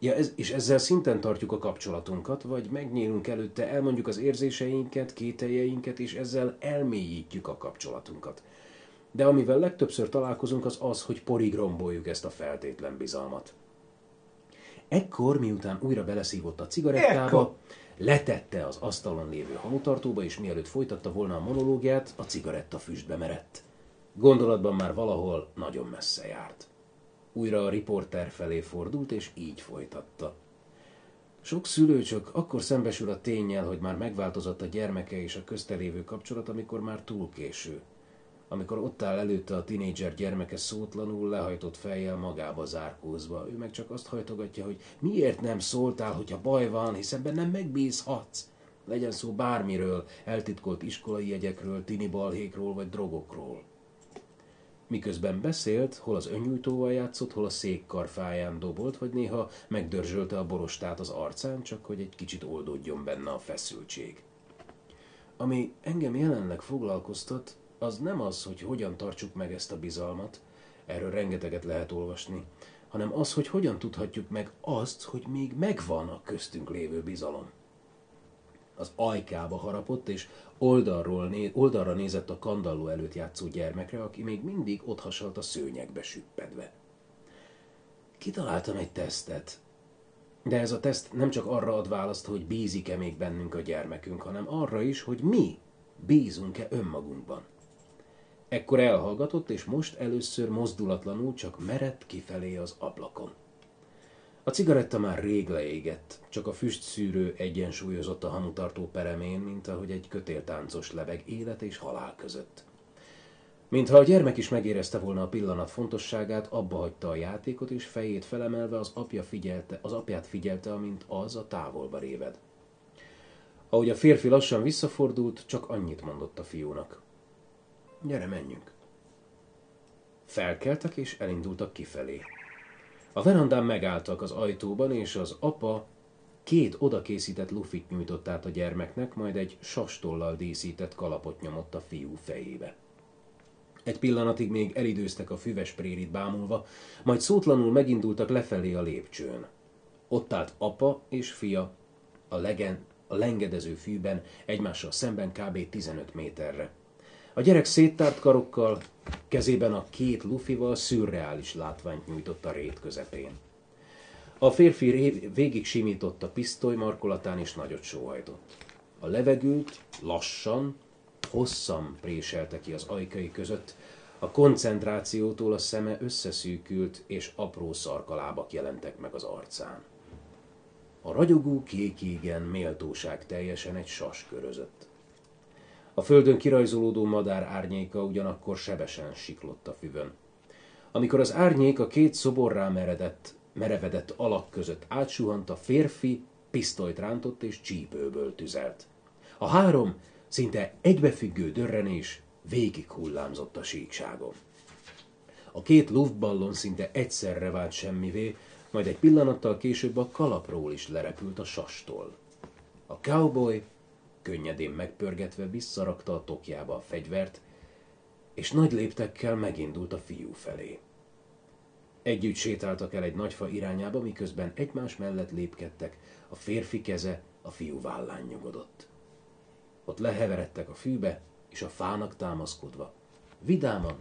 Ja, ez, és ezzel szinten tartjuk a kapcsolatunkat, vagy megnyílunk előtte, elmondjuk az érzéseinket, kételjeinket, és ezzel elmélyítjük a kapcsolatunkat. De amivel legtöbbször találkozunk, az az, hogy porig romboljuk ezt a feltétlen bizalmat. Ekkor, miután újra beleszívott a cigarettába, Ekkor. Letette az asztalon lévő hamutartóba, és mielőtt folytatta volna a monológiát, a cigaretta füstbe merett. Gondolatban már valahol nagyon messze járt. Újra a riporter felé fordult, és így folytatta. Sok szülő csak akkor szembesül a tényel, hogy már megváltozott a gyermeke és a köztelévő kapcsolat, amikor már túl késő. Amikor ott áll előtte a tinédzser gyermeke szótlanul, lehajtott fejjel magába zárkózva. Ő meg csak azt hajtogatja, hogy miért nem szóltál, hogyha baj van, hiszen bennem megbízhatsz. Legyen szó bármiről, eltitkolt iskolai jegyekről, tini balhékról vagy drogokról. Miközben beszélt, hol az önnyújtóval játszott, hol a székkarfáján dobolt, vagy néha megdörzsölte a borostát az arcán, csak hogy egy kicsit oldódjon benne a feszültség. Ami engem jelenleg foglalkoztat, az nem az, hogy hogyan tartsuk meg ezt a bizalmat, erről rengeteget lehet olvasni. hanem az, hogy hogyan tudhatjuk meg azt, hogy még megvan a köztünk lévő bizalom. Az ajkába harapott, és oldalról né- oldalra nézett a kandalló előtt játszó gyermekre, aki még mindig ott hasalt a szőnyegbe süppedve. Kitaláltam egy tesztet, de ez a teszt nem csak arra ad választ, hogy bízik-e még bennünk a gyermekünk, hanem arra is, hogy mi bízunk-e önmagunkban. Ekkor elhallgatott, és most először mozdulatlanul csak merett kifelé az ablakon. A cigaretta már rég leégett, csak a füstszűrő egyensúlyozott a hamutartó peremén, mint ahogy egy kötéltáncos lebeg élet és halál között. Mintha a gyermek is megérezte volna a pillanat fontosságát, abba hagyta a játékot, és fejét felemelve az, apja figyelte, az apját figyelte, amint az a távolba réved. Ahogy a férfi lassan visszafordult, csak annyit mondott a fiúnak. Gyere, menjünk. Felkeltek és elindultak kifelé. A verandán megálltak az ajtóban, és az apa két odakészített lufit nyújtott át a gyermeknek, majd egy sastollal díszített kalapot nyomott a fiú fejébe. Egy pillanatig még elidőztek a füves prérit bámulva, majd szótlanul megindultak lefelé a lépcsőn. Ott állt apa és fia a, legen, a lengedező fűben, egymással szemben kb. 15 méterre. A gyerek széttárt karokkal, kezében a két lufival szürreális látványt nyújtott a rét közepén. A férfi végig simított a pisztoly markolatán és nagyot sóhajtott. A levegőt lassan, hosszan préselte ki az ajkai között, a koncentrációtól a szeme összeszűkült, és apró szarkalábak jelentek meg az arcán. A ragyogó kék égen méltóság teljesen egy sas körözött. A földön kirajzolódó madár árnyéka ugyanakkor sebesen siklott a füvön. Amikor az árnyék a két szoborrá meredett, merevedett alak között átsuhant, a férfi pisztolyt rántott és csípőből tüzelt. A három szinte egybefüggő dörrenés végig hullámzott a síkságon. A két luftballon szinte egyszerre vált semmivé, majd egy pillanattal később a kalapról is lerepült a sastól. A cowboy könnyedén megpörgetve visszarakta a tokjába a fegyvert, és nagy léptekkel megindult a fiú felé. Együtt sétáltak el egy nagyfa irányába, miközben egymás mellett lépkedtek, a férfi keze a fiú vállán nyugodott. Ott leheveredtek a fűbe, és a fának támaszkodva, vidáman,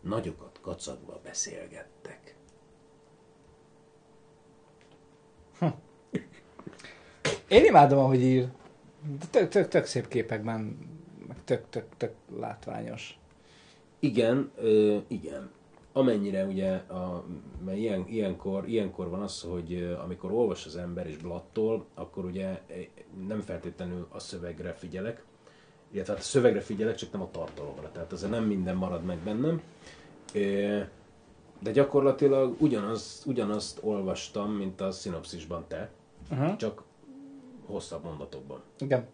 nagyokat kacagva beszélgettek. Én imádom, ahogy ír. Tök, tök, tök szép képekben, tök, tök, tök látványos. Igen, ö, igen. Amennyire ugye, a, mert ilyen, ilyenkor, ilyenkor van az, hogy amikor olvas az ember és blattól, akkor ugye nem feltétlenül a szövegre figyelek, illetve hát a szövegre figyelek, csak nem a tartalomra. Tehát azért nem minden marad meg bennem. De gyakorlatilag ugyanaz, ugyanazt olvastam, mint a szinopszisban te, Uh-huh. csak hosszabb mondatokban. Igen.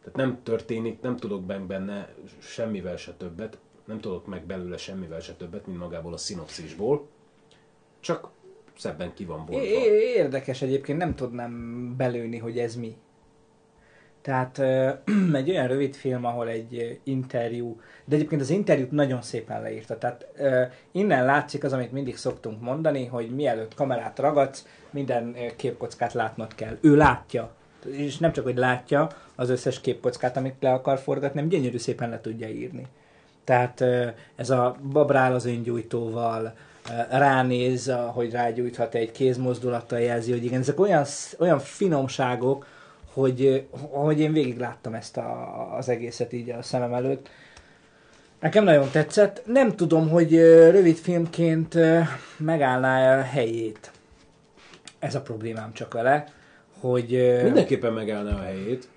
Tehát nem történik, nem tudok meg benne semmivel se többet, nem tudok meg belőle semmivel se többet, mint magából a szinopszisból, csak szebben ki van bontva. É- Érdekes egyébként, nem tudnám belőni, hogy ez mi. Tehát <clears throat> egy olyan rövid film, ahol egy interjú, de egyébként az interjút nagyon szépen leírta. Tehát innen látszik az, amit mindig szoktunk mondani, hogy mielőtt kamerát ragadsz, minden képkockát látnod kell. Ő látja. És nem csak, hogy látja az összes képkockát, amit le akar forgatni, hanem gyönyörű szépen le tudja írni. Tehát ez a babrál az öngyújtóval, ránéz, hogy rágyújthat egy kézmozdulattal jelzi, hogy igen, ezek olyan, olyan finomságok, hogy, hogy én végig láttam ezt a, az egészet így a szemem előtt. Nekem nagyon tetszett. Nem tudom, hogy rövid filmként megállná a helyét. Ez a problémám csak vele, hogy... Mindenképpen megállná a helyét.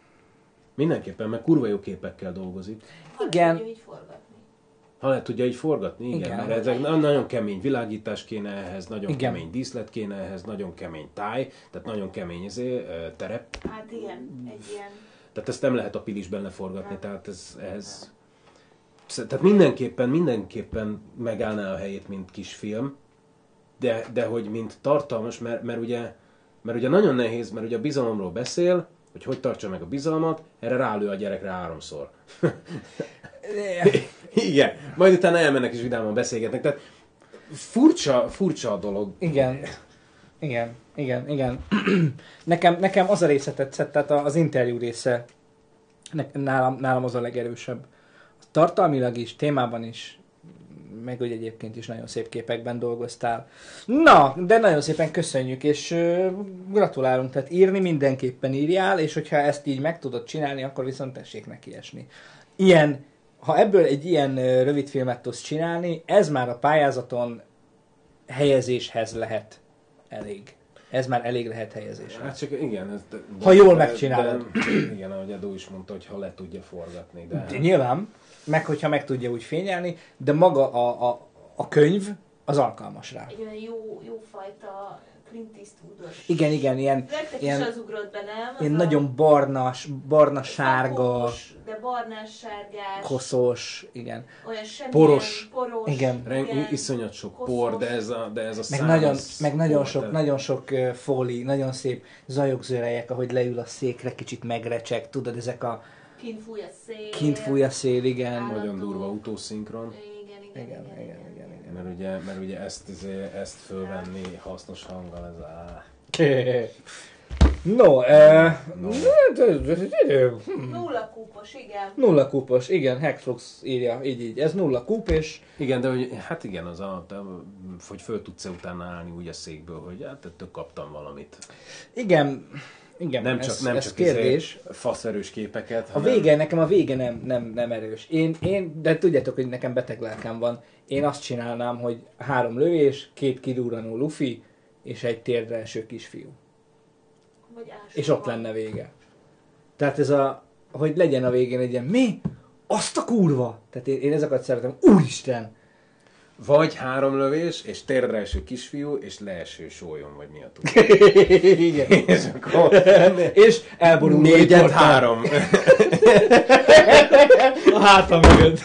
Mindenképpen, mert kurva jó képekkel dolgozik. Igen. Tudja így forgatni. Ha le tudja így forgatni, igen, Igen. mert ezek na- nagyon kemény világítás kéne ehhez, nagyon Igen. kemény díszlet kéne ehhez, nagyon kemény táj, tehát nagyon kemény izé, terep. Hát igen, egy ilyen... Tehát ezt nem lehet a pilisben leforgatni, tehát ez, ehhez... Tehát mindenképpen, mindenképpen megállná a helyét, mint kisfilm, de, de hogy mint tartalmas, mert, mert, ugye, mert ugye nagyon nehéz, mert ugye a bizalomról beszél, hogy hogy tartsa meg a bizalmat, erre rálő a gyerekre háromszor. <laughs> Igen, majd utána elmennek és vidáman beszélgetnek. Tehát Furcsa, furcsa a dolog. Igen. Igen, igen, igen. <clears throat> nekem, nekem az a része tetszett, tehát az interjú része nálam, nálam az a legerősebb. Tartalmilag is, témában is, meg hogy egyébként is nagyon szép képekben dolgoztál. Na, de nagyon szépen köszönjük, és gratulálunk, tehát írni mindenképpen írjál, és hogyha ezt így meg tudod csinálni, akkor viszont tessék neki esni. Ilyen, ha ebből egy ilyen rövid filmet tudsz csinálni, ez már a pályázaton helyezéshez lehet elég. Ez már elég lehet helyezéshez. Hát csak igen. Ez, de, Ha jól megcsinálod. De, igen, ahogy Edu is mondta, hogy ha le tudja forgatni. De, De nyilván, meg hogyha meg tudja úgy fényelni, de maga a, a, a könyv az alkalmas rá. Egy olyan jó, jó fajta Clint Eastwoodos. Igen, igen, ilyen, Nektek ilyen, is az ugrott be, nem? ilyen a nagyon barnas, barna-sárga, fakós, De barnás, sárgás. koszos, igen. Olyan semmilyen Poros. poros. Igen. Ren- iszonyat sok por, de ez a, de ez a Meg nagyon, meg nagyon por, sok, tehát- nagyon sok uh, fóli, nagyon szép zajogzörejek, ahogy leül a székre, kicsit megrecseg, tudod, ezek a Kint fúj a szél. kint fúj a szél, igen. Nagyon durva utószinkron. Igen, igen, igen, igen, igen, igen. Mert ugye, mert ugye ezt, ezt fölvenni hasznos hanggal, ez á... No, uh, Nulla kúpos, igen. nulla kúpos, igen, Hexflux írja, így, így, ez nulla kúp, és Igen, de hogy, hát igen, az a, de, hogy föl tudsz-e utána állni úgy a székből, hogy hát ettől kaptam valamit. igen, igen, nem csak, ez, nem ez csak kérdés. izé faszerős képeket, A vége, nekem a vége nem, nem, nem erős. Én, én, de tudjátok, hogy nekem beteg lelkem van. Én azt csinálnám, hogy három lövés, két kidúranó lufi, és egy térdre eső kisfiú. Vagy És ott van. lenne vége. Tehát ez a, hogy legyen a végén egy ilyen, mi? Azt a kurva! Tehát én, én ezeket szeretem. Úristen! Vagy három lövés, és térdre eső kisfiú, és leeső sólyon, vagy mi a túl. <laughs> Igen. és akkor... <laughs> és elborul Négyet három. <laughs> a hátam mögött.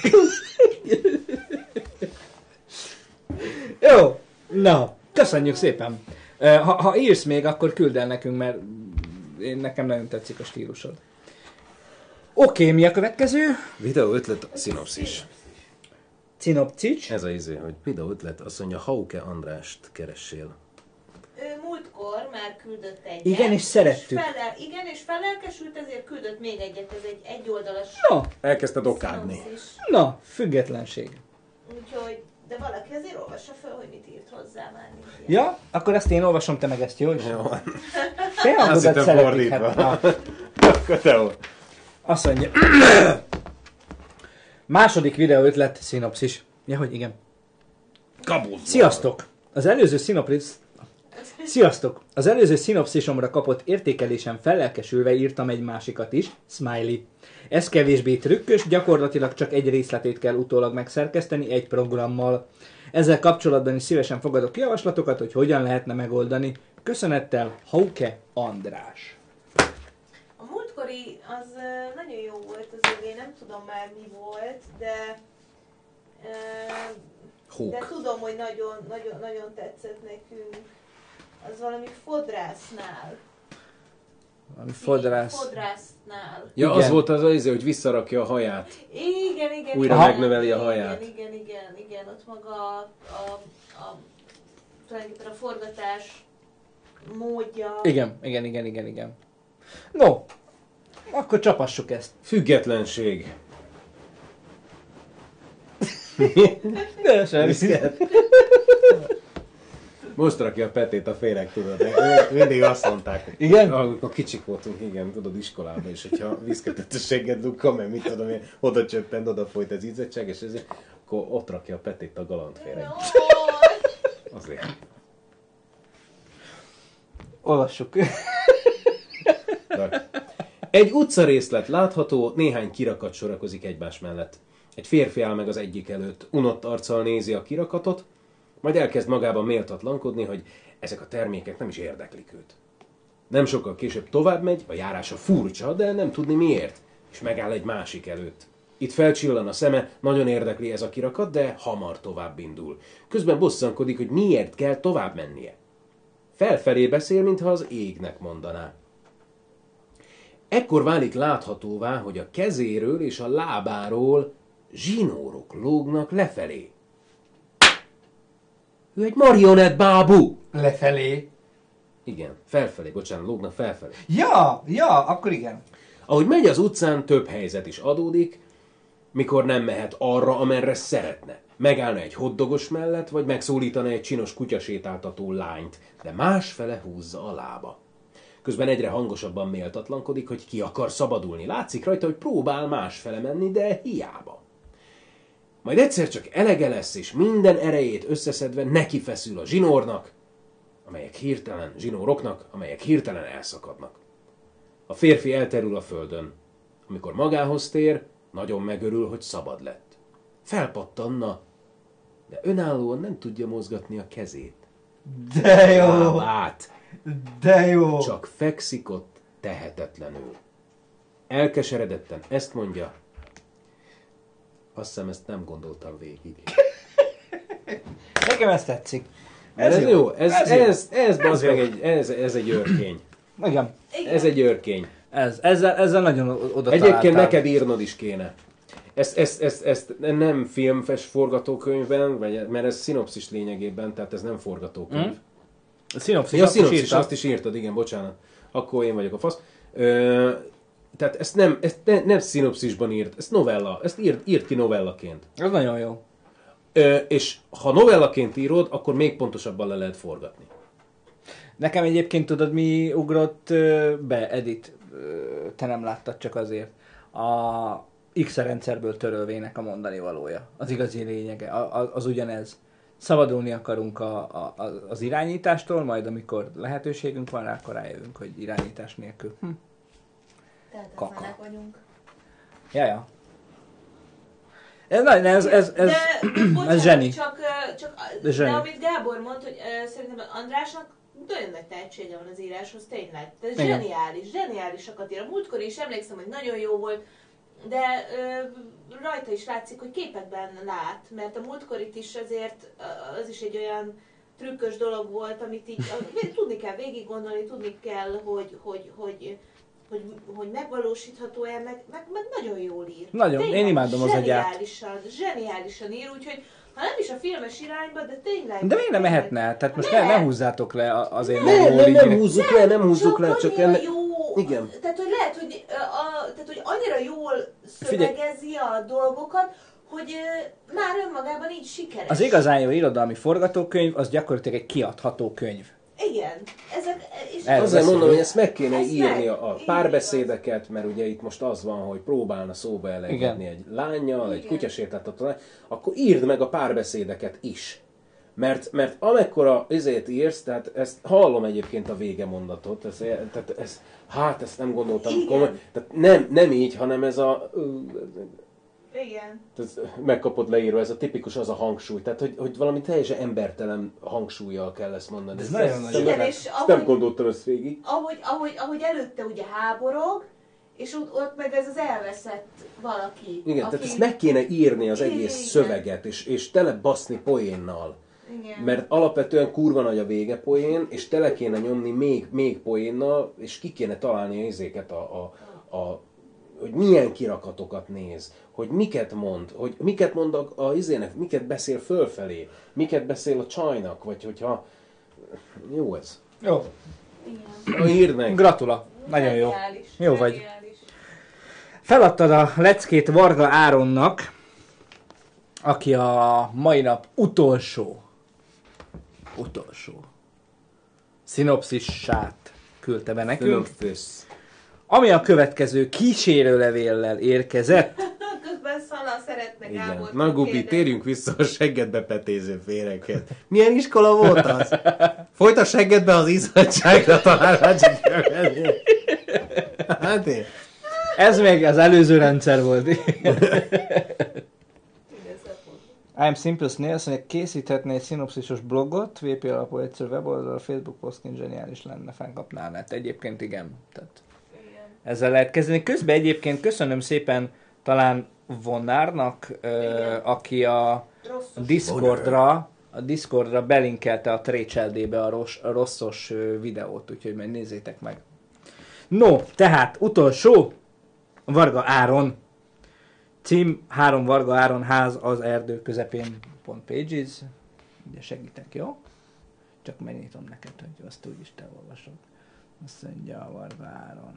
Jó, na, köszönjük szépen. Ha, ha írsz még, akkor küld el nekünk, mert én, nekem nagyon tetszik a stílusod. Oké, mi a következő? Videó ötlet, szinopszis. Cinopcics. Ez a izé, hogy videó ötlet, azt mondja, Hauke Andrást keressél. Ő múltkor már küldött egyet. Igen, és szerettük. felel, igen, és felelkesült, ezért küldött még egyet. Ez egy egyoldalas No, Elkezdted okádni. szinopszis. na, függetlenség. Úgyhogy, de valaki azért olvassa fel, hogy mit írt hozzá már. ilyen. Ja, akkor ezt én olvasom, te meg ezt, jó? Jó. Te hangodat szeretik, hát, na. Akkor te. Azt mondja. Második videó ötlet, szinopszis. Ja, hogy igen. Kabul. Sziasztok! Az előző szinopszis... Sziasztok! Az előző szinopszisomra kapott értékelésem fellelkesülve írtam egy másikat is, Smiley. Ez kevésbé trükkös, gyakorlatilag csak egy részletét kell utólag megszerkeszteni egy programmal. Ezzel kapcsolatban is szívesen fogadok javaslatokat, hogy hogyan lehetne megoldani. Köszönettel, Hauke András. Múltkori az nagyon jó volt az övé, nem tudom már mi volt, de Hók. de tudom, hogy nagyon, nagyon, nagyon tetszett nekünk. Az valami fodrásznál. Valami fodrász. Fodrásznál. Ja, Igen. az volt az az izé, hogy visszarakja a haját. Igen, igen. Újra igen, megnöveli a haját. Igen, igen, igen, igen, ott maga a, a, a, tulajdonképpen a forgatás módja. Igen, igen, igen, igen, igen. No, akkor csapassuk ezt. Függetlenség. De sem viszket. Most rakja a petét a féreg, tudod. <laughs> Mindig azt mondták, hogy Igen? Amikor kicsik voltunk, igen, tudod, iskolában, és hogyha viszketettességet dugka, mert mit tudom én, oda csöppent, oda folyt az ízettség, és ezért, akkor ott rakja a petét a galantféreg. <laughs> Azért. Olvassuk. Egy utcarészlet látható, néhány kirakat sorakozik egymás mellett. Egy férfi áll meg az egyik előtt, unott arccal nézi a kirakatot, majd elkezd magában méltatlankodni, hogy ezek a termékek nem is érdeklik őt. Nem sokkal később tovább megy, a járása furcsa, de nem tudni miért, és megáll egy másik előtt. Itt felcsillan a szeme, nagyon érdekli ez a kirakat, de hamar tovább indul. Közben bosszankodik, hogy miért kell tovább mennie. Felfelé beszél, mintha az égnek mondaná. Ekkor válik láthatóvá, hogy a kezéről és a lábáról zsinórok lógnak lefelé. Ő egy marionett bábú! Lefelé. Igen, felfelé, bocsánat, lógnak felfelé. Ja, ja, akkor igen. Ahogy megy az utcán, több helyzet is adódik, mikor nem mehet arra, amerre szeretne. Megállna egy hoddogos mellett, vagy megszólítana egy csinos kutyasétáltató lányt, de másfele húzza a lába. Közben egyre hangosabban méltatlankodik, hogy ki akar szabadulni. Látszik rajta, hogy próbál másfele menni, de hiába. Majd egyszer csak elege lesz, és minden erejét összeszedve neki feszül a zsinórnak, amelyek hirtelen, zsinóroknak, amelyek hirtelen elszakadnak. A férfi elterül a földön. Amikor magához tér, nagyon megörül, hogy szabad lett. Felpattanna, de önállóan nem tudja mozgatni a kezét. De jó. Lábát. De jó. Csak fekszik ott tehetetlenül. Elkeseredetten ezt mondja. Azt hiszem, ezt nem gondoltam végig. <laughs> Nekem ez tetszik. Ez, ez jó. Ez, ez, jó. ez, ez, Ez ez, jó. meg egy, ez, ez egy örkény. Igen. Ez egy örkény. Ez, ezzel, ezzel nagyon oda Egyébként neked írnod is kéne. Ezt, ezt, ezt, ezt nem filmfes forgatókönyvben, vagy, mert ez szinopszis lényegében, tehát ez nem forgatókönyv. Mm. A szinopszis, ja, azt is szinopszis, írtad. azt is írtad, igen, bocsánat. Akkor én vagyok a fasz. Ö, tehát ezt nem, ezt ne, nem szinopszisban írt, ezt novella, ezt írt, írt ki novellaként. Ez nagyon jó. Ö, és ha novellaként írod, akkor még pontosabban le lehet forgatni. Nekem egyébként tudod, mi ugrott be, Edit, te nem láttad csak azért. A X rendszerből törölvének a mondani valója. Az igazi lényege, a, a, az ugyanez. Szabadulni akarunk a, a, az irányítástól, majd amikor lehetőségünk van rá, akkor rájövünk, hogy irányítás nélkül. Hm. Tehetetlenek vagyunk. Ja, ja. Ez, na, ez, ez, ez, de, bocsánat, ez zseni. Csak, csak De zseni. de amit Gábor mondta, hogy ö, szerintem Andrásnak nagyon nagy tehetsége van az íráshoz, tényleg. Igen. zseniális, zseniálisakat ír. A múltkor is emlékszem, hogy nagyon jó volt, de ö, rajta is látszik, hogy képekben lát, mert a múltkorit is azért az is egy olyan trükkös dolog volt, amit így <laughs> tudni kell végig gondolni, tudni kell, hogy, hogy, hogy, hogy, hogy megvalósítható-e, meg, meg, meg nagyon jól ír. Nagyon, én imádom az agyát. Zseniálisan, zseniálisan ír, úgyhogy ha nem is a filmes irányba, de tényleg. De miért nem mehetne? Tehát most ne, ne húzzátok le azért, Nem, nem, nem ír. húzzuk le, nem húzzuk le, csak ennek... jó, Igen. tehát hogy lehet, hogy, a, tehát, hogy annyira jól Figyelj. szövegezi a dolgokat, hogy már önmagában így sikeres. Az igazán jó irodalmi forgatókönyv, az gyakorlatilag egy kiadható könyv. Igen. Ezek, és Azért mondom, hogy ezt meg kéne Ez írni meg. a, a párbeszédeket, mert ugye itt most az van, hogy próbálna szóba Igen. egy lányjal, egy Igen. kutyasétáltató lány, akkor írd meg a párbeszédeket is. Mert, mert amekkora izét írsz, tehát ezt hallom egyébként a vége mondatot, ez, tehát ez, hát ezt nem gondoltam komoly, tehát nem, nem így, hanem ez a, Igen. tehát megkapod leírva, ez a tipikus az a hangsúly, tehát hogy, hogy valami teljesen embertelen hangsúlyjal kell ezt mondani. Ez nagyon nagy Igen, nem- és ezt ahogy- nem gondoltam ezt végig. Ahogy, ahogy, ahogy előtte ugye háborog, és ott, ott meg ez az elveszett valaki. Igen, aki... tehát ezt meg kéne írni az egész Igen. szöveget, és, és tele baszni poénnal. Igen. Mert alapvetően kurva nagy a vége poén, és tele kéne nyomni még, még poénnal, és ki kéne találni a izéket, a, a, a, hogy milyen kirakatokat néz, hogy miket mond, hogy miket mond a, a izének, miket beszél fölfelé, miket beszél a csajnak, vagy hogyha... Jó ez. Jó. Írd meg! Gratula. Nagyon jó. Jó vagy. Feladtad a leckét Varga Áronnak, aki a mai nap utolsó, utolsó szinopszissát küldte be nekünk, Synopsis. Ami a következő kísérőlevéllel érkezett. <laughs> Közben Szala szeretne Igen. Gábor. Na Gubi, térjünk vissza a seggedbe petéző féreket. <laughs> Milyen iskola volt az? <laughs> Folyt a seggedbe az izzadságra talán. Hát én. Ez még az előző rendszer volt. I'm Simple Snail, azt mondja, készíthetné egy szinopszisos blogot, VP alapú egyszerű weboldal, Facebook posztként zseniális lenne, fennkapnál net. Egyébként igen. Tehát ezzel lehet kezdeni. Közben egyébként köszönöm szépen talán Vonárnak, ö, aki a Discordra, a Discordra belinkelte a Trécseldébe a, ros, a rosszos videót, úgyhogy majd nézzétek meg. No, tehát utolsó, Varga Áron. Cím három Varga Áron ház az erdő közepén. Pont pages. Ugye segítek, jó? Csak megnyitom neked, hogy azt úgyis te olvasod. Azt mondja a Varváron.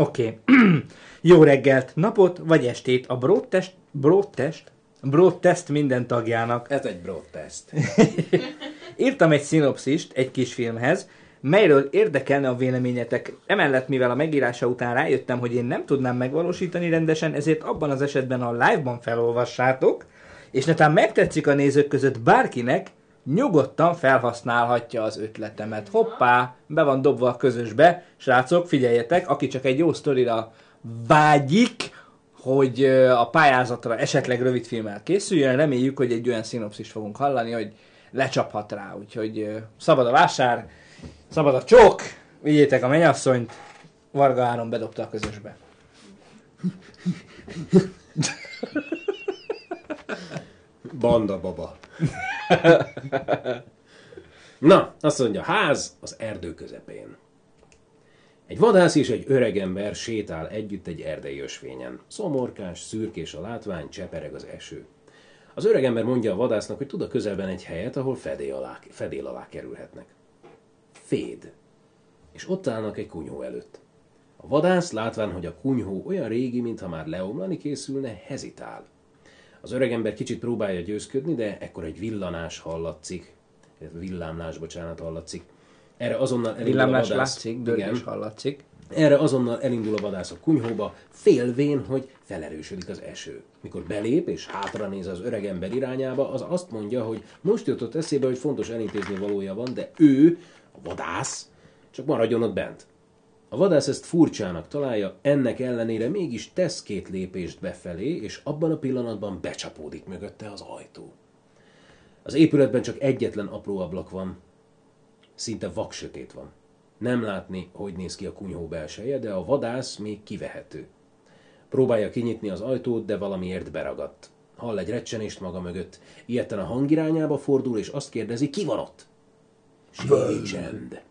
Oké. Okay. <clears throat> Jó reggelt, napot vagy estét a broadtest, broadtest, broadtest minden tagjának. Ez egy broad test. <laughs> Írtam egy szinopszist egy kis filmhez, melyről érdekelne a véleményetek. Emellett, mivel a megírása után rájöttem, hogy én nem tudnám megvalósítani rendesen, ezért abban az esetben a live-ban felolvassátok, és netán megtetszik a nézők között bárkinek, nyugodtan felhasználhatja az ötletemet. Hoppá, be van dobva a közösbe. Srácok, figyeljetek, aki csak egy jó sztorira vágyik, hogy a pályázatra esetleg rövid filmmel készüljön, reméljük, hogy egy olyan szinopszist fogunk hallani, hogy lecsaphat rá. Úgyhogy szabad a vásár, szabad a csók, vigyétek a mennyasszonyt, Varga Áron bedobta a közösbe. <laughs> Banda baba. Na, azt mondja, ház az erdő közepén. Egy vadász és egy öregember sétál együtt egy erdei ösvényen. Szomorkás, szürkés a látvány, csepereg az eső. Az öregember mondja a vadásznak, hogy tud a közelben egy helyet, ahol fedél alá, fedél alá kerülhetnek. Féd. És ott állnak egy kunyhó előtt. A vadász látván, hogy a kunyhó olyan régi, mintha már leomlani készülne, hezitál. Az öregember kicsit próbálja győzködni, de ekkor egy villanás hallatszik. Villámlás, bocsánat, hallatszik. Erre azonnal elindul Villámlás a vadász. látszik, dörgés hallatszik. Erre azonnal elindul a vadász a kunyhóba, félvén, hogy felerősödik az eső. Mikor belép és hátra néz az öregember irányába, az azt mondja, hogy most jutott eszébe, hogy fontos elintézni valója van, de ő, a vadász, csak maradjon ott bent. A vadász ezt furcsának találja, ennek ellenére mégis tesz két lépést befelé, és abban a pillanatban becsapódik mögötte az ajtó. Az épületben csak egyetlen apró ablak van, szinte vaksötét van. Nem látni, hogy néz ki a kunyhó belseje, de a vadász még kivehető. Próbálja kinyitni az ajtót, de valamiért beragadt. Hall egy recsenést maga mögött. Ilyetten a hang irányába fordul, és azt kérdezi, ki van ott? Semmi csend.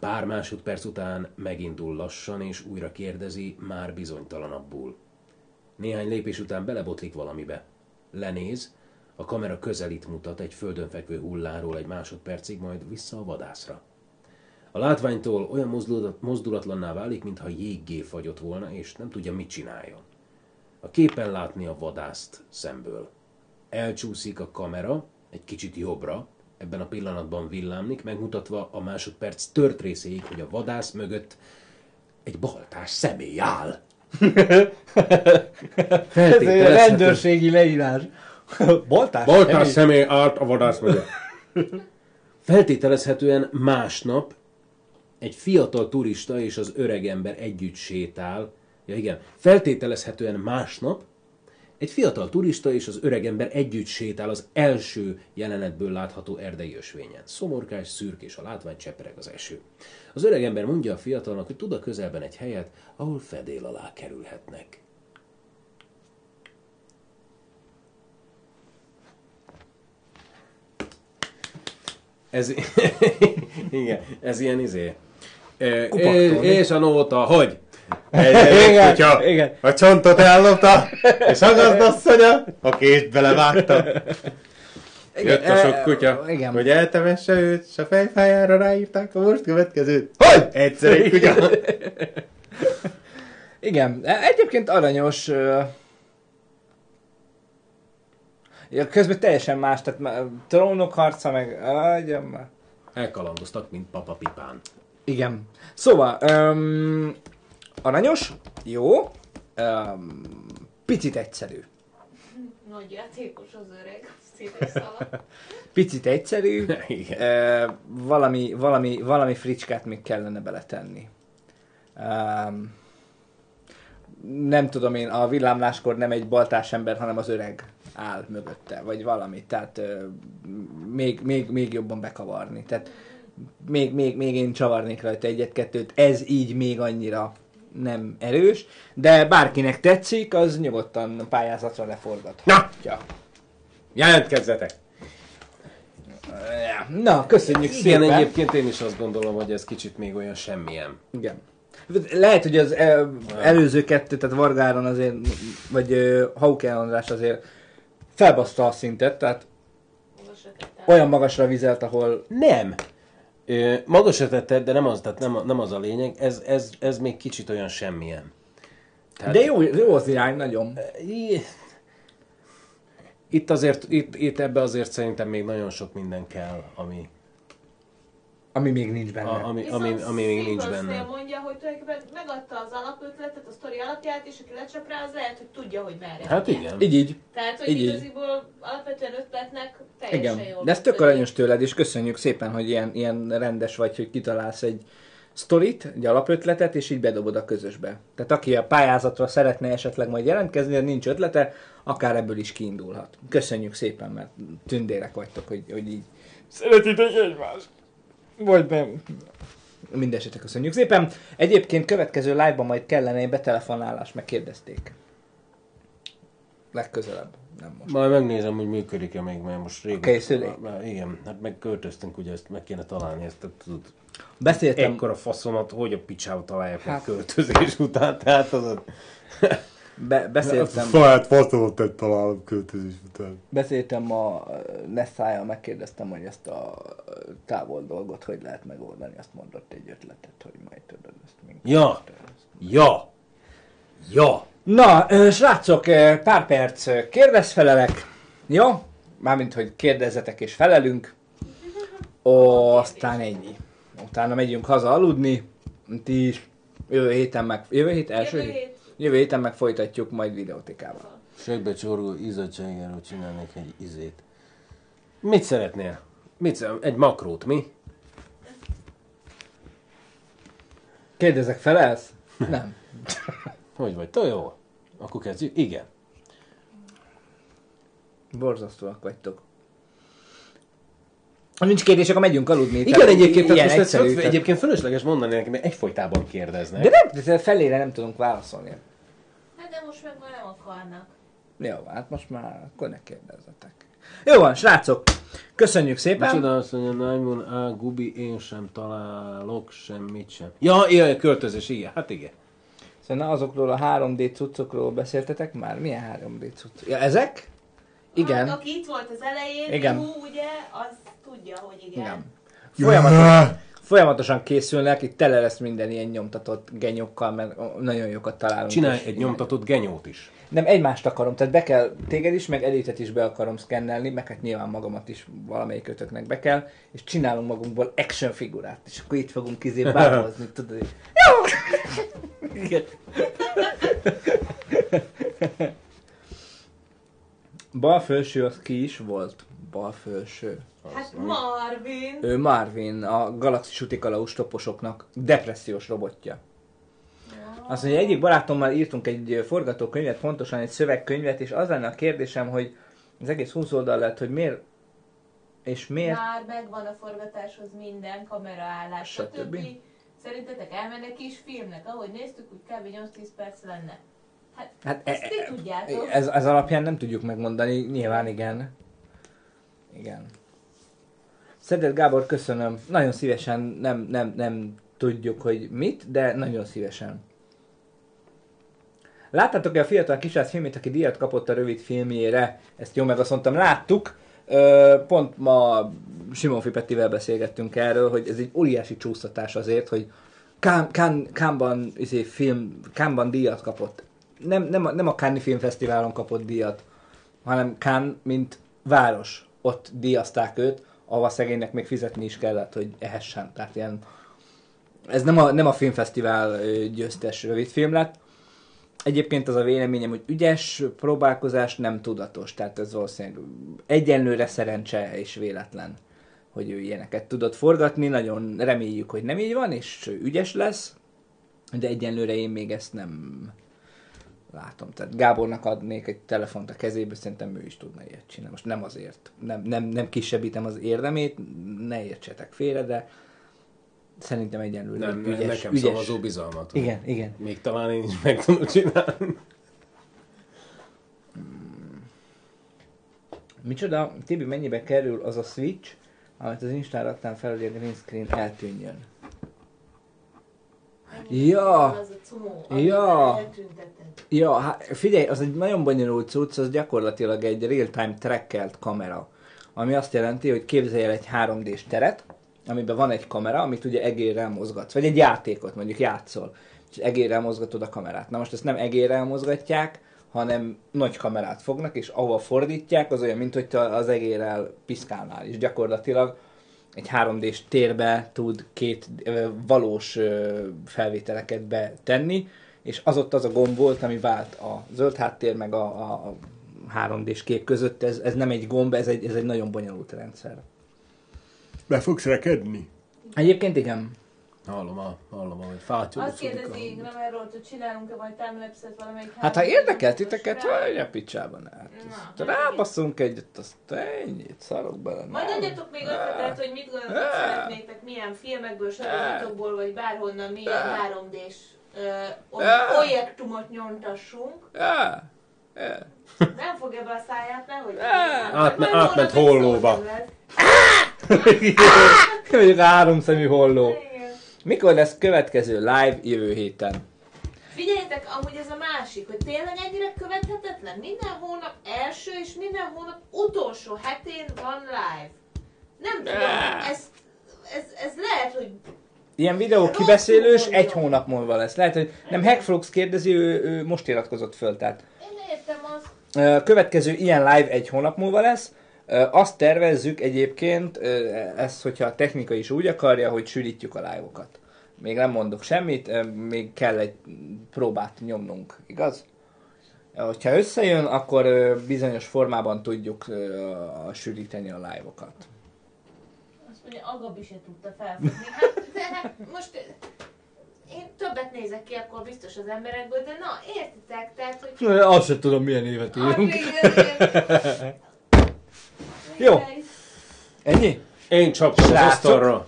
Pár másodperc után megindul lassan, és újra kérdezi, már bizonytalanabbul. Néhány lépés után belebotlik valamibe. Lenéz, a kamera közelít mutat egy földön fekvő hulláról egy másodpercig, majd vissza a vadászra. A látványtól olyan mozdulat- mozdulatlanná válik, mintha jéggé fagyott volna, és nem tudja, mit csináljon. A képen látni a vadászt szemből. Elcsúszik a kamera, egy kicsit jobbra, ebben a pillanatban villámlik, megmutatva a másodperc tört részéig, hogy a vadász mögött egy baltás személy áll. <laughs> Ez egy rendőrségi leírás. Boltás? Baltás személy állt a vadász mögött. Feltételezhetően másnap egy fiatal turista és az öreg ember együtt sétál. Ja igen, feltételezhetően másnap egy fiatal turista és az öreg ember együtt sétál az első jelenetből látható erdei ösvényen. Szomorkás, szürkés a látvány, csepereg az eső. Az öreg ember mondja a fiatalnak, hogy tud a közelben egy helyet, ahol fedél alá kerülhetnek. Ez, <laughs> igen, ez ilyen izé. Kupaktól, mi? és a nóta, hogy? Igen, igen. igen. A csontot ellopta, és a gazdasszonya a kést belevágta. Jött a sok eh, kutya, igen. hogy eltemesse őt, és a fejfájára ráírták a most következőt. Hogy? Egyszer egy kutya. Igen, e- egyébként aranyos. Ja, közben teljesen más, tehát trónok harca, meg... Adjam már. Elkalandoztak, mint Papa Pipán. Igen. Szóval, um, aranyos, jó, um, picit egyszerű. Nagy játékos az öreg. <laughs> Picit egyszerű, <laughs> Igen. uh, valami, valami, valami fricskát még kellene beletenni. Um, nem tudom én, a villámláskor nem egy baltás ember, hanem az öreg áll mögötte, vagy valami. Tehát uh, még, még, még jobban bekavarni. Tehát még, még, még én csavarnék rajta egyet-kettőt, ez így még annyira nem erős, de bárkinek tetszik, az nyugodtan pályázatra leforgat. Na! Ja. Jelentkezzetek! Na, köszönjük Igen, szépen! egyébként én is azt gondolom, hogy ez kicsit még olyan semmilyen. Igen. Lehet, hogy az el, előző kettő, tehát Vargáron azért, vagy ö, Hauke András azért felbaszta a szintet, tehát. Olyan magasra vizelt, ahol... Nem. Ö, magasra tetted, de nem az, tehát nem, nem az a lényeg, ez, ez, ez még kicsit olyan semmilyen. Tehát- De jó, jó az irány, nagyon. Itt azért, itt, itt ebbe azért szerintem még nagyon sok minden kell, ami, Ami még nincs benne. a, ami, ami, ami még nincs benne. mondja, hogy tulajdonképpen megadta az alapötletet, a sztori alapját, és aki lecsap rá, az lehet, hogy tudja, hogy merre. Hát igen. Így, így. Tehát, hogy Így, igaziból alapvetően ötletnek teljesen Igen, jól de ez tök aranyos tőled, és köszönjük szépen, hogy ilyen, ilyen rendes vagy, hogy kitalálsz egy sztorit, egy alapötletet, és így bedobod a közösbe. Tehát aki a pályázatra szeretne esetleg majd jelentkezni, de nincs ötlete, akár ebből is kiindulhat. Köszönjük szépen, mert tündérek vagytok, hogy, hogy így szeretitek egymást. Vagy nem. Mindenesetre köszönjük szépen. Egyébként következő live-ban majd kellene egy betelefonálás, meg kérdezték. Legközelebb, nem most. Majd megnézem, hogy működik-e még, mert most rég. Készülék? Igen, hát meg költöztünk, ugye ezt meg kéne találni, ezt tudod. Beszéltem- Ekkora faszomat, hogy a picsába találják Hát- költözés után, tehát az a... Be- beszéltem. Saját faszomat egy találom költözés után. Beszéltem a Nessájjal, megkérdeztem, hogy ezt a távol dolgot hogy lehet megoldani, azt mondott egy ötletet, hogy majd tudod ezt még. Ja! Ja! Ja! Na, ö, srácok, pár perc kérdezfelelek, jó? Mármint, hogy kérdezzetek és felelünk. Ó, aztán ennyi. Utána megyünk haza aludni, ti is. Jövő héten meg, jövő hét első Jövő hét? hét. Jövő héten meg folytatjuk majd videótikával. Segbe csorgó izzadságáról csinálnék egy izét. Mit szeretnél? Mit szeret? Egy makrót, mi? Kérdezek, felelsz? Nem. <laughs> Hogy vagy? Te jó? Akkor kezdjük? Igen. Borzasztóak vagytok. Ha nincs kérdés, akkor megyünk aludni. Igen, Tehát egyébként, ilyen most egyszerű, tehát- egyébként fölösleges mondani nekem, mert egyfolytában kérdeznek. De nem, de felére nem tudunk válaszolni. De most meg már nem akarnak. Jó, hát most már akkor ne kérdezzetek. Jó van, srácok, köszönjük szépen. Micsoda azt mondja, Naimon, á, Gubi, én sem találok semmit sem. Ja, ilyen költözés, igen, hát igen. Szóval azokról a 3D cuccokról beszéltetek már? Milyen 3D cuccok? Ja, ezek? Igen. Hát, aki itt volt az elején, Igen. Hú, ugye, az tudja, hogy igen. Igen. Folyamatosan, folyamatosan készülnek, itt tele lesz minden ilyen nyomtatott genyókkal, mert nagyon jókat találunk. Csinálj egy nyomtatott genyót is. Nem, egymást akarom, tehát be kell, téged is, meg Elitet is be akarom szkennelni, meg hát nyilván magamat is valamelyik ötöknek be kell, és csinálunk magunkból action figurát, és akkor itt fogunk izé <laughs> bábozni, tudod. Jó! Igen. Bal felső az ki is volt? Bal felső. Hát Marvin. Ő Marvin, a Galaxis Utikalaus toposoknak depressziós robotja. Azt mondja, egyik barátommal írtunk egy forgatókönyvet, pontosan egy szövegkönyvet, és az lenne a kérdésem, hogy az egész 20 oldal lett, hogy miért és miért Már megvan a forgatáshoz minden, kameraállás, Stb. Szerintetek elmennek kis filmnek, ahogy néztük, úgy kb. 8-10 perc lenne. Hát, Hát hát ezt e- ti tudjátok. Ez, ez alapján nem tudjuk megmondani, nyilván igen. Igen. Szedet Gábor, köszönöm. Nagyon szívesen, nem, nem, nem tudjuk, hogy mit, de nagyon szívesen. Láttátok-e a fiatal kisrác filmét, aki díjat kapott a rövid filmjére? Ezt jó meg azt mondtam, láttuk. Ö, Pont ma Simon Fipettivel beszélgettünk erről, hogy ez egy óriási csúsztatás azért, hogy Kán, Kán, izé, film, Kánban díjat kapott. Nem, nem, a- nem a Cannes Filmfesztiválon kapott díjat, hanem Cannes, mint város. Ott díjazták őt, ahova szegénynek még fizetni is kellett, hogy ehessen. Tehát ilyen, ez nem a, nem a filmfesztivál győztes rövidfilm lett. Egyébként az a véleményem, hogy ügyes próbálkozás nem tudatos, tehát ez valószínűleg egyenlőre szerencse és véletlen, hogy ő ilyeneket tudott forgatni. Nagyon reméljük, hogy nem így van, és ügyes lesz, de egyenlőre én még ezt nem látom. Tehát Gábornak adnék egy telefont a kezébe, szerintem ő is tudna ilyet csinálni. Most nem azért, nem, nem, nem kisebbítem az érdemét, ne értsetek félre, de szerintem egyenlőre Nem, ügyes, nekem ügyes. szavazó bizalmat. Igen, igen. Még talán én is meg tudom csinálni. Micsoda, Tibi, mennyibe kerül az a Switch, amit az Instán raktál fel, hogy a green screen eltűnjön? Ja, amit ja, ja, hát figyelj, az egy nagyon bonyolult cucc, az gyakorlatilag egy real-time trackelt kamera, ami azt jelenti, hogy képzelj el egy 3D-s teret, amiben van egy kamera, amit ugye egérrel mozgatsz, vagy egy játékot mondjuk játszol, és egérrel mozgatod a kamerát. Na most ezt nem egérrel mozgatják, hanem nagy kamerát fognak, és ahova fordítják, az olyan, mint hogy az egérrel piszkálnál, és gyakorlatilag egy 3D-s térbe tud két valós felvételeket betenni, és az ott az a gomb volt, ami vált a zöld háttér meg a, a, a 3D-s kép között. Ez, ez nem egy gomb, ez egy, ez egy nagyon bonyolult rendszer. Be fogsz rekedni? Egyébként igen. Hallom, a, hallom, hogy fátyol. Azt kérdezi Ingram erről, hogy csinálunk-e majd timelapse-et valamelyik Hát ha három- érdekel titeket, vagy a picsában hát. Na, Rábasszunk egyet, azt ennyit, szarok bele. Majd adjatok még ötletet, hogy mit gondoltok, szeretnétek, milyen filmekből, sorozatokból, vagy bárhonnan milyen 3D-s ö, o- projektumot nyomtassunk. Nem fogja be a száját, nehogy. Átme- átment hollóba. Mondjuk <laughs> a háromszemű holló. Mikor lesz következő live jövő héten? Figyeljetek, amúgy ez a másik, hogy tényleg ennyire követhetetlen? Minden hónap első és minden hónap utolsó hetén van live. Nem tudom, ez, ez, ez lehet, hogy Ilyen videó kibeszélős egy hónap múlva lesz. Lehet, hogy nem Hackflux kérdezi, ő, ő most iratkozott föl, tehát én értem azt. Következő ilyen live egy hónap múlva lesz. Azt tervezzük egyébként, ö, ezt, hogyha a technika is úgy akarja, hogy sűrítjük a live-okat. Még nem mondok semmit, még kell egy próbát nyomnunk, igaz? Hogyha összejön, akkor bizonyos formában tudjuk sűríteni a live-okat. Azt mondja, Agabi se tudta felfogni. Hát, de hát most én többet nézek ki akkor biztos az emberekből, de na, értitek, tehát, hogy... Azt sem tudom, milyen évet írunk. Jó. Ennyi? Én csaptam az asztalra.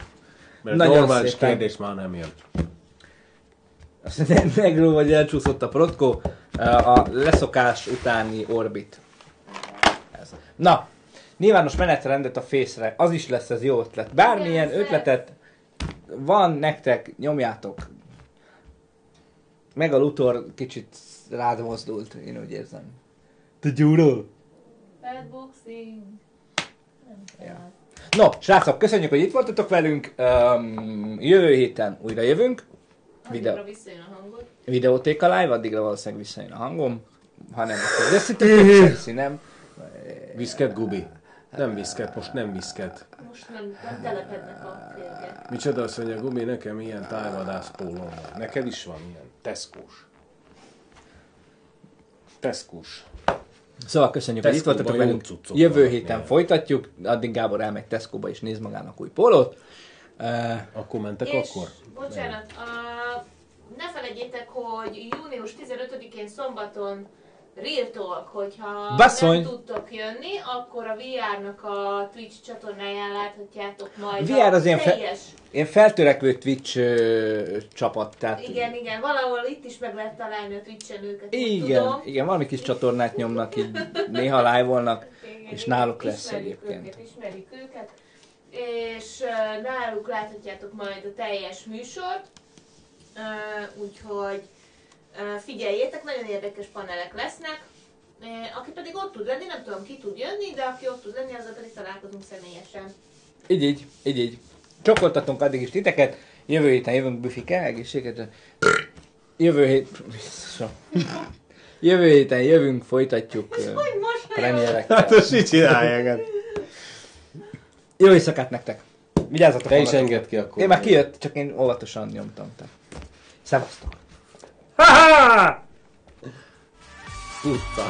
Mert nagyon normális szépen. kérdés már nem jön. Azt nem megró, vagy elcsúszott a protkó. A leszokás utáni orbit. Ez. Na, nyilvános menetrendet a fészre. Az is lesz ez jó ötlet. Bármilyen ötletet van nektek, nyomjátok. Meg a Luthor kicsit rád mozdult, én úgy érzem. Te gyúrol? Fatboxing. Nem kell. No, srácok, köszönjük, hogy itt voltatok velünk. Um, jövő héten újra jövünk. Videó. Addigra visszajön a hangod. videótéka live, addigra valószínűleg visszajön a hangom. Ha nem, akkor <laughs> Chelsea, nem. Viszket, Gubi. Nem viszket, most nem viszket. Most nem, nem telepednek a férgek. Micsoda azt mondja, Gubi, nekem ilyen tájvadász pólóm van. Neked is van ilyen. Teszkós. Teszkós. Szóval köszönjük, hogy itt voltatok velünk. Jövő héten folytatjuk, addig Gábor elmegy Tesco-ba és néz magának új pólót. Uh, Akkor mentek És, akkor? bocsánat, a, ne felejtjétek, hogy június 15-én szombaton Real Talk, hogyha Basszony! nem tudtok jönni, akkor a VR-nak a Twitch csatornáján láthatjátok majd VR az a ilyen, fe, teljes... ilyen feltörekvő Twitch ö, csapat, tehát Igen, igen, valahol itt is meg lehet találni a Twitch-en őket, igen, tudom. igen, valami kis csatornát nyomnak, így néha live-olnak, Igen, és igen, náluk lesz ismerjük egyébként. Őket, ismerjük őket. És uh, náluk láthatjátok majd a teljes műsort. Uh, úgyhogy figyeljétek, nagyon érdekes panelek lesznek. Aki pedig ott tud lenni, nem tudom ki tud jönni, de aki ott tud lenni, azzal pedig találkozunk személyesen. Így így, így így. Csokoltatunk addig is titeket, jövő héten jövünk büfike, egészséget. Jövő hét... Jövő héten jövünk, folytatjuk ö, Hogy most premierekkel. Hát azt mit csinálják? Jó éjszakát nektek! Vigyázzatok Te is engedd ki akkor. Én már kijött, csak én óvatosan nyomtam. Szevasztok! Ha-ha! Tudta.